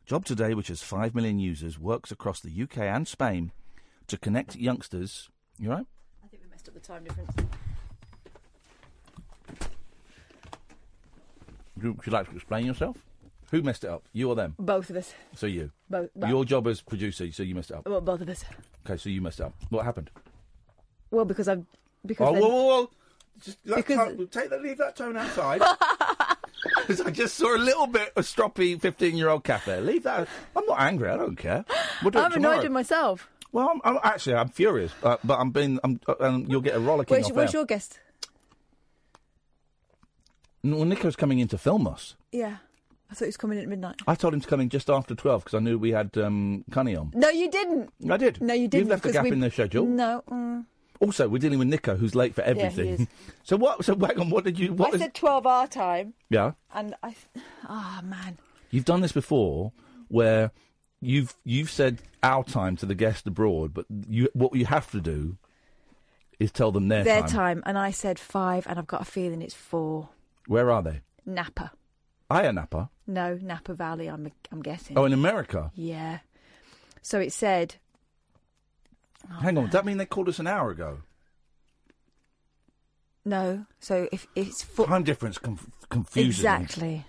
Job Today, which has 5 million users, works across the UK and Spain to connect youngsters. You right? I think we messed up the time difference. Would you like to explain yourself? Who messed it up? You or them? Both of us. So you. Both. well, Your job as producer, so you messed it up. Well, both of us. Okay, so you messed it up. What happened? Well, because I've because Oh, then- whoa, whoa, whoa! Just that Because- tone, take that, leave that tone outside. Because I just saw a little bit of stroppy fifteen-year-old cat there. Leave that. I'm not angry. I don't care. We'll do I'm annoyed with myself. Well, I'm, I'm actually I'm furious, uh, but I'm being. I'm, uh, um, you'll get a rollicking Where's, where's your guest? Well, Niko's coming in to film us. Yeah, I thought he was coming in at midnight. I told him to come in just after twelve because I knew we had um, Cunny on. No, you didn't. I did. No, you didn't. You've left a gap we- in the schedule. No. Mm. Also, we're dealing with Niko, who's late for everything. Yeah, he is. so what? So hang on. What did you? What I was- said 12 our time, Yeah. and I. Ah, man. You've done this before, where you've you've said our time to the guest abroad, but you what you have to do is tell them their, time. Their time, and I said five, and I've got a feeling it's four. Where are they? Napa. Ayia Napa. No, Napa Valley. I'm. I'm guessing. Oh, in America. Yeah. So it said. Oh, Hang on. Does that mean they called us an hour ago? No. So if it's four. Time difference conf- confuses me. Exactly.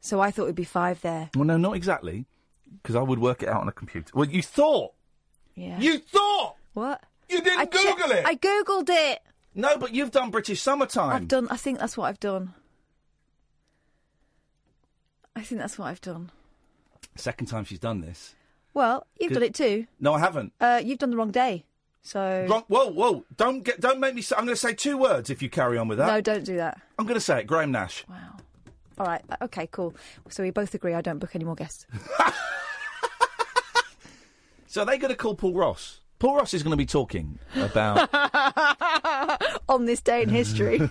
So I thought it would be five there. Well, no, not exactly, because I would work it out on a computer. Well, you thought. Yeah. You thought. What? You didn't I che- Google it. I googled it. No, but you've done British summertime. I've done. I think that's what I've done. I think that's what I've done. Second time she's done this. Well, you've done it too. No, I haven't. Uh, you've done the wrong day. So Wrong- Whoa, whoa! Don't get, don't make me. Say, I'm going to say two words if you carry on with that. no, don't do that. I'm going to say it. Graham Nash. Wow. All right. uh, Okay. Cool. So we both agree. I don't book any more guests. So are they going to call Paul Ross? Paul Ross is going to be talking about. On this day in history.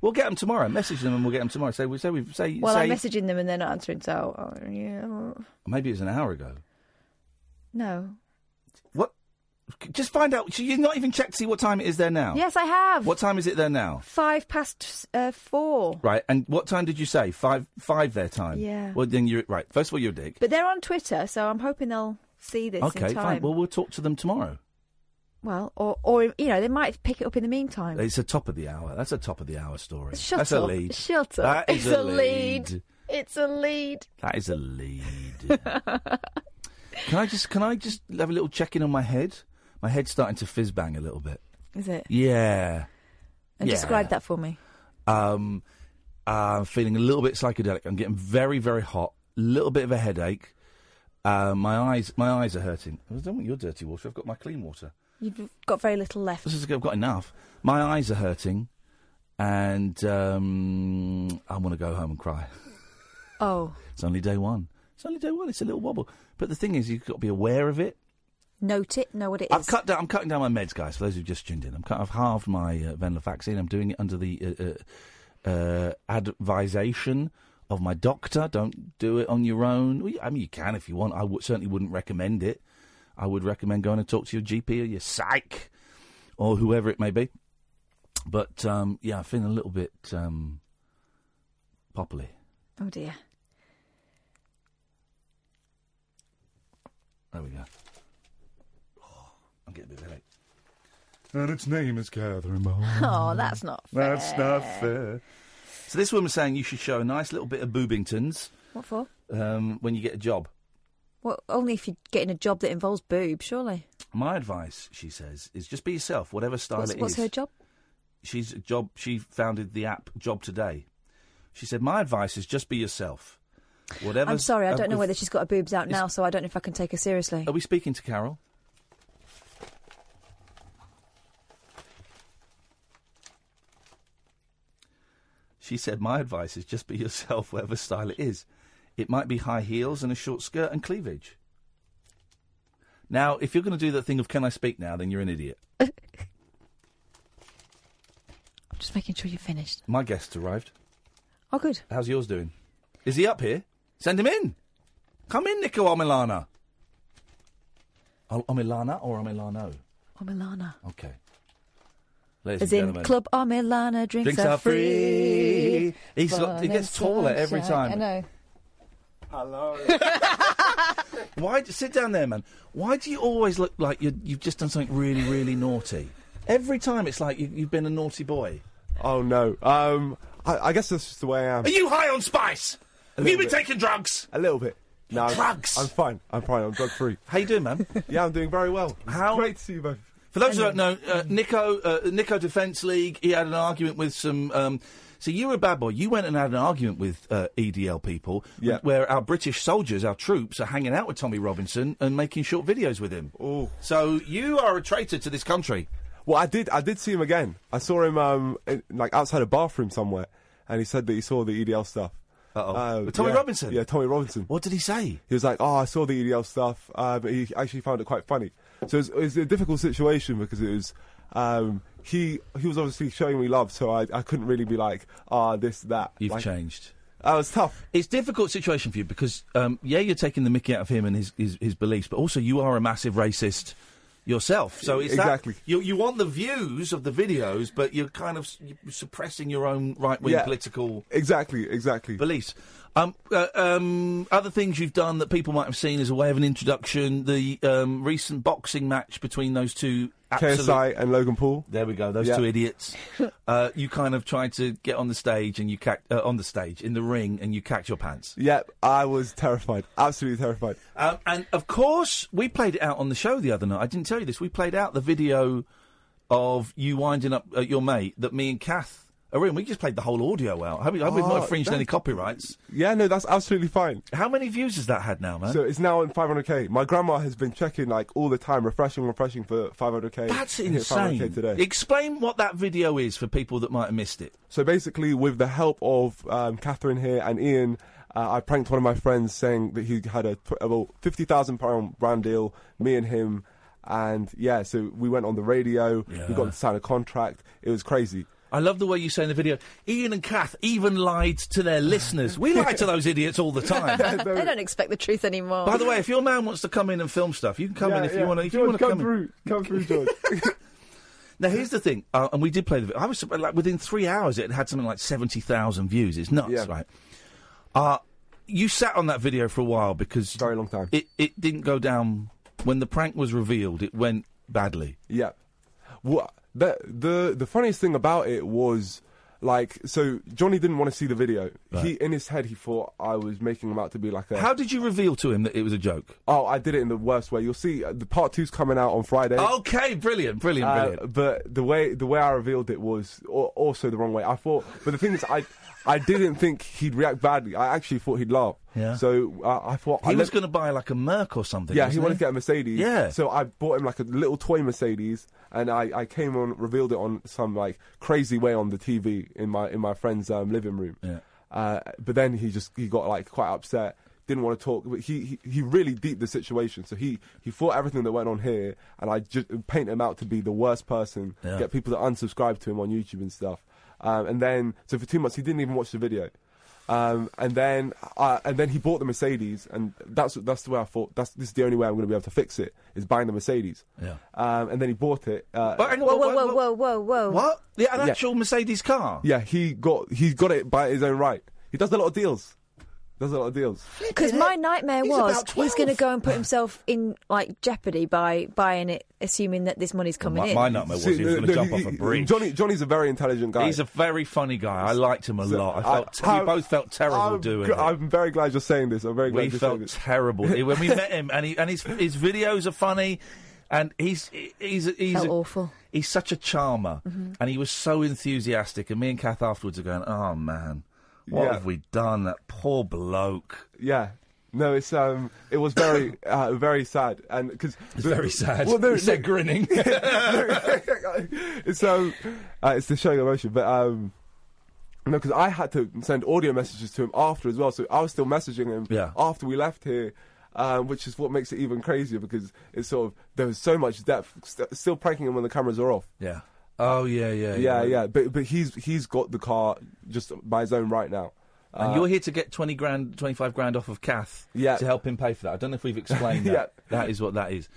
we'll get them tomorrow. Message them and we'll get them tomorrow. Say we say we say. well, say I'm messaging them and they're not answering. So oh, yeah. maybe it was an hour ago. No. What? Just find out. So You've not even checked to see what time it is there now. Yes, I have. What time is it there now? Five past uh, four. Right. And what time did you say? Five. Five their time. Yeah. Well, then you're right. First of all, you're a dick. But they're on Twitter, so I'm hoping they'll see this Okay, in time. fine. Well, we'll talk to them tomorrow. Well, or or you know, they might pick it up in the meantime. It's a top of the hour. That's a top of the hour story. Shut That's up. a lead. Shut up. That is it's a lead. lead. It's a lead. That is a lead. can I just can I just have a little check in on my head? My head's starting to fizz bang a little bit. Is it? Yeah. And yeah. describe that for me. Um, I'm feeling a little bit psychedelic. I'm getting very very hot. A little bit of a headache. Uh, my eyes my eyes are hurting. I don't want your dirty water. I've got my clean water. You've got very little left. This is, I've got enough. My eyes are hurting, and um, I want to go home and cry. Oh, It's only day one. It's only day one. It's a little wobble. But the thing is, you've got to be aware of it. note it. Know what it is. I've cut down. I'm cutting down my meds, guys. For those who've just tuned in, I'm cut, I've halved my uh, venlafaxine. I'm doing it under the uh, uh, uh, advisation of my doctor. Don't do it on your own. Well, I mean, you can if you want. I certainly wouldn't recommend it. I would recommend going and talk to your GP or your psych or whoever it may be. But um, yeah, I'm feeling a little bit um, poppily. Oh dear. There we go. Oh, I'm getting a bit of a headache. And its name is Catherine Boyle. Oh, that's not fair. That's not fair. So this woman's saying you should show a nice little bit of boobingtons What for? um, when you get a job. Well, only if you're getting a job that involves boob, surely. My advice, she says, is just be yourself, whatever style What's, it what's is. her job? She's a job. She founded the app Job Today. She said, "My advice is just be yourself. Whatever." I'm sorry, I uh, don't know whether she's got her boobs out now, so I don't know if I can take her seriously. Are we speaking to Carol? She said, My advice is just be yourself, whatever style it is. It might be high heels and a short skirt and cleavage. Now, if you're going to do that thing of can I speak now, then you're an idiot. I'm just making sure you're finished. My guest's arrived. Oh, good. How's yours doing? Is he up here? Send him in. Come in, Niko Omilana. Omilana or Omilano? Oh, Milana. Okay. Ladies As and in gentlemen. Club Oh, Milana, drinks, Drinks are free. He's got- he gets taller every time. I know. Hello. Why? Sit down there, man. Why do you always look like you you've just done something really, really naughty? Every time it's like you, you've been a naughty boy. Oh no. Um, I, I guess that's just the way I am. Are you high on spice? A Have you been bit. taking drugs? A little bit. No, I'm- Drugs? I'm fine. I'm fine. I'm drug free. How you doing, man? yeah, I'm doing very well. How great to see you both. For those who don't know, uh, Niko, uh, Niko Defence League, he had an argument with some. Um, so you were a bad boy. You went and had an argument with uh, EDL people, Yeah. where our British soldiers, our troops, are hanging out with Tommy Robinson and making short videos with him. Oh, so you are a traitor to this country. Well, I did. I did see him again. I saw him um in, like outside a bathroom somewhere, and he said that he saw the EDL stuff. Uh, Tommy yeah. Robinson? Yeah, Tommy Robinson. What did he say? He was like, "Oh, I saw the EDL stuff, uh, but he actually found it quite funny." So it was, it was a difficult situation because it was um, he he was obviously showing me love, so I, I couldn't really be like, "Ah, this that." You've Like- changed. That was tough. It's a difficult situation for you because, um, yeah, you're taking the mickey out of him and his, his, his beliefs, but also you are a massive racist yourself. So it's that- Exactly. you you want the views of the videos, but you're kind of you're suppressing your own right wing Yeah. political Exactly, exactly. beliefs. Um, uh, um, other things you've done that people might have seen as a way of an introduction: the um, recent boxing match between those two KSI and Logan Paul. There we go. Those Yeah. two idiots. uh, you kind of tried to get on the stage and you cack uh, on the stage in the ring and you cacked your pants. Yep, I was terrified, absolutely terrified. Um, and of course, we played it out on the show the other night. I didn't tell you this. We played out the video of you winding up uh, your mate that me and Kath are. We just played the whole audio out. I hope, I hope we've Oh, not infringed any copyrights. Yeah, no, that's absolutely fine. How many views has that had now, man? So it's now on 500k. My grandma has been checking like all the time, refreshing, refreshing for 500k. That's Hit 500K insane. today. Explain what that video is for people that might have missed it. So basically, with the help of um, Catherine here and Iain, uh, I pranked one of my friends saying that he had a tw- about fifty thousand pound brand deal. Me and him, and yeah, so we went on the radio. We got to sign a contract. It was crazy. I love the way you say in the video, Iain and Kath even lied to their listeners. We lie to those idiots all the time. they don't expect the truth anymore. By the way, if your man wants to come in and film stuff, you can come Yeah, in if yeah. you want to. If you George, want to come come, in. through, come through, George. Now here's the thing, uh, and we did play the. video. I was surprised, like within three hours, it had something like seventy thousand views. It's nuts, Yeah. right? Uh you sat on that video for a while because very long time. It it didn't go down when the prank was revealed. It went badly. Yeah. What the the the funniest thing about it was like so Johnny didn't want to see the video. He in his head he thought I was making him out to be like a How did you reveal to him that it was a joke? Oh, I did it in the worst way. You'll see uh, the part two's coming out on Friday. Okay, brilliant, brilliant, Uh, brilliant. but the way the way I revealed it was also the wrong way. I thought, but the thing is, I I didn't think he'd react badly. I actually thought he'd laugh. Yeah. So uh, I thought He I was let- going to buy like a Merc or something. yeah, he wanted to get a Mercedes. Yeah. So I bought him like a little toy Mercedes, and I, I came on, revealed it on some like crazy way on the TV in my in my friend's um, living room. Yeah. Uh, but then he just he got like quite upset. Didn't want to talk, but he, he he really deep the situation. So he he thought everything that went on here, and I just paint him out to be the worst person. Yeah. Get people to unsubscribe to him on YouTube and stuff. Um, and then so for two months he didn't even watch the video. Um, and then, uh, and then he bought the Mercedes, and that's that's the way I thought. That's this is the only way I'm going to be able to fix it is buying the Mercedes. Yeah. Um, and then he bought it. Uh, But hang Whoa, whoa, whoa, whoa, whoa, whoa. What? The, an Yeah. actual Mercedes car? yeah, he got he got it by his own right. He does a lot of deals. Does a lot of deals. Because my nightmare He's was about he's going to go and put himself in like jeopardy by buying it, assuming that this money's coming my, in. my nightmare was he was going to no, jump he- off a he- bridge. Johnny Johnny's a very intelligent guy. He's a very funny guy. I liked him a So, lot. I I- felt te- how- we both felt terrible I'm, doing gl- it. I'm very glad you're saying this. I'm very glad we you're felt saying terrible He- when we met him, and he and his his videos are funny, and he's he's he's Felt awful. He's such a charmer, Mhm. and he was so enthusiastic. And me and Kath afterwards are going, "Oh man, what Yeah. have we done? That poor bloke." Yeah. No, it's um, it was very, uh, very sad, and because It's very sad. Well, no, said grinning. it's um, uh, it's the showing emotion, but um, no, because I had to send audio messages to him after as well, so I was still messaging him Yeah. after we left here. Um, which is what makes it even crazier because it's sort of there was so much depth. St- still pranking him when the cameras are off. Yeah. Oh yeah, yeah, yeah, yeah. But but he's he's got the car just by his own right now. And Uh, you're here to get twenty grand, twenty five grand off of Kath Yeah. to help him pay for that. I don't know if we've explained that. Yeah. That is what that is.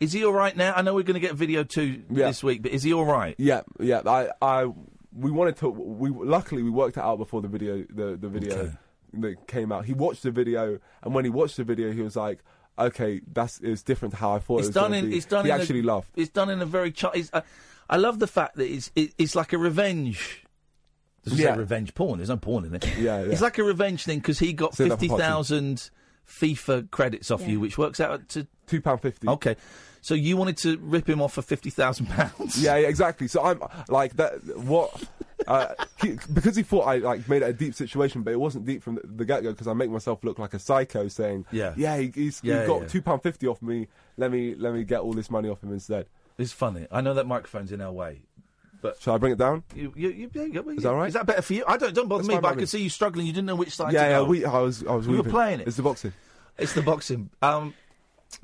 Is he all right now? I know we're going to get video two Yeah. this week, but is he all right? Yeah, yeah. I, I, we wanted to. We luckily we worked it out before the video, the the video Okay. that came out. He watched the video, and when he watched the video, he was like, "Okay, that's it's different to how I thought It's it was done in. be." It's done. He in actually a, laughed. It's done in a very. Uh, I love the fact that it's it, it's like a revenge. Doesn't Yeah. say revenge porn. There's no porn in it. Yeah, yeah. It's like a revenge thing because he got Say that for fifty Foxy. thousand FIFA credits off you, which works out to two pound fifty. Okay, so you wanted to rip him off for fifty thousand pounds. Yeah, yeah, exactly. So I'm like that. What? Uh, he, because he thought I like made it a deep situation, but it wasn't deep from the, the get go because I make myself look like a psycho, saying, Yeah. yeah, he, he's Yeah, he got yeah. two pound fifty off me. Let me let me get all this money off him instead." It's funny. I know that microphone's in our way, but Shall I bring it down? you, you, you, there you go. Is that all right? Is that better for you? I don't. Don't bother That's me, fine but I by could me. see you struggling. You didn't know which side yeah, to yeah. go. We, I was I was. You were weeping. playing it. It's the boxing. It's the boxing. Um,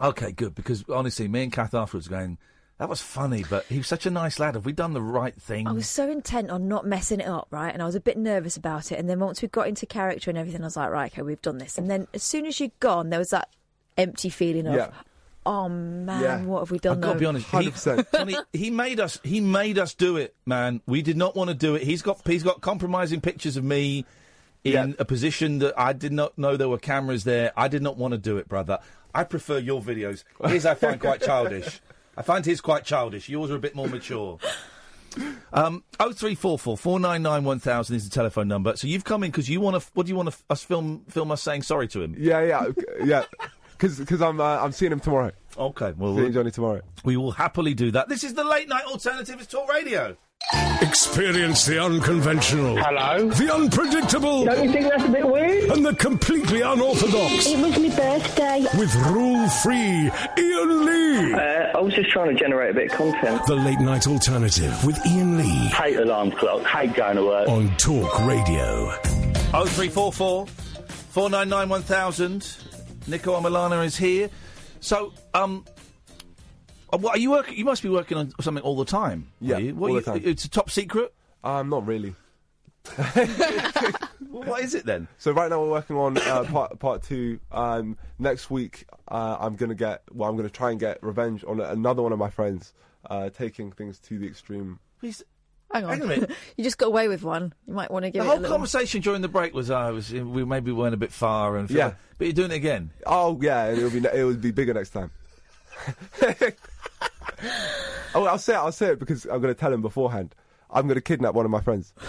okay, good. Because honestly, me and Kath afterwards going, that was funny, but he was such a nice lad. Have we done the right thing? I was so intent on not messing it up, right? And I was a bit nervous about it. And then once we got into character and everything, I was like, right, okay, we've done this. And then as soon as you'd gone, there was that empty feeling of, Yeah. Oh man, Yeah. what have we done? I've got to be honest. He, Tony, he made us. He made us do it, man. We did not want to do it. He's got. He's got compromising pictures of me in Yeah. a position that I did not know there were cameras there. I did not want to do it, brother. I prefer your videos. His I find quite childish. I find his quite childish. Yours are a bit more mature. Um, 0344 499 1000 is the telephone number. So you've come in because you want to. What do you want to, us film film us saying sorry to him? Yeah, yeah, okay, yeah. Because I'm uh, I'm seeing him tomorrow. Okay, well, seeing Johnny tomorrow. We will happily do that. This is the late night alternative. It's Talk Radio. Experience the unconventional. Hello? The unpredictable. Don't you think that's a bit weird? And the completely unorthodox. It was my birthday. With rule free Iain Lee. Uh, I was just trying to generate a bit of content. The late night alternative with Iain Lee. Hate alarm clock. Hate going to work. On Talk Radio. 0344 499 1000. Niko Omilana is here. So, um, uh, what are you working? You must be working on something all the time. Yeah, are you? What all you- the time. It's a top secret. Um, not really. what is it then? So right now we're working on uh, part part two. Um, next week uh, I'm gonna get well. I'm gonna try and get revenge on another one of my friends uh, taking things to the extreme. Hang on. Hang on a minute. you just got away with one. You might want to give the it whole a little. conversation during the break was, I was, we maybe weren't a bit far, and Yeah. but you're doing it again. Oh yeah, it'll be it will be bigger next time. oh, I'll say it. I'll say it because I'm gonna tell him beforehand. I'm gonna kidnap one of my friends.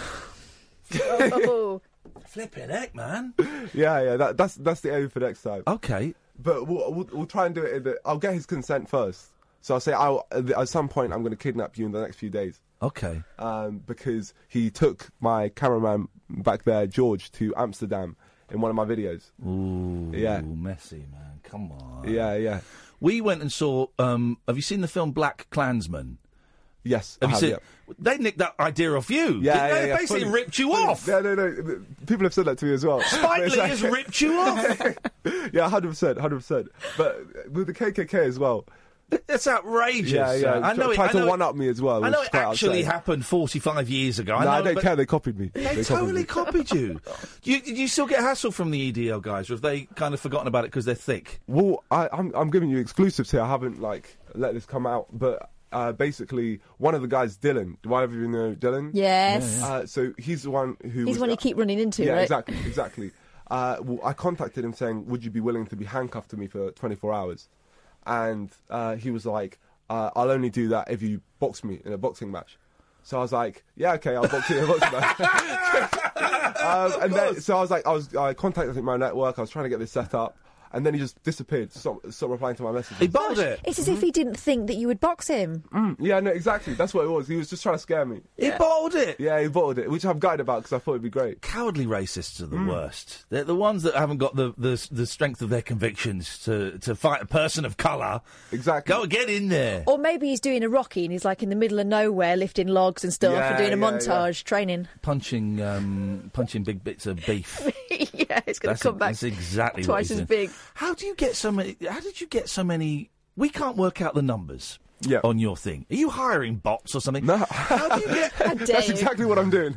Oh. Flipping heck, man. yeah, yeah. That, that's that's the aim for next time. Okay. But we'll, we'll we'll try and do it. In the, I'll get his consent first. So I'll say I'll, at some point I'm going to kidnap you in the next few days. Okay. Um, because he took my cameraman back there, George, to Amsterdam in one of my videos. Ooh, Yeah. messy man. Come on. Yeah, yeah. We went and saw. Um, have you seen the film Black Klansman? Yes, Have I you have, seen? yeah. They nicked that idea off you. Yeah, yeah, they? yeah, basically ripped you off. No, no, no. People have said that to me as well. Spike Lee like- has ripped you off. yeah, hundred percent, hundred percent. But with the KKK as well. That's outrageous. Yeah, yeah. I know. it, Tried I to know one it, up me as well. I know it actually upsetting. happened 45 years ago. I No, know, I don't but care. They copied me. They, copied totally me. copied you. do, you. you still get hassle from the EDL guys, or have they kind of forgotten about it because they're thick? Well, I, I'm I'm giving you exclusives here. I haven't like let this come out, but uh, basically one of the guys, Dylan. Do either of you know Dylan? Yes. Yeah, yeah. Uh, so he's the one who. He's was, the one you keep running into, Yeah, right? exactly, exactly. Uh, well, I contacted him saying, "Would you be willing to be handcuffed to me for 24 hours?" And uh, he was like, uh, "I'll only do that if you box me in a boxing match." So I was like, "Yeah, okay, I'll box you in a boxing match." um, and then, so I was like, I was I contacted my network. I was trying to get this set up, and then he just disappeared. Stopped, stopped replying to my messages. He bottled it. It's as if he didn't think that you would box him. Mm, yeah, no, exactly. That's what it was. He was just trying to scare me. He bottled it. Yeah, he bottled it, which I'm gutted about because I thought it'd be great. Cowardly racists are the Mm. worst. They're the ones that haven't got the, the the strength of their convictions to, to fight a person of colour. Exactly. Go get in there. Or maybe he's doing a Rocky and he's like in the middle of nowhere lifting logs and stuff Yeah, and doing a yeah, montage training. Punching um, punching big bits of beef. yeah, it's going to come back That's exactly what twice he's as doing. big. How do you get so many? How did you get so many? We can't work out the numbers. Yeah. On your thing, are you hiring bots or something? No. How do you get? That's exactly what I'm doing.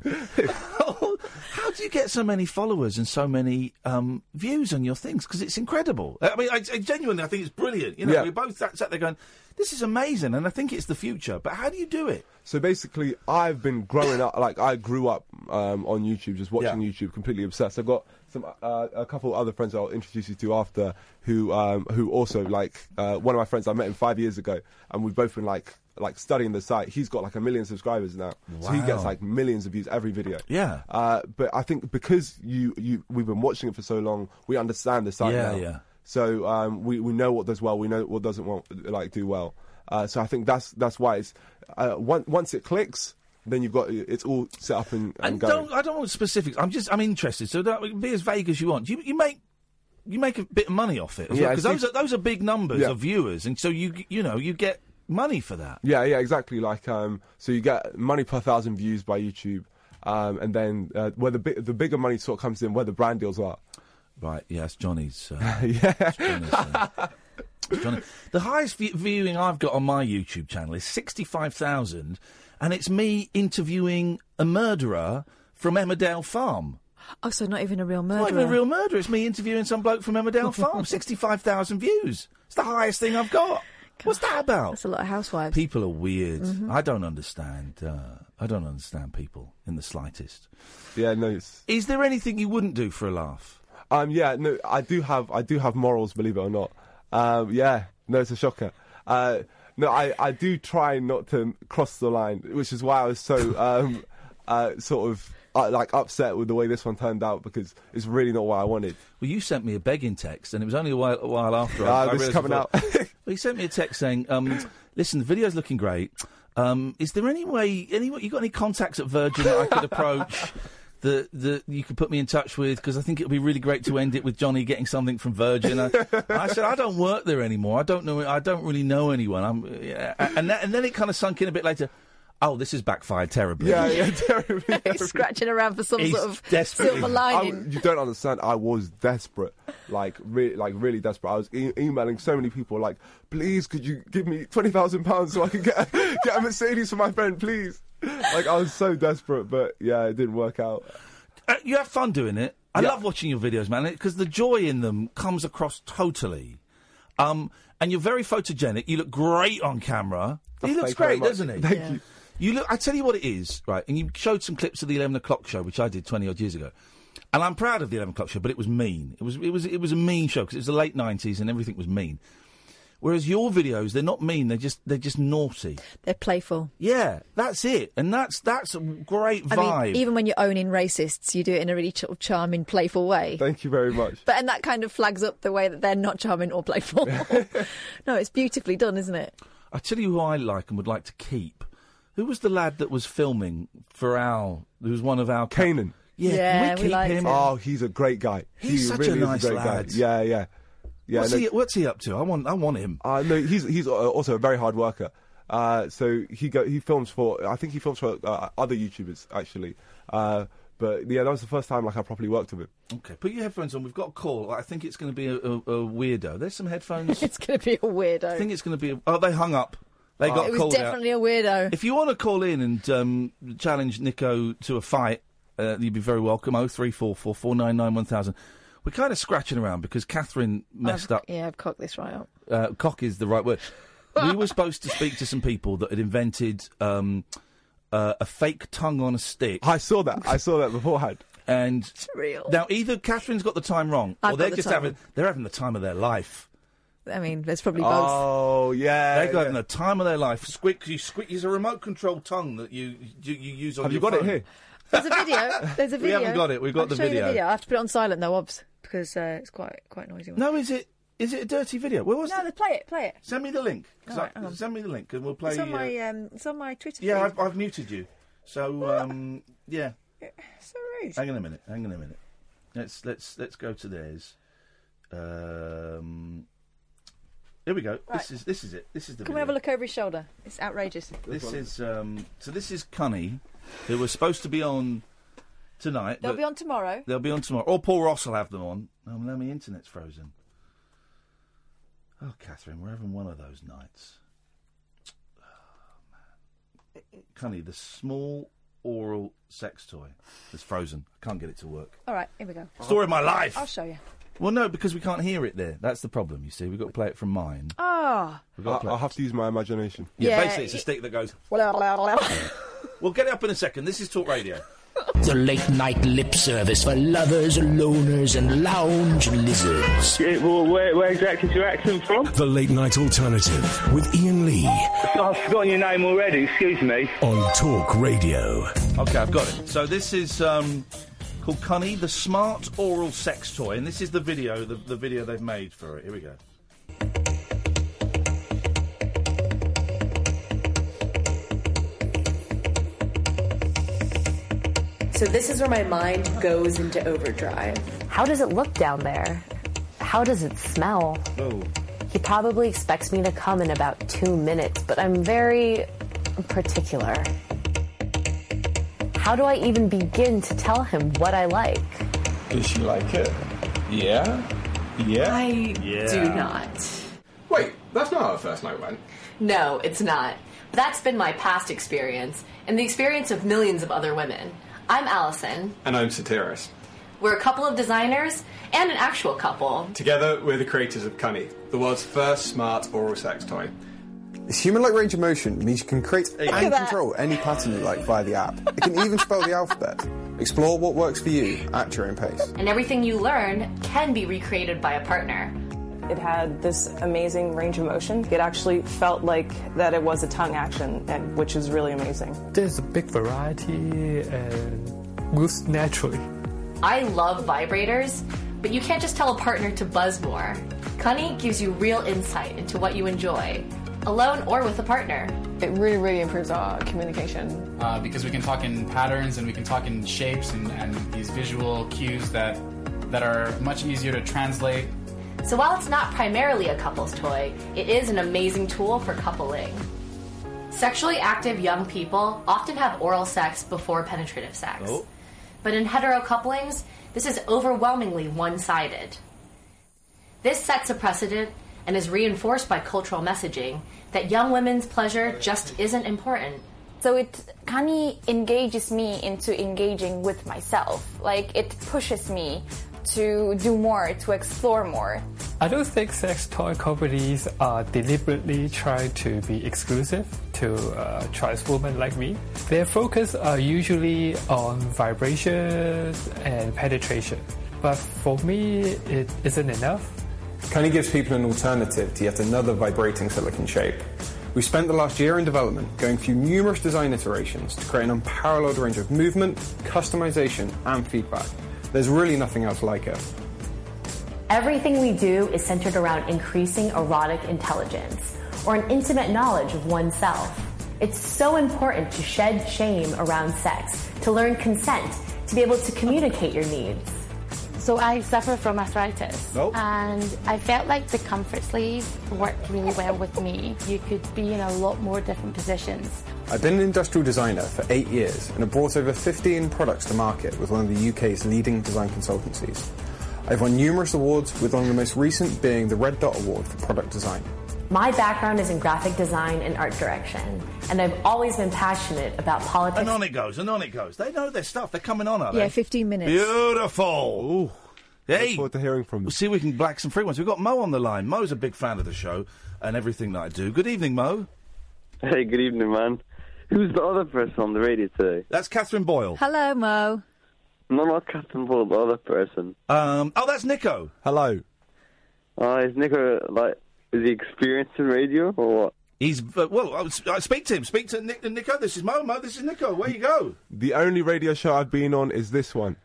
How do you get so many followers and so many um, views on your things? Because it's incredible. I mean, I, I genuinely, I think it's brilliant. You know, Yeah. we both sat sat there going, "This is amazing," and I think it's the future. But how do you do it? So basically, I've been growing up, like, I grew up um, on YouTube, just watching YouTube, completely obsessed. I've got some uh, a couple other friends I'll introduce you to after who um, who also, like, uh, one of my friends, I met him five years ago, and we've both been, like, like studying the site. He's got like a million subscribers now, so he gets like millions of views every video. Yeah. Uh, but I think because you you we've been watching it for so long, we understand the site Yeah, now. yeah. So um, we we know what does well, we know what doesn't want, like do well. Uh, so I think that's that's why it's uh, once once it clicks, then you've got it's all set up and, and And going. don't I don't want specifics. I'm just I'm interested. So don't, be as vague as you want. You you make. You make a bit of money off it, Yeah, because those are those are big numbers Yeah. of viewers, and so you you know you get money for that. Yeah, yeah, exactly. Like, um, so you get money per thousand views by YouTube, um, and then uh, where the bi- the bigger money sort of comes in, where the brand deals are. Right. Yeah, it's Johnny's. Uh, yeah. it's Johnny's, uh, Johnny. The highest view- viewing I've got on my YouTube channel is sixty-five thousand, and it's me interviewing a murderer from Emmerdale Farm. Oh, so not even a real It's murderer. not even a real murderer. It's me interviewing some bloke from Emmerdale Farm. Sixty-five thousand views. It's the highest thing I've got. What's that about? That's a lot of housewives. People are weird. Mhm. I don't understand. Uh, I don't understand people in the slightest. Yeah, no. It's, Is there anything you wouldn't do for a laugh? Um, yeah, no, I do have, I do have morals, believe it or not. Um, yeah, no, it's a shocker. Uh, no, I, I do try not to cross the line, which is why I was so um, uh, sort of uh, like upset with the way this one turned out because it's really not what I wanted. Well, you sent me a begging text, and it was only a while, a while after. I, Ah, I this coming before- well, he sent me a text saying, um, "Listen, the video's looking great. Um, is there any way, any you got any contacts at Virgin that I could approach?" That, that you could put me in touch with because I think it would be really great to end it with Johnny getting something from Virgin. I, I said I don't work there anymore. I don't know. I don't really know anyone. I'm, yeah. and, that, and then it kind of sunk in a bit later. Oh, this has backfired terribly. Yeah, yeah, terribly. He's scratching around for some He's sort of desperate. silver lining. I- you don't understand. I was desperate, like really, like really desperate. I was e- emailing so many people, like, please, could you give me twenty thousand pounds so I can get a, get a Mercedes for my friend, please. Like I was so desperate, but yeah, it didn't work out. Uh, you have fun doing it. I love watching your videos, man, because the joy in them comes across totally. Um, and you're very photogenic. You look great on camera. Oh, he looks thank you very great, doesn't he? Thank you. You look. I tell you what it is, right? And you showed some clips of the eleven o'clock show, which I did twenty odd years ago. And I'm proud of the eleven o'clock show, but it was mean. It was. It was. It was a mean show because it was the late nineties and everything was mean. Whereas your videos, they're not mean. They're just. They're just naughty. They're playful. Yeah, that's it. And that's that's a great I vibe. mean, even when you're owning racists, you do it in a really ch- charming, playful way. Thank you very much. But and that kind of flags up the way that they're not charming or playful. no, it's beautifully done, isn't it? I tell you who I like and would like to keep. Who was the lad that was filming for our? Who was one of our Kanan. Yeah, Yeah, we we keep him. him. Oh, he's a great guy. He's he such really a is nice great lad. Guy. Yeah, yeah, yeah. what's no- he? What's he up to? I want. I want him. Uh, no, he's he's uh, also a very hard worker. Uh, so he go he films for I think he films for uh, other YouTubers actually. Uh, but yeah, that was the first time like I properly worked with him. Okay, put your headphones on. We've got a call. I think it's going to be a, a, a weirdo. There's some headphones. it's going to be a weirdo. I think it's going to be. A, oh, they hung up. They got it was called out. definitely a weirdo. If you want to call in and um, challenge Niko to a fight, uh, you'd be very welcome. Oh three four four four nine nine one thousand. We're kind of scratching around because Catherine messed I've- up. Yeah, I've cocked this right up. Uh, cock is the right word. we were supposed to speak to some people that had invented um, uh, a fake tongue on a stick. I saw that. I saw that beforehand. And real. now either Catherine's got the time wrong, I've or they're the just time having they're having the time of their life. I mean, there's probably both. Oh yeah, They're having the time of their life. Squeak, you squeak. Use a remote control tongue that you you, you use on. Have your you got it here? There's a video. There's a video. We haven't got it. We've got I'll the show you video. the video. I have to put it on silent though, obs, because uh, it's quite quite noisy. No, is it is it a dirty video? Where was it? No, it? play it. Play it. Send me the link. right, I- send me the link and we'll play. It's on uh, my um, it's on my Twitter. yeah. I've, I've muted you. So um, yeah. So rude. Hang on a minute. Hang on a minute. Let's let's let's go to theirs. Um, here we go. Right. This is this is it. This is the. Can we have a look over his shoulder? It's outrageous. This is um, so. This is Cunny, who was supposed to be on tonight. They'll be on tomorrow. They'll be on tomorrow. Or Paul Ross will have them on. Oh, now my internet's frozen. Oh, Catherine, we're having one of those nights. Oh, man. Cunny, the small oral sex toy is frozen. I can't get it to work. All right, here we go. Story of my life. I'll show you. Well, no, because we can't hear it there. That's the problem, you see. We've got to play it from mine. Ah. We've got to I- play I'll have to use my imagination. Yeah, Yeah, basically, it's a it- stick that goes. Well, We'll get it up in a second. This is Talk Radio. The late night lip service for lovers, loners, and lounge lizards. Yeah, well, where, where exactly is your accent from? The Late Night Alternative with Iain Lee I've forgotten your name already, excuse me. on Talk Radio. Okay, I've got it. So this is um, called Cunny, the smart oral sex toy, and this is the video, the, the video they've made for it. Here we go. So this is where my mind goes into overdrive. How does it look down there? How does it smell? Oh. He probably expects me to come in about two minutes, but I'm very particular. How do I even begin to tell him what I like? Does she like it? Yeah? Yeah? I do not. Wait, that's not how our first night went. No, it's not. That's been my past experience and the experience of millions of other women. I'm Allison. And I'm Satiris. We're a couple of designers and an actual couple. Together, we're the creators of Cunny, the world's first smart oral sex toy. Its human-like range of motion means you can create Look and control any pattern you like via the app. It can even spell the alphabet. Explore what works for you at your own pace. And everything you learn can be recreated by a partner. It had this amazing range of motion. It actually felt like that it was a tongue action, and which is really amazing. There's a big variety and moves naturally. I love vibrators, but you can't just tell a partner to buzz more. Cunny gives you real insight into what you enjoy, alone or with a partner. It really, really improves our communication. uh, because we can talk in patterns and we can talk in shapes and, and these visual cues that that are much easier to translate. So while it's not primarily a couple's toy, it is an amazing tool for coupling. Sexually active young people often have oral sex before penetrative sex. Oh. But in hetero couplings, this is overwhelmingly one sided. This sets a precedent and is reinforced by cultural messaging that young women's pleasure just isn't important. So it kind of engages me into engaging with myself. Like it pushes me to do more, to explore more. I don't think sex toy companies are deliberately trying to be exclusive to uh, trans women like me. Their focus are usually on vibrations and penetration. But for me, it isn't enough. Cunny gives people an alternative to yet another vibrating silicon shape. We spent the last year in development going through numerous design iterations to create an unparalleled range of movement, customization, and feedback. There's really nothing else like it. Everything we do is centered around increasing erotic intelligence or an intimate knowledge of oneself. It's so important to shed shame around sex, to learn consent, to be able to communicate your needs. So I suffer from arthritis, and I felt like the comfort sleeve worked really well with me. You could be in a lot more different positions. I've been an industrial designer for eight years and have brought over 15 products to market with one of the UK's leading design consultancies. I've won numerous awards, with one of the most recent being the Red Dot Award for product design. My background is in graphic design and art direction, and I've always been passionate about politics. And on it goes, and on it goes. They know their stuff. They're coming on, are Yeah, 15 minutes. Beautiful. Hey, Look forward to hearing from We'll see if we can black some free ones. We've got Mo on the line. Mo's a big fan of the show and everything that I do. Good evening, Mo. Hey, good evening, man. Who's the other person on the radio today? That's Catherine Boyle. Hello, Mo. No, not Captain Boyle, the other person. Um, oh, that's Niko. Hello. Uh, is Niko, like, is he experienced in radio or what? He's uh, well. I, was- I speak to him. Speak to Nick, Niko. This is Mo. Mo. This is Niko. Where you go? The only radio show I've been on is this one.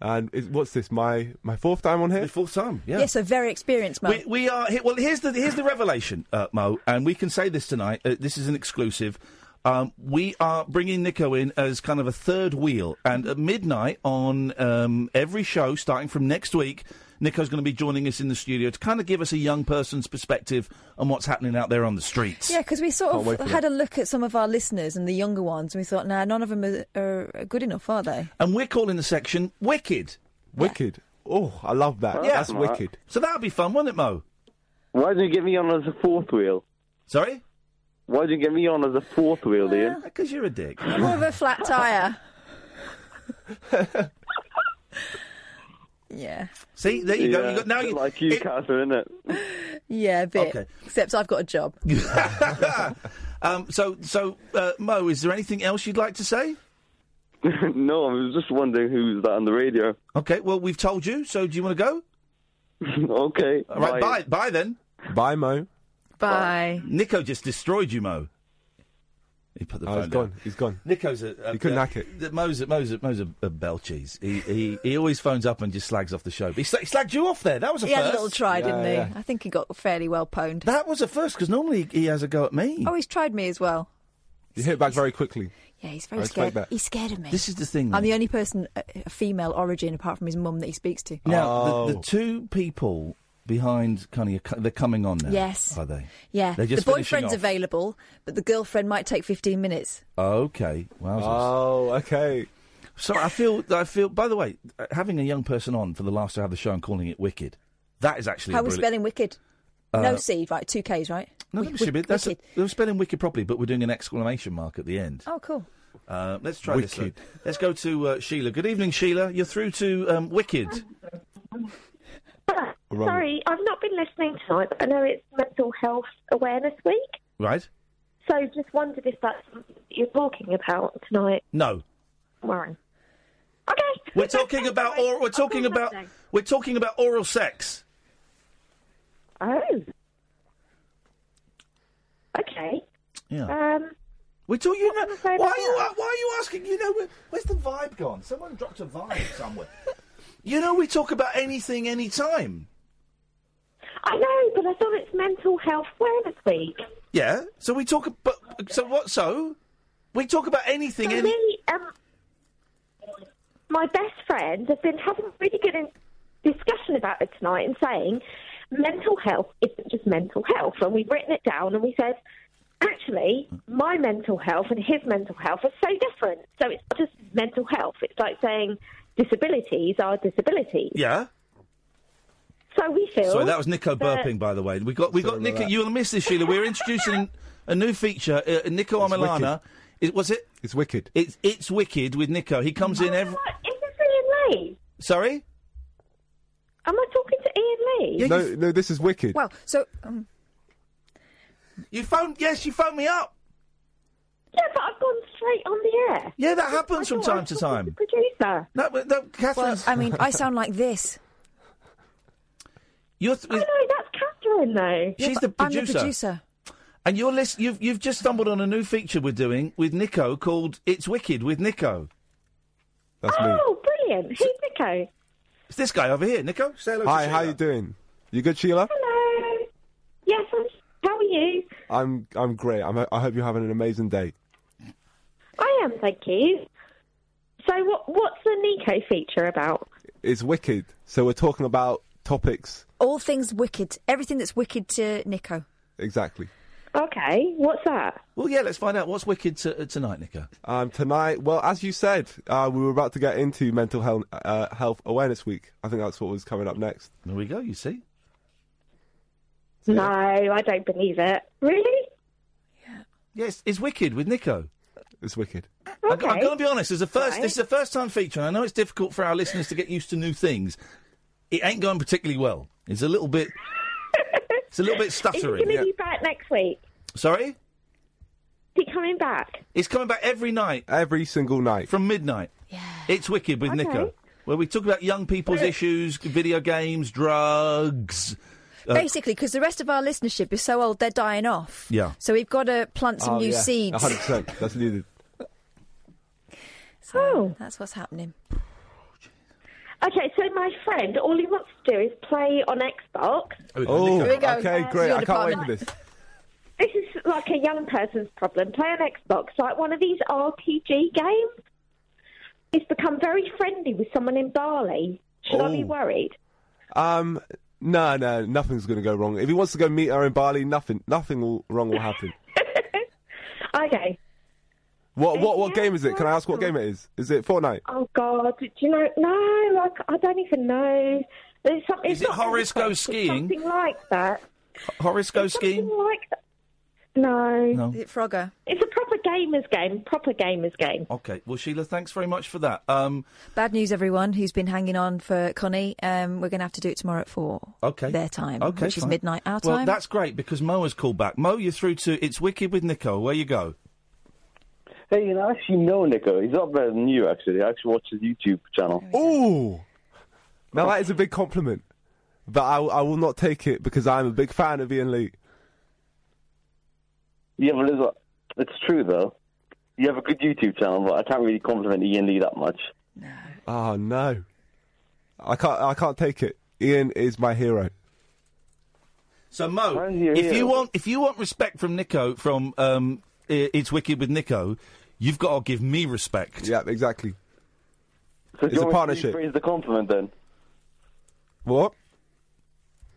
And is, what's this? My my fourth time on here. fourth time. Yeah. Yes, a very experienced, Mo. We, we are here. Well, here's the here's the revelation, uh, Mo, and we can say this tonight. Uh, this is an exclusive. Um, we are bringing Niko in as kind of a third wheel, and at midnight on um, every show, starting from next week, Niko's going to be joining us in the studio to kind of give us a young person's perspective on what's happening out there on the streets. Yeah, because we sort Can't of for had a look at some of our listeners and the younger ones, and we thought, nah, none of them are, are good enough, are they? And we're calling the section Wicked. Wicked. Oh, I love that. Yeah. That's wicked. So that'll be fun, won't it, Mo? Why didn't you get me on as a fourth wheel? Sorry? Why didn't you get me on as a fourth wheel, Iain? Ah, because you're a dick. More of a flat tyre. yeah. See, there you go. You got now. You, like you, Catherine, isn't it? Yeah, a bit. Okay. Except I've got a job. um, so, so uh, Mo, is there anything else you'd like to say? no, I was just wondering who's that on the radio. Okay, well, we've told you. So, do you want to go? okay. All right, bye, bye then. Bye, Mo. Bye. Niko just destroyed you, Mo. He put the Oh, phone he's down. gone. He's gone. Niko's a, a He couldn't a- hack it. th- Mo's a, Mo's a, Mo's a, a bell cheese. He, he he always phones up and just slags off the show. But he, sla- he slagged you off there. That was a He first. had a little try, didn't he? I think he got fairly well pwned. That was a first because normally he has a go at me. Oh, he's tried me as well. You hit back very quickly. Yeah, he's very respect scared. He's scared of me. This is the thing. I'm the only person, uh, a female origin, apart from his mum, that he speaks to. Now, Oh. the, the two people behind kind of they're coming on now. Yes. Are they? Yeah, They're the just finishing boyfriend's off. available, but the girlfriend might take 15 minutes. Okay. Wowzers. Oh, okay. So I feel, I feel. By the way, uh, having a young person on for the last hour of the show and calling it wicked, that is actually How a are spelling wicked? Uh, no C, right? Two Ks, right? No, Wi- that should be. wi- That's a, wicked. we're spelling wicked properly, but we're doing an exclamation mark at the end. Oh, cool. Uh, let's try this. Wicked. then. Let's go to uh, Sheila. Good evening, Sheila. You're through to um, Wicked. Sorry, I've not been listening tonight, but I know it's Mental Health Awareness Week. Right? So just wondered if that's something that you're talking about tonight, No. Warren. Okay. We're talking about or we're talking about we're talking about oral sex. Oh. Okay. Yeah. Um. We talk. You know, why are you? Why are you asking? You know, where- where's the vibe gone? Someone dropped a vibe somewhere. You know, we talk about anything, anytime. I know, but I thought it's Mental Health Awareness Week. Yeah. So we talk. But so what? So we talk about anything. For Any, me, um, my best friend has been having a really good discussion about it tonight and saying mental health isn't just mental health. And we've written it down and we said, actually, my mental health and his mental health are so different. So it's not just mental health. It's like saying disabilities are disabilities. yeah. So we feel. Sorry, that was Niko that- burping, by the way. We got we got Sorry about Niko. that. You'll miss this, Sheila. We're introducing a new feature. Uh, Niko Omilana. It was it. It's wicked. It's it's wicked with Niko. He comes in every. Is this Iain Lee? Sorry. Am I talking to Iain Lee? no, no, this is wicked. Well, so um, You phoned. Yes, you phoned me up. Yeah, but I've gone straight on the air. Yeah, that happens from I I time to was time. Producer. No, but no, Catherine. well, I mean, I sound like this. You're th- oh, I know, that's Catherine, though. She's the I'm the producer. producer. And you're list- you've you've just stumbled on a new feature we're doing with Niko called "It's Wicked" with Niko. That's me. Oh, brilliant. Who's Niko? It's this guy over here, Niko. Say hello. to Hi, how Sheila. you doing? You good, Sheila? Hello. Yes, I'm, how are you? I'm I'm great. I'm, I hope you're having an amazing day. I am, thank you. So, what what's the Niko feature about? It's wicked. So we're talking about topics All things wicked. Everything that's wicked to Niko. exactly. Okay, what's that? Well, yeah, let's find out what's wicked to, uh, tonight, Niko. Um, tonight, well, as you said, uh, we were about to get into Mental Health uh, Health Awareness Week. I think that's what was coming up next. There we go. You see. No, I don't believe it. Really? Yeah. Yes, it's wicked with Niko. It's wicked. I, I'm going to be honest. As a first, Right. this is a first-time feature, and I know it's difficult for our listeners to get used to new things. It ain't going particularly well. It's a little bit. it's a little bit Is he going to be back next week? Sorry, Is he coming back? it's coming back every night, every single night from midnight. Yeah, it's wicked with Okay. Niko, where we talk about young people's issues, video games, drugs. uh, Basically, because the rest of our listenership is so old, they're dying off. Yeah. So we've got to plant some oh, new yeah. seeds. 100%. That's needed. So Oh. that's what's happening. Okay, so my friend, all he wants to do is play on Xbox. Oh, Here we go. okay, Uh, great. I can't wait for this. This is like a young person's problem. Play on Xbox, like one of these RPG games. He's become very friendly with someone in Bali. Should I be Oh. worried? Um, no, no, nothing's going to go wrong. If he wants to go meet her in Bali, nothing, nothing will, wrong will happen. Okay. What, what, what game is it? Can I ask what game it is? Is it Fortnite? Oh God, do you know? No, like I don't even know. There's something. Is it Horace go Skiing? Something like that. Horace go skiing. Something like that. No. No. Is it Frogger? It's a proper gamers game. Proper gamers game. Okay. Well, Sheila, thanks very much for that. Um, Bad news, everyone who's been hanging on for Connie. Um, we're going to have to do it tomorrow at four. Okay. Their time, Okay, which is midnight our well, time. Well, that's great because Mo has called back. Mo, you're through to It's Wicked with Niko. Where you go? Hey, you know, I actually know Niko. He's not better than you, actually. I actually watch his YouTube channel. Ooh! Now that is a big compliment, but I, I will not take it because I'm a big fan of Iain Lee. Yeah, but it's, it's true, though. You have a good YouTube channel, but I can't really compliment Iain Lee that much. No. Oh no, I can't. I can't take it. Iain is my hero. So Mo, if you want if you want respect from Niko from um, I- It's Wicked with Niko, you've got to give me respect. Yeah, exactly. So It's do a you want me to partnership. rephrase the compliment then? What?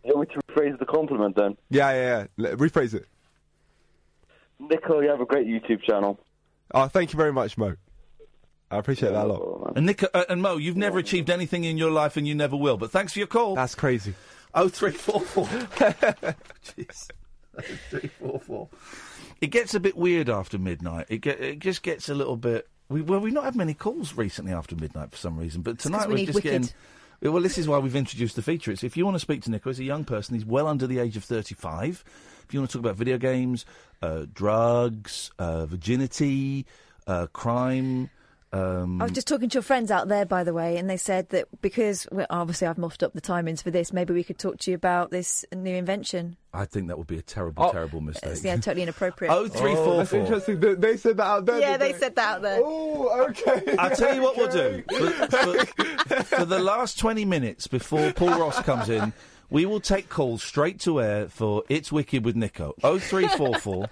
Do you want me to rephrase the compliment then? Yeah, yeah, yeah. Rephrase it. Niko, you have a great YouTube channel. Oh, thank you very much, Mo. I appreciate that a lot. And Niko uh, and Mo, you've never achieved anything in your life, and you never will. But thanks for your call. That's crazy. Oh three four four. Jeez. Three four four. It gets a bit weird after midnight. It get it just gets a little bit. We, well, we've not had many calls recently after midnight for some reason, but tonight we we're need just wicked. getting. Well, this is why we've introduced the feature. It's if you want to speak to Niko as a young person, he's well under the age of 35. If you want to talk about video games, uh, drugs, uh, virginity, uh, crime, Um, I was just talking to your friends out there, by the way, and they said that because well, obviously I've muffed up the timings for this, maybe we could talk to you about this new invention. I think that would be a terrible, terrible mistake. It's, yeah, totally inappropriate. Oh, three, four, that's four. interesting. They, they said that out there. yeah, did they said that out there. Oh, okay. I'll tell you what we'll do. For, for- for the last 20 minutes before Paul Ross comes in, we will take calls straight to air for It's Wicked with Niko. 0344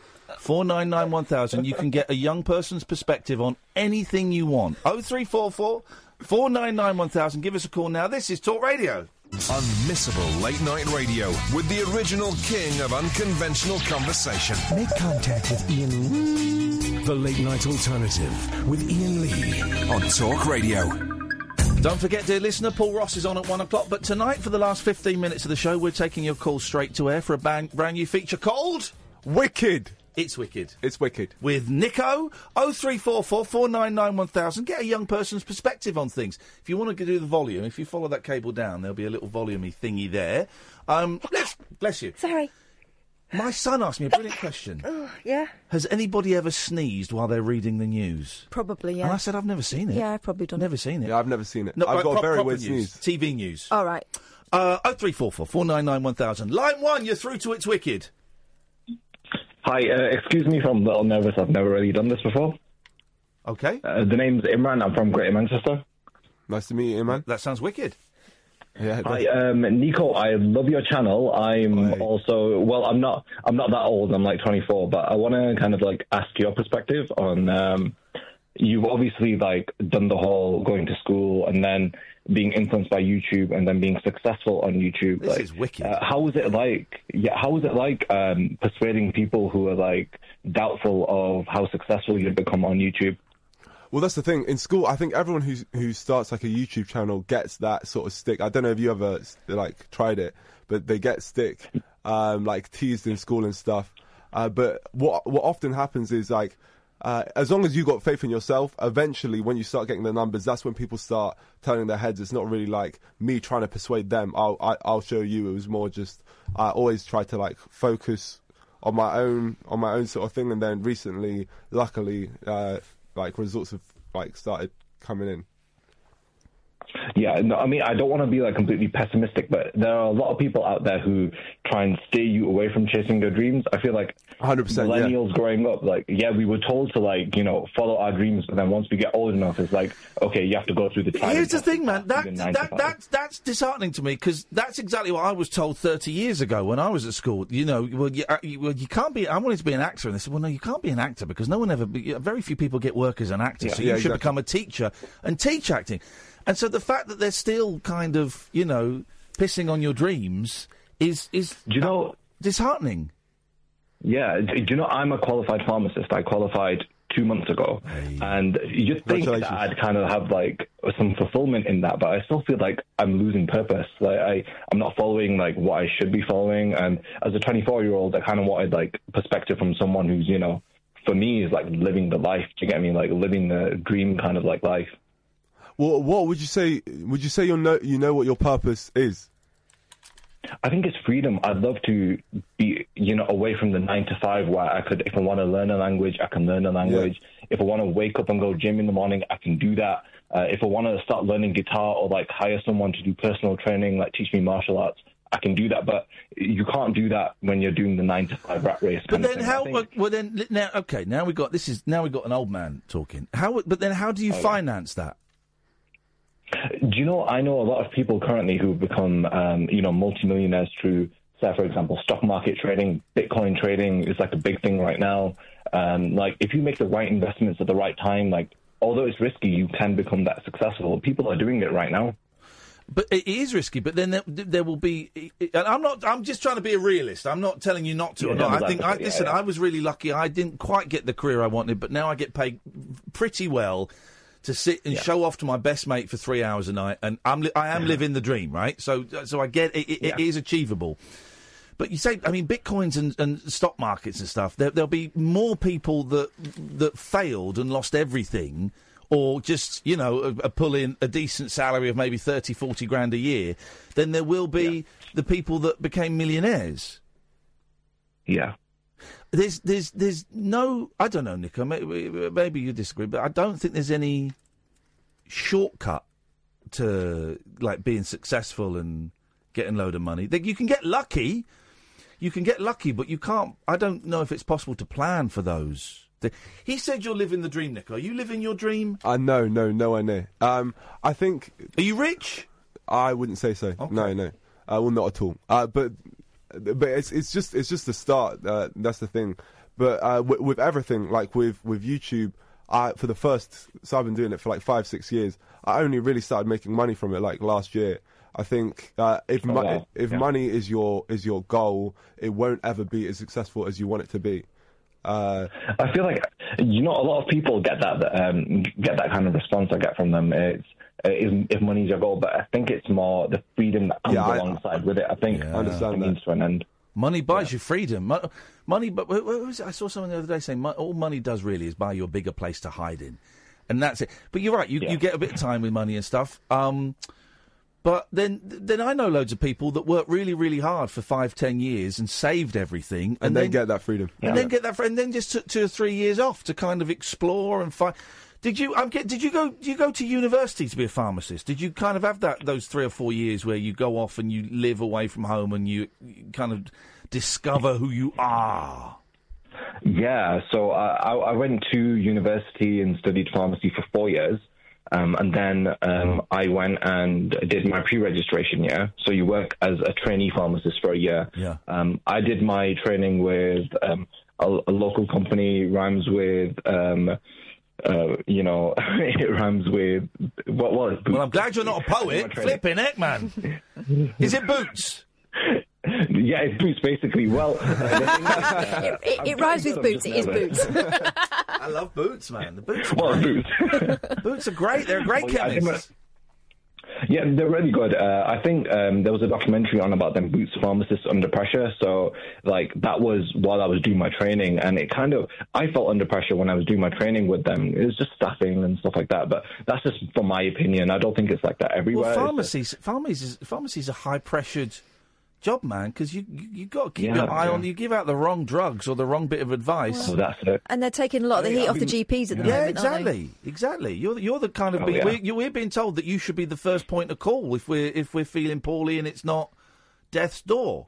499 1000. You can get a young person's perspective on anything you want. 0344 499 1000. Give us a call now. This is Talk Radio. Unmissable late night radio with the original king of unconventional conversation. Make contact with Iain Lee. The Late Night Alternative with Iain Lee on Talk Radio. Don't forget, dear listener, Paul Ross is on at one o'clock. But tonight, for the last 15 minutes of the show, we're taking your calls straight to air for a bang, brand new feature called Wicked. It's Wicked. It's wicked. With Niko, 0344 499 1000. Get a young person's perspective on things. If you want to do the volume, if you follow that cable down, there'll be a little volumey thingy there. Um, bless, bless you. Sorry. My son asked me a brilliant question. Oh, yeah, Has anybody ever sneezed while they're reading the news? probably. Yeah. And I said, I've never seen it. Yeah, I've probably done. Never seen it. Yeah, I've never seen it. No, I've right, got pro- a very weird news. TV news. All right. Uh, 0344 499 1000. Line one, you're through to It's Wicked. Hi, uh, excuse me if I'm a little nervous. I've never really done this before. Okay. Uh, the name's Imran. I'm from Greater Manchester. Nice to meet you, man. That sounds wicked. Yeah. Hi, um, Niko. I love your channel. I'm also well. I'm not. I'm not that old. I'm like 24, but I want to kind of like ask your perspective on. Um, you've obviously like done the whole going to school and then being influenced by YouTube and then being successful on YouTube. This like, is wicked. Uh, how is it like? Yeah, how is it like um, persuading people who are like doubtful of how successful you've become on YouTube? Well, that's the thing. In school, I think everyone who who starts like a YouTube channel gets that sort of stick. I don't know if you ever like tried it, but they get stick, um, like teased in school and stuff. Uh, but what what often happens is like, uh, as long as you got faith in yourself, eventually when you start getting the numbers, that's when people start turning their heads. It's not really like me trying to persuade them. I'll I, I'll show you. It was more just I always try to like focus on my own on my own sort of thing. And then recently, luckily, uh, like results have like started coming in. Yeah, no, I mean, I don't want to be like completely pessimistic, but there are a lot of people out there who try and steer you away from chasing your dreams. I feel like 100%, millennials growing up, like, yeah, we were told to like, you know, follow our dreams, but then once we get old enough, it's like, okay, you have to go through the. tried Here's the thing, man. That, that, that's, that's disheartening to me because that's exactly what I was told 30 years ago when I was at school. You know, well, you, uh, you, well, you can't be. I wanted to be an actor, and they said, well, no, you can't be an actor because no one ever. Be, very few people get work as an actor, Yeah. so you Yeah, should exactly. become a teacher and teach acting. And so the fact that they're still kind of, you know, pissing on your dreams is is Do you know disheartening. Yeah, do you know I'm a qualified pharmacist. I qualified two months ago, and you'd think that I'd kind of have like some fulfillment in that, but I still feel like I'm losing purpose. Like I, I'm not following like what I should be following. And as a 24 year old, I kind of wanted like perspective from someone who's you know, for me is like living the life. Do you get me? Like living the dream kind of like life. Well, what would you say? Would you say you know you know what your purpose is? I think it's freedom. I'd love to be, you know, away from the nine to five where I could, if I want to learn a language, I can learn a language. If I want to wake up and go gym in the morning, I can do that. Uh, if I want to start learning guitar or like hire someone to do personal training, like teach me martial arts, I can do that. But you can't do that when you're doing the nine to five rat race. But then how? think- Well, well, then now, okay. Now we got this is now we got an old man talking. How? But then how do you Oh, yeah. finance that? Do you know? I know a lot of people currently who become, um, you know, multimillionaires through, say, for example, stock market trading, Bitcoin trading is like a big thing right now. Um, like, if you make the right investments at the right time, like, although it's risky, you can become that successful. People are doing it right now. But it is risky. But then there, there will be. And I'm not. I'm just trying to be a realist. I'm not telling you not to. Yeah, or not. I think. I, yeah, listen, yeah. I was really lucky. I didn't quite get the career I wanted, but now I get paid pretty well to sit and show off to my best mate for three hours a night, and I'm. Li- I am living the dream, right? So, so I get it. It, it is achievable. But you say, I mean, bitcoins and, and stock markets and stuff. There, there'll be more people that that failed and lost everything, or just you know, a, a pull in a decent salary of maybe 30, 40 grand a year, than there will be the people that became millionaires. Yeah. There's, there's, there's no. I don't know, Niko. Maybe, maybe you disagree, but I don't think there's any shortcut to like being successful and getting a load of money. You can get lucky, you can get lucky, but you can't. I don't know if it's possible to plan for those. He said you're living the dream, Nick. Are you living your dream? I uh, no, no, nowhere near. Um, I think. Are you rich? I wouldn't say so. No, no. Uh, well, not at all. Uh, but but it's it's just it's just the start. Uh, that's the thing. But uh, with, with everything, like with with YouTube, I for the first so I've been doing it for like five six years. I only really started making money from it like last year. I think uh, if Oh, mo- if Yeah. money is your is your goal, it won't ever be as successful as you want it to be. Uh, I feel like you know a lot of people get that um, get that kind of response I get from them. It's if, if money's your goal, but I think it's more the freedom that comes Yeah, I- alongside with it. I think I understand it means to an end. Money buys you freedom. Mo- Money, but what was? I saw someone the other day saying all money does really is buy you a bigger place to hide in, and that's it. But you're right. You, you get a bit of time with money and stuff. Um, but then, then I know loads of people that work really, really hard for five, ten years and saved everything, and, then, get that freedom. and then get that, fr- and then just took two or three years off to kind of explore and find. Did you? I'm did you go? Did you go to university to be a pharmacist? Did you kind of have that those three or four years where you go off and you live away from home and you, you kind of discover who you are? Yeah, so uh, I, I went to university and studied pharmacy for four years. Um, and then um, I went and did my pre-registration year. So you work as a trainee pharmacist for a year. Yeah. Um, I did my training with um, a, a local company, rhymes with, um, uh, you know, it rhymes with what was. Well, I'm glad you're not a poet. Flipping heck, man. Is it boots? Yeah, it's boots basically. Well, It, it, it rhymes with boots. It is boots. I love boots, man. The boots. Are Well, great. boots. boots are great. They're great Well, yeah, I think chemists. Yeah, they're really good. Uh, I think um, there was a documentary on about them boots pharmacists under pressure. So, like, that was while I was doing my training, and it kind of I felt under pressure when I was doing my training with them. It was just staffing and stuff like that. But that's just from my opinion. I don't think it's like that everywhere. Well, pharmacies, pharmacies, pharmacies are high pressured job, man, because you you you got to keep Yeah, your eye yeah. on. You give out the wrong drugs or the wrong bit of advice. Oh, that's it. And they're taking a lot of the Yeah, heat I off the GPs at the yeah, moment. aren't they? exactly, exactly. You're the- you're the kind of Oh, be- yeah. we're, we're being told that you should be the first point of call if we're if we're feeling poorly and it's not death's door.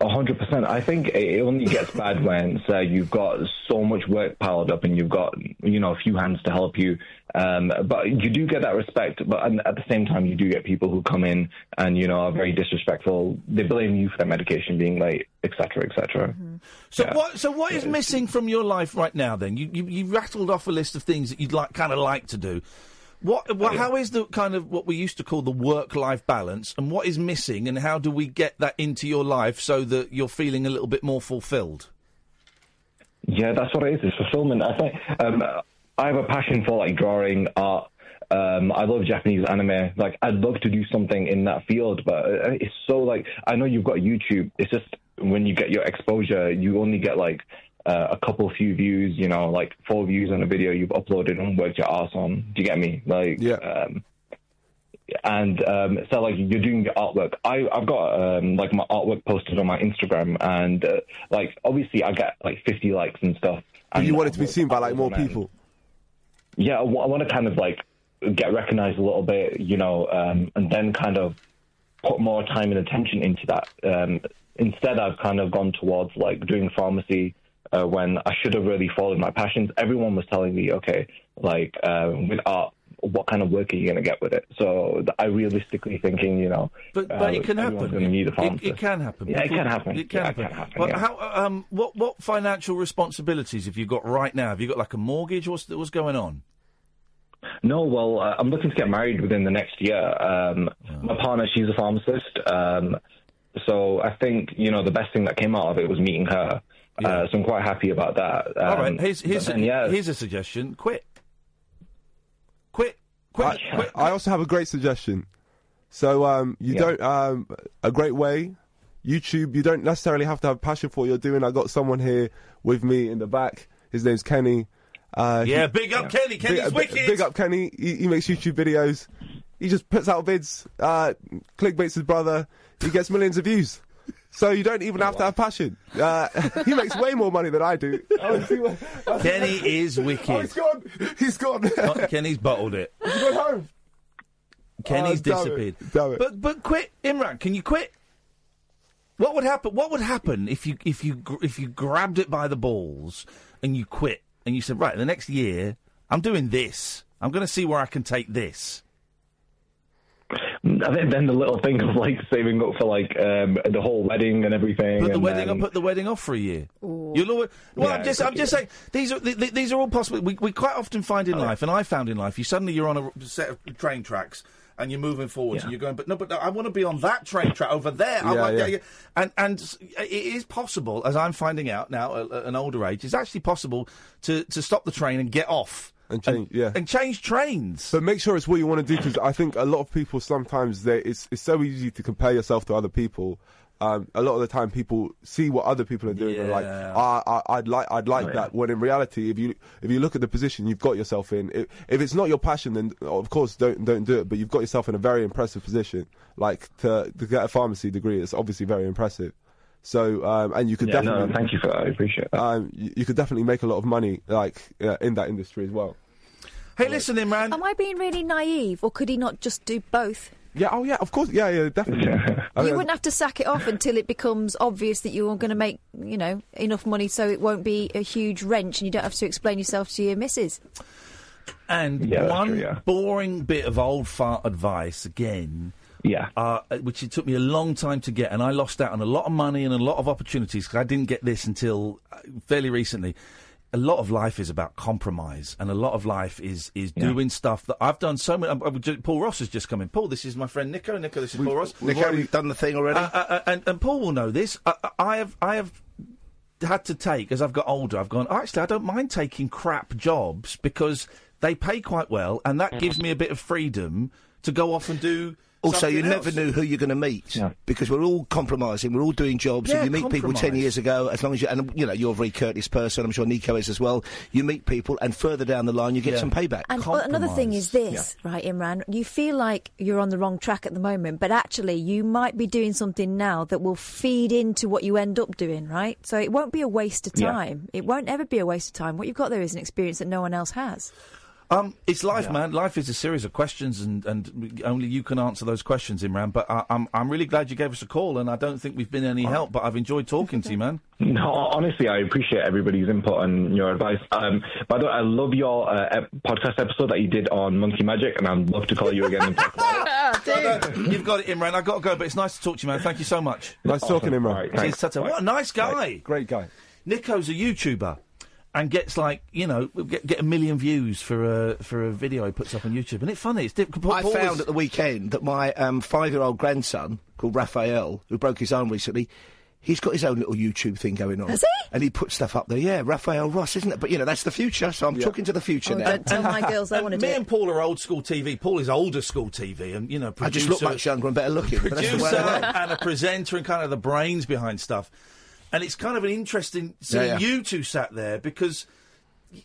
Hundred percent. I think it only gets bad when so you've got so much work piled up and you've got you know a few hands to help you. Um, but you do get that respect. But at the same time, you do get people who come in and you know are very disrespectful. They blame you for their medication being late, etc., etc. So what? So what is missing from your life right now? Then you, you you rattled off a list of things that you'd like kind of like to do. What? what How is the kind of what we used to call the work-life balance, and what is missing, and how do we get that into your life so that you're feeling a little bit more fulfilled? Yeah, that's what it is. It's fulfillment. I think um, I have a passion for like drawing, art. Um, I love Japanese anime. Like, I'd love to do something in that field, but uh, it's so like I know you've got YouTube. It's just when you get your exposure, you only get like uh, a couple few views. You know, like four views on a video you've uploaded and worked your ass on. Do you get me? Like, yeah. Um, and um, so like you're doing your artwork. I I've got um, like my artwork posted on my Instagram, and uh, like obviously I get like 50 likes and stuff. But And you want it to be seen by like more people. Yeah, I want to kind of like get recognized a little bit, you know, um, and then kind of put more time and attention into that. Um, instead, I've kind of gone towards like doing pharmacy uh, when I should have really followed my passions. Everyone was telling me, okay, like uh, with art, what kind of work are you going to get with it? So th- I realistically thinking, you know, But uh, it can happen. going to need a It, it can happen. Yeah, it can happen. It can Yeah, happen. It can happen. Well, yeah. how, um, what what financial responsibilities have you got right now? Have you got like a mortgage? What's what's going on? No, well, uh, I'm looking to get married within the next year. Um, My partner, she's a pharmacist. Um, so I think, you know, the best thing that came out of it was meeting her. Uh, so I'm quite happy about that. All Um, right, here's but here's then, yeah, here's a suggestion. Quit. Quit. Quit. I, I also have a great suggestion. So um, you Yeah. don't um, a great way. YouTube, you don't necessarily have to have passion for what you're doing. I got someone here with me in the back. His name's Kenny. Uh, Yeah, big up Kenny. Kenny's big, wicked. Big up Kenny. He, he makes YouTube videos. He just puts out vids. Uh, clickbaits his brother. He gets millions of views. So you don't even have to have passion. Uh, he makes way more money than I do. Oh, Kenny is wicked. Oh, he's gone. He's gone. Oh, Kenny's bottled it. He's gone home. Kenny's Oh, damn it. disappeared. Damn it. But but quit, Imran. Can you quit? What would happen? What would happen if you if you if you grabbed it by the balls and you quit and you said, right, the next year I'm doing this. I'm going to see where I can take this. I think then the little thing of like saving up for like um, the whole wedding and everything. Put the and wedding. then- I'll put the wedding off for a year. You'll always, well, Yeah, I'm just, I'm just saying these are th- th- these are all possible. We, we quite often find in life, and I found in life, you suddenly you're on a set of train tracks. And you're moving forwards, and you're going, but no, but no, I want to be on that train track over there. I Yeah, want- yeah. And and it is possible, as I'm finding out now at at an older age, it's actually possible to, to stop the train and get off and change, yeah, and change trains. But make sure it's what you want to do because I think a lot of people sometimes they it's it's so easy to compare yourself to other people. Um, a lot of the time, people see what other people are doing and like, Yeah. ah, I, I'd like, I'd like Oh, yeah. that. When in reality, if you if you look at the position you've got yourself in, if, if it's not your passion, then of course don't don't do it. But you've got yourself in a very impressive position. Like to to get a pharmacy degree, it's obviously very impressive. So um, and you could Yeah, no, definitely thank you for that. I appreciate that. Um, you, you could definitely make a lot of money like uh, in that industry as well. Hey, listen, Imran. Am I being really naive, or could he not just do both? Yeah. Oh, yeah. Of course. Yeah. Yeah. Definitely. I you wouldn't have to sack it off until it becomes obvious that you're going to make, you know, enough money so it won't be a huge wrench and you don't have to explain yourself to your missus. And Yeah, one true, yeah. boring bit of old fart advice again. Yeah. Uh, which it took me a long time to get, and I lost out on a lot of money and a lot of opportunities because I didn't get this until uh, fairly recently. A lot of life is about compromise, and a lot of life is is Yeah. doing stuff that I've done so many. I'm- I'm Paul Ross has just come in. Paul, this is my friend Niko. Niko, this is Paul Ross. Niko, we've done the thing already. Uh, uh, uh, and, and Paul will know this. I, I have I have had to take as I've got older. I've gone. "Oh, Actually, I don't mind taking crap jobs because they pay quite well, and that gives me a bit of freedom to go off and do. Also, you something never knew who you're going to meet because we're all compromising. We're all doing jobs. Yeah, if you meet people ten years ago, as long as you and you know you're a very courteous person, I'm sure Niko is as well. You meet people, and further down the line, you get Yeah. some payback. And uh, another thing is this, right, Imran? You feel like you're on the wrong track at the moment, but actually you might be doing something now that will feed into what you end up doing, right? So it won't be a waste of Yeah. time. It won't ever be a waste of time. What you've got there is an experience that no one else has. Um, it's life, man. Life is a series of questions, and, and only you can answer those questions, Imran. But I, I'm I'm really glad you gave us a call, and I don't think we've been any help, but I've enjoyed talking to you, man. No, honestly, I appreciate everybody's input and your advice. Um, by the way, I love your uh, ep- podcast episode that you did on Monkey Magic, and I'd love to call you again and talk about it. You've got it, Imran. I've got to go, but it's nice to talk to you, man. Thank you so much. Nice talking, Imran. Cheers, Tata. What a nice guy. Great guy. Niko's a YouTuber and gets like you know get, get a million views for a for a video he puts up on YouTube, and it's funny. It's difficult. I found at the weekend that my um, five-year-old grandson, called Raphael, who broke his arm recently, he's got his own little YouTube thing going on. Has he? And he puts stuff up there. Yeah, Raphael Ross, isn't it? But you know, that's the future. So I'm talking to the future Oh, now. don't tell my girls they want to me do it. and Paul are old school TV. Paul is older school TV, and you know, I just look much younger and better looking. But that's the way producer and a presenter and kind of the brains behind stuff. And it's kind of an interesting seeing Yeah, yeah. you two sat there because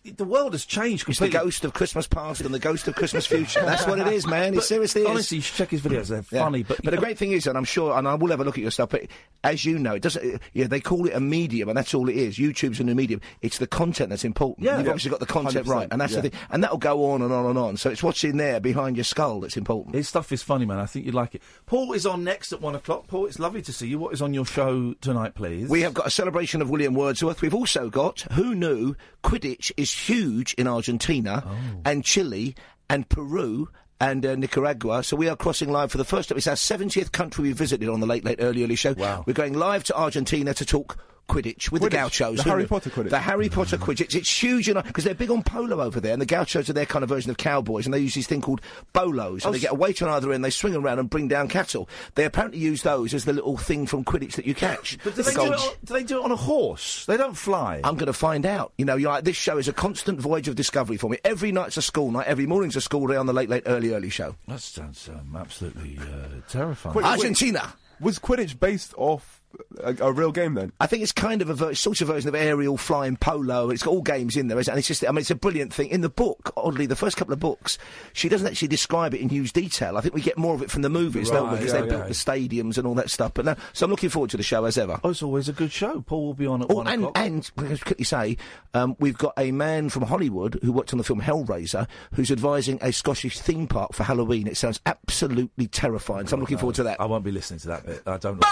the world has changed It's the ghost of Christmas past and the ghost of Christmas future. That's what it is, man. It But seriously is. honestly, you should check his videos. They're funny, but but the great thing is, and I'm sure, and I will have a look at your stuff. But as you know, it doesn't. Yeah, they call it a medium, and that's all it is. YouTube's a new medium. It's the content that's important. Yeah. you've Yeah. obviously got the content 100%, right, and that's yeah. the thing, and that'll go on and on and on. So it's what's in there behind your skull that's important. His stuff is funny, man. I think you'd like it. Paul is on next at one o'clock. Paul, it's lovely to see you. What is on your show tonight, please? We have got a celebration of William Wordsworth. We've also got who knew Quidditch is huge in Argentina Oh. and Chile and Peru. And uh, Nicaragua. So we are crossing live for the first time. It's our 70th country we visited on the Late Late Early Early Show. Wow. We're going live to Argentina to talk Quidditch with the Gauchos. the Harry? Potter Quidditch. The Harry Potter Quidditch. It's huge enough because they're big on polo over there, and the Gauchos are their kind of version of cowboys, and they use this thing called bolos, and Oh, they get a weight on either end, they swing around and bring down cattle. They apparently use those as the little thing from Quidditch that you catch. But do The they, do on, do they do it on a horse? They don't fly. I'm going to find out. You know, you're like, this show is a constant voyage of discovery for me. Every night's a school night. Every morning's a school day on the late, late, early, early show. That sounds um, absolutely uh, terrifying. Quick- Argentina. Was Quidditch based off a, a real game then? I think it's kind of a ver- sort of version of aerial flying polo. It's got all games in there, isn't it? and it's just, I mean, it's a brilliant thing. In the book, oddly, the first couple of books, she doesn't actually describe it in huge detail. I think we get more of it from the movies, don't we? Because yeah, they built the stadiums and all that stuff. But no, so I'm looking forward to the show as ever. Oh, it's always a good show. Paul will be on at Oh, one and, o'clock. and I quickly say, um, we've got a man from Hollywood who worked on the film Hellraiser who's advising a Scottish theme park for Halloween. It sounds absolutely terrifying. So I'm looking forward to that. I won't be listening to that bit. I don't.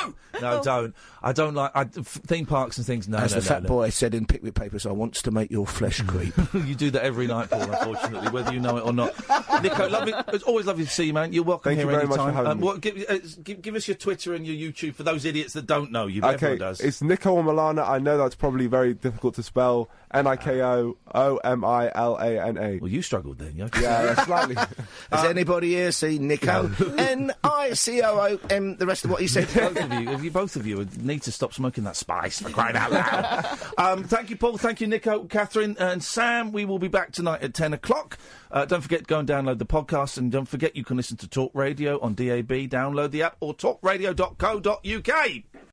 No, don't. I don't like I, f- theme parks and things. No, As no, the no, fat no. boy said in Pickwick Papers, I wants to make your flesh creep. you do that every night, Paul. Unfortunately, whether you know it or not. Niko, lovely. It's always lovely to see you, man. You're welcome Thank here you very much for anytime. having um, what- give, uh, give, give us your Twitter and your YouTube for those idiots that don't know you. Okay, everyone does. it's Niko Omilana. I know that's probably very difficult to spell. N I K O O M I L A N A. Well, you struggled then, yeah? Yeah, yeah, slightly. Has anybody here seen Niko? N I C O O M. The rest of what he said. both of you, if you both of you need to stop smoking that spice for crying out loud. um, thank you, Paul. Thank you, Niko, Catherine, and Sam. We will be back tonight at ten o'clock. Uh, don't forget to go and download the podcast, and don't forget you can listen to Talk Radio on DAB. Download the app or talkradio.co.uk.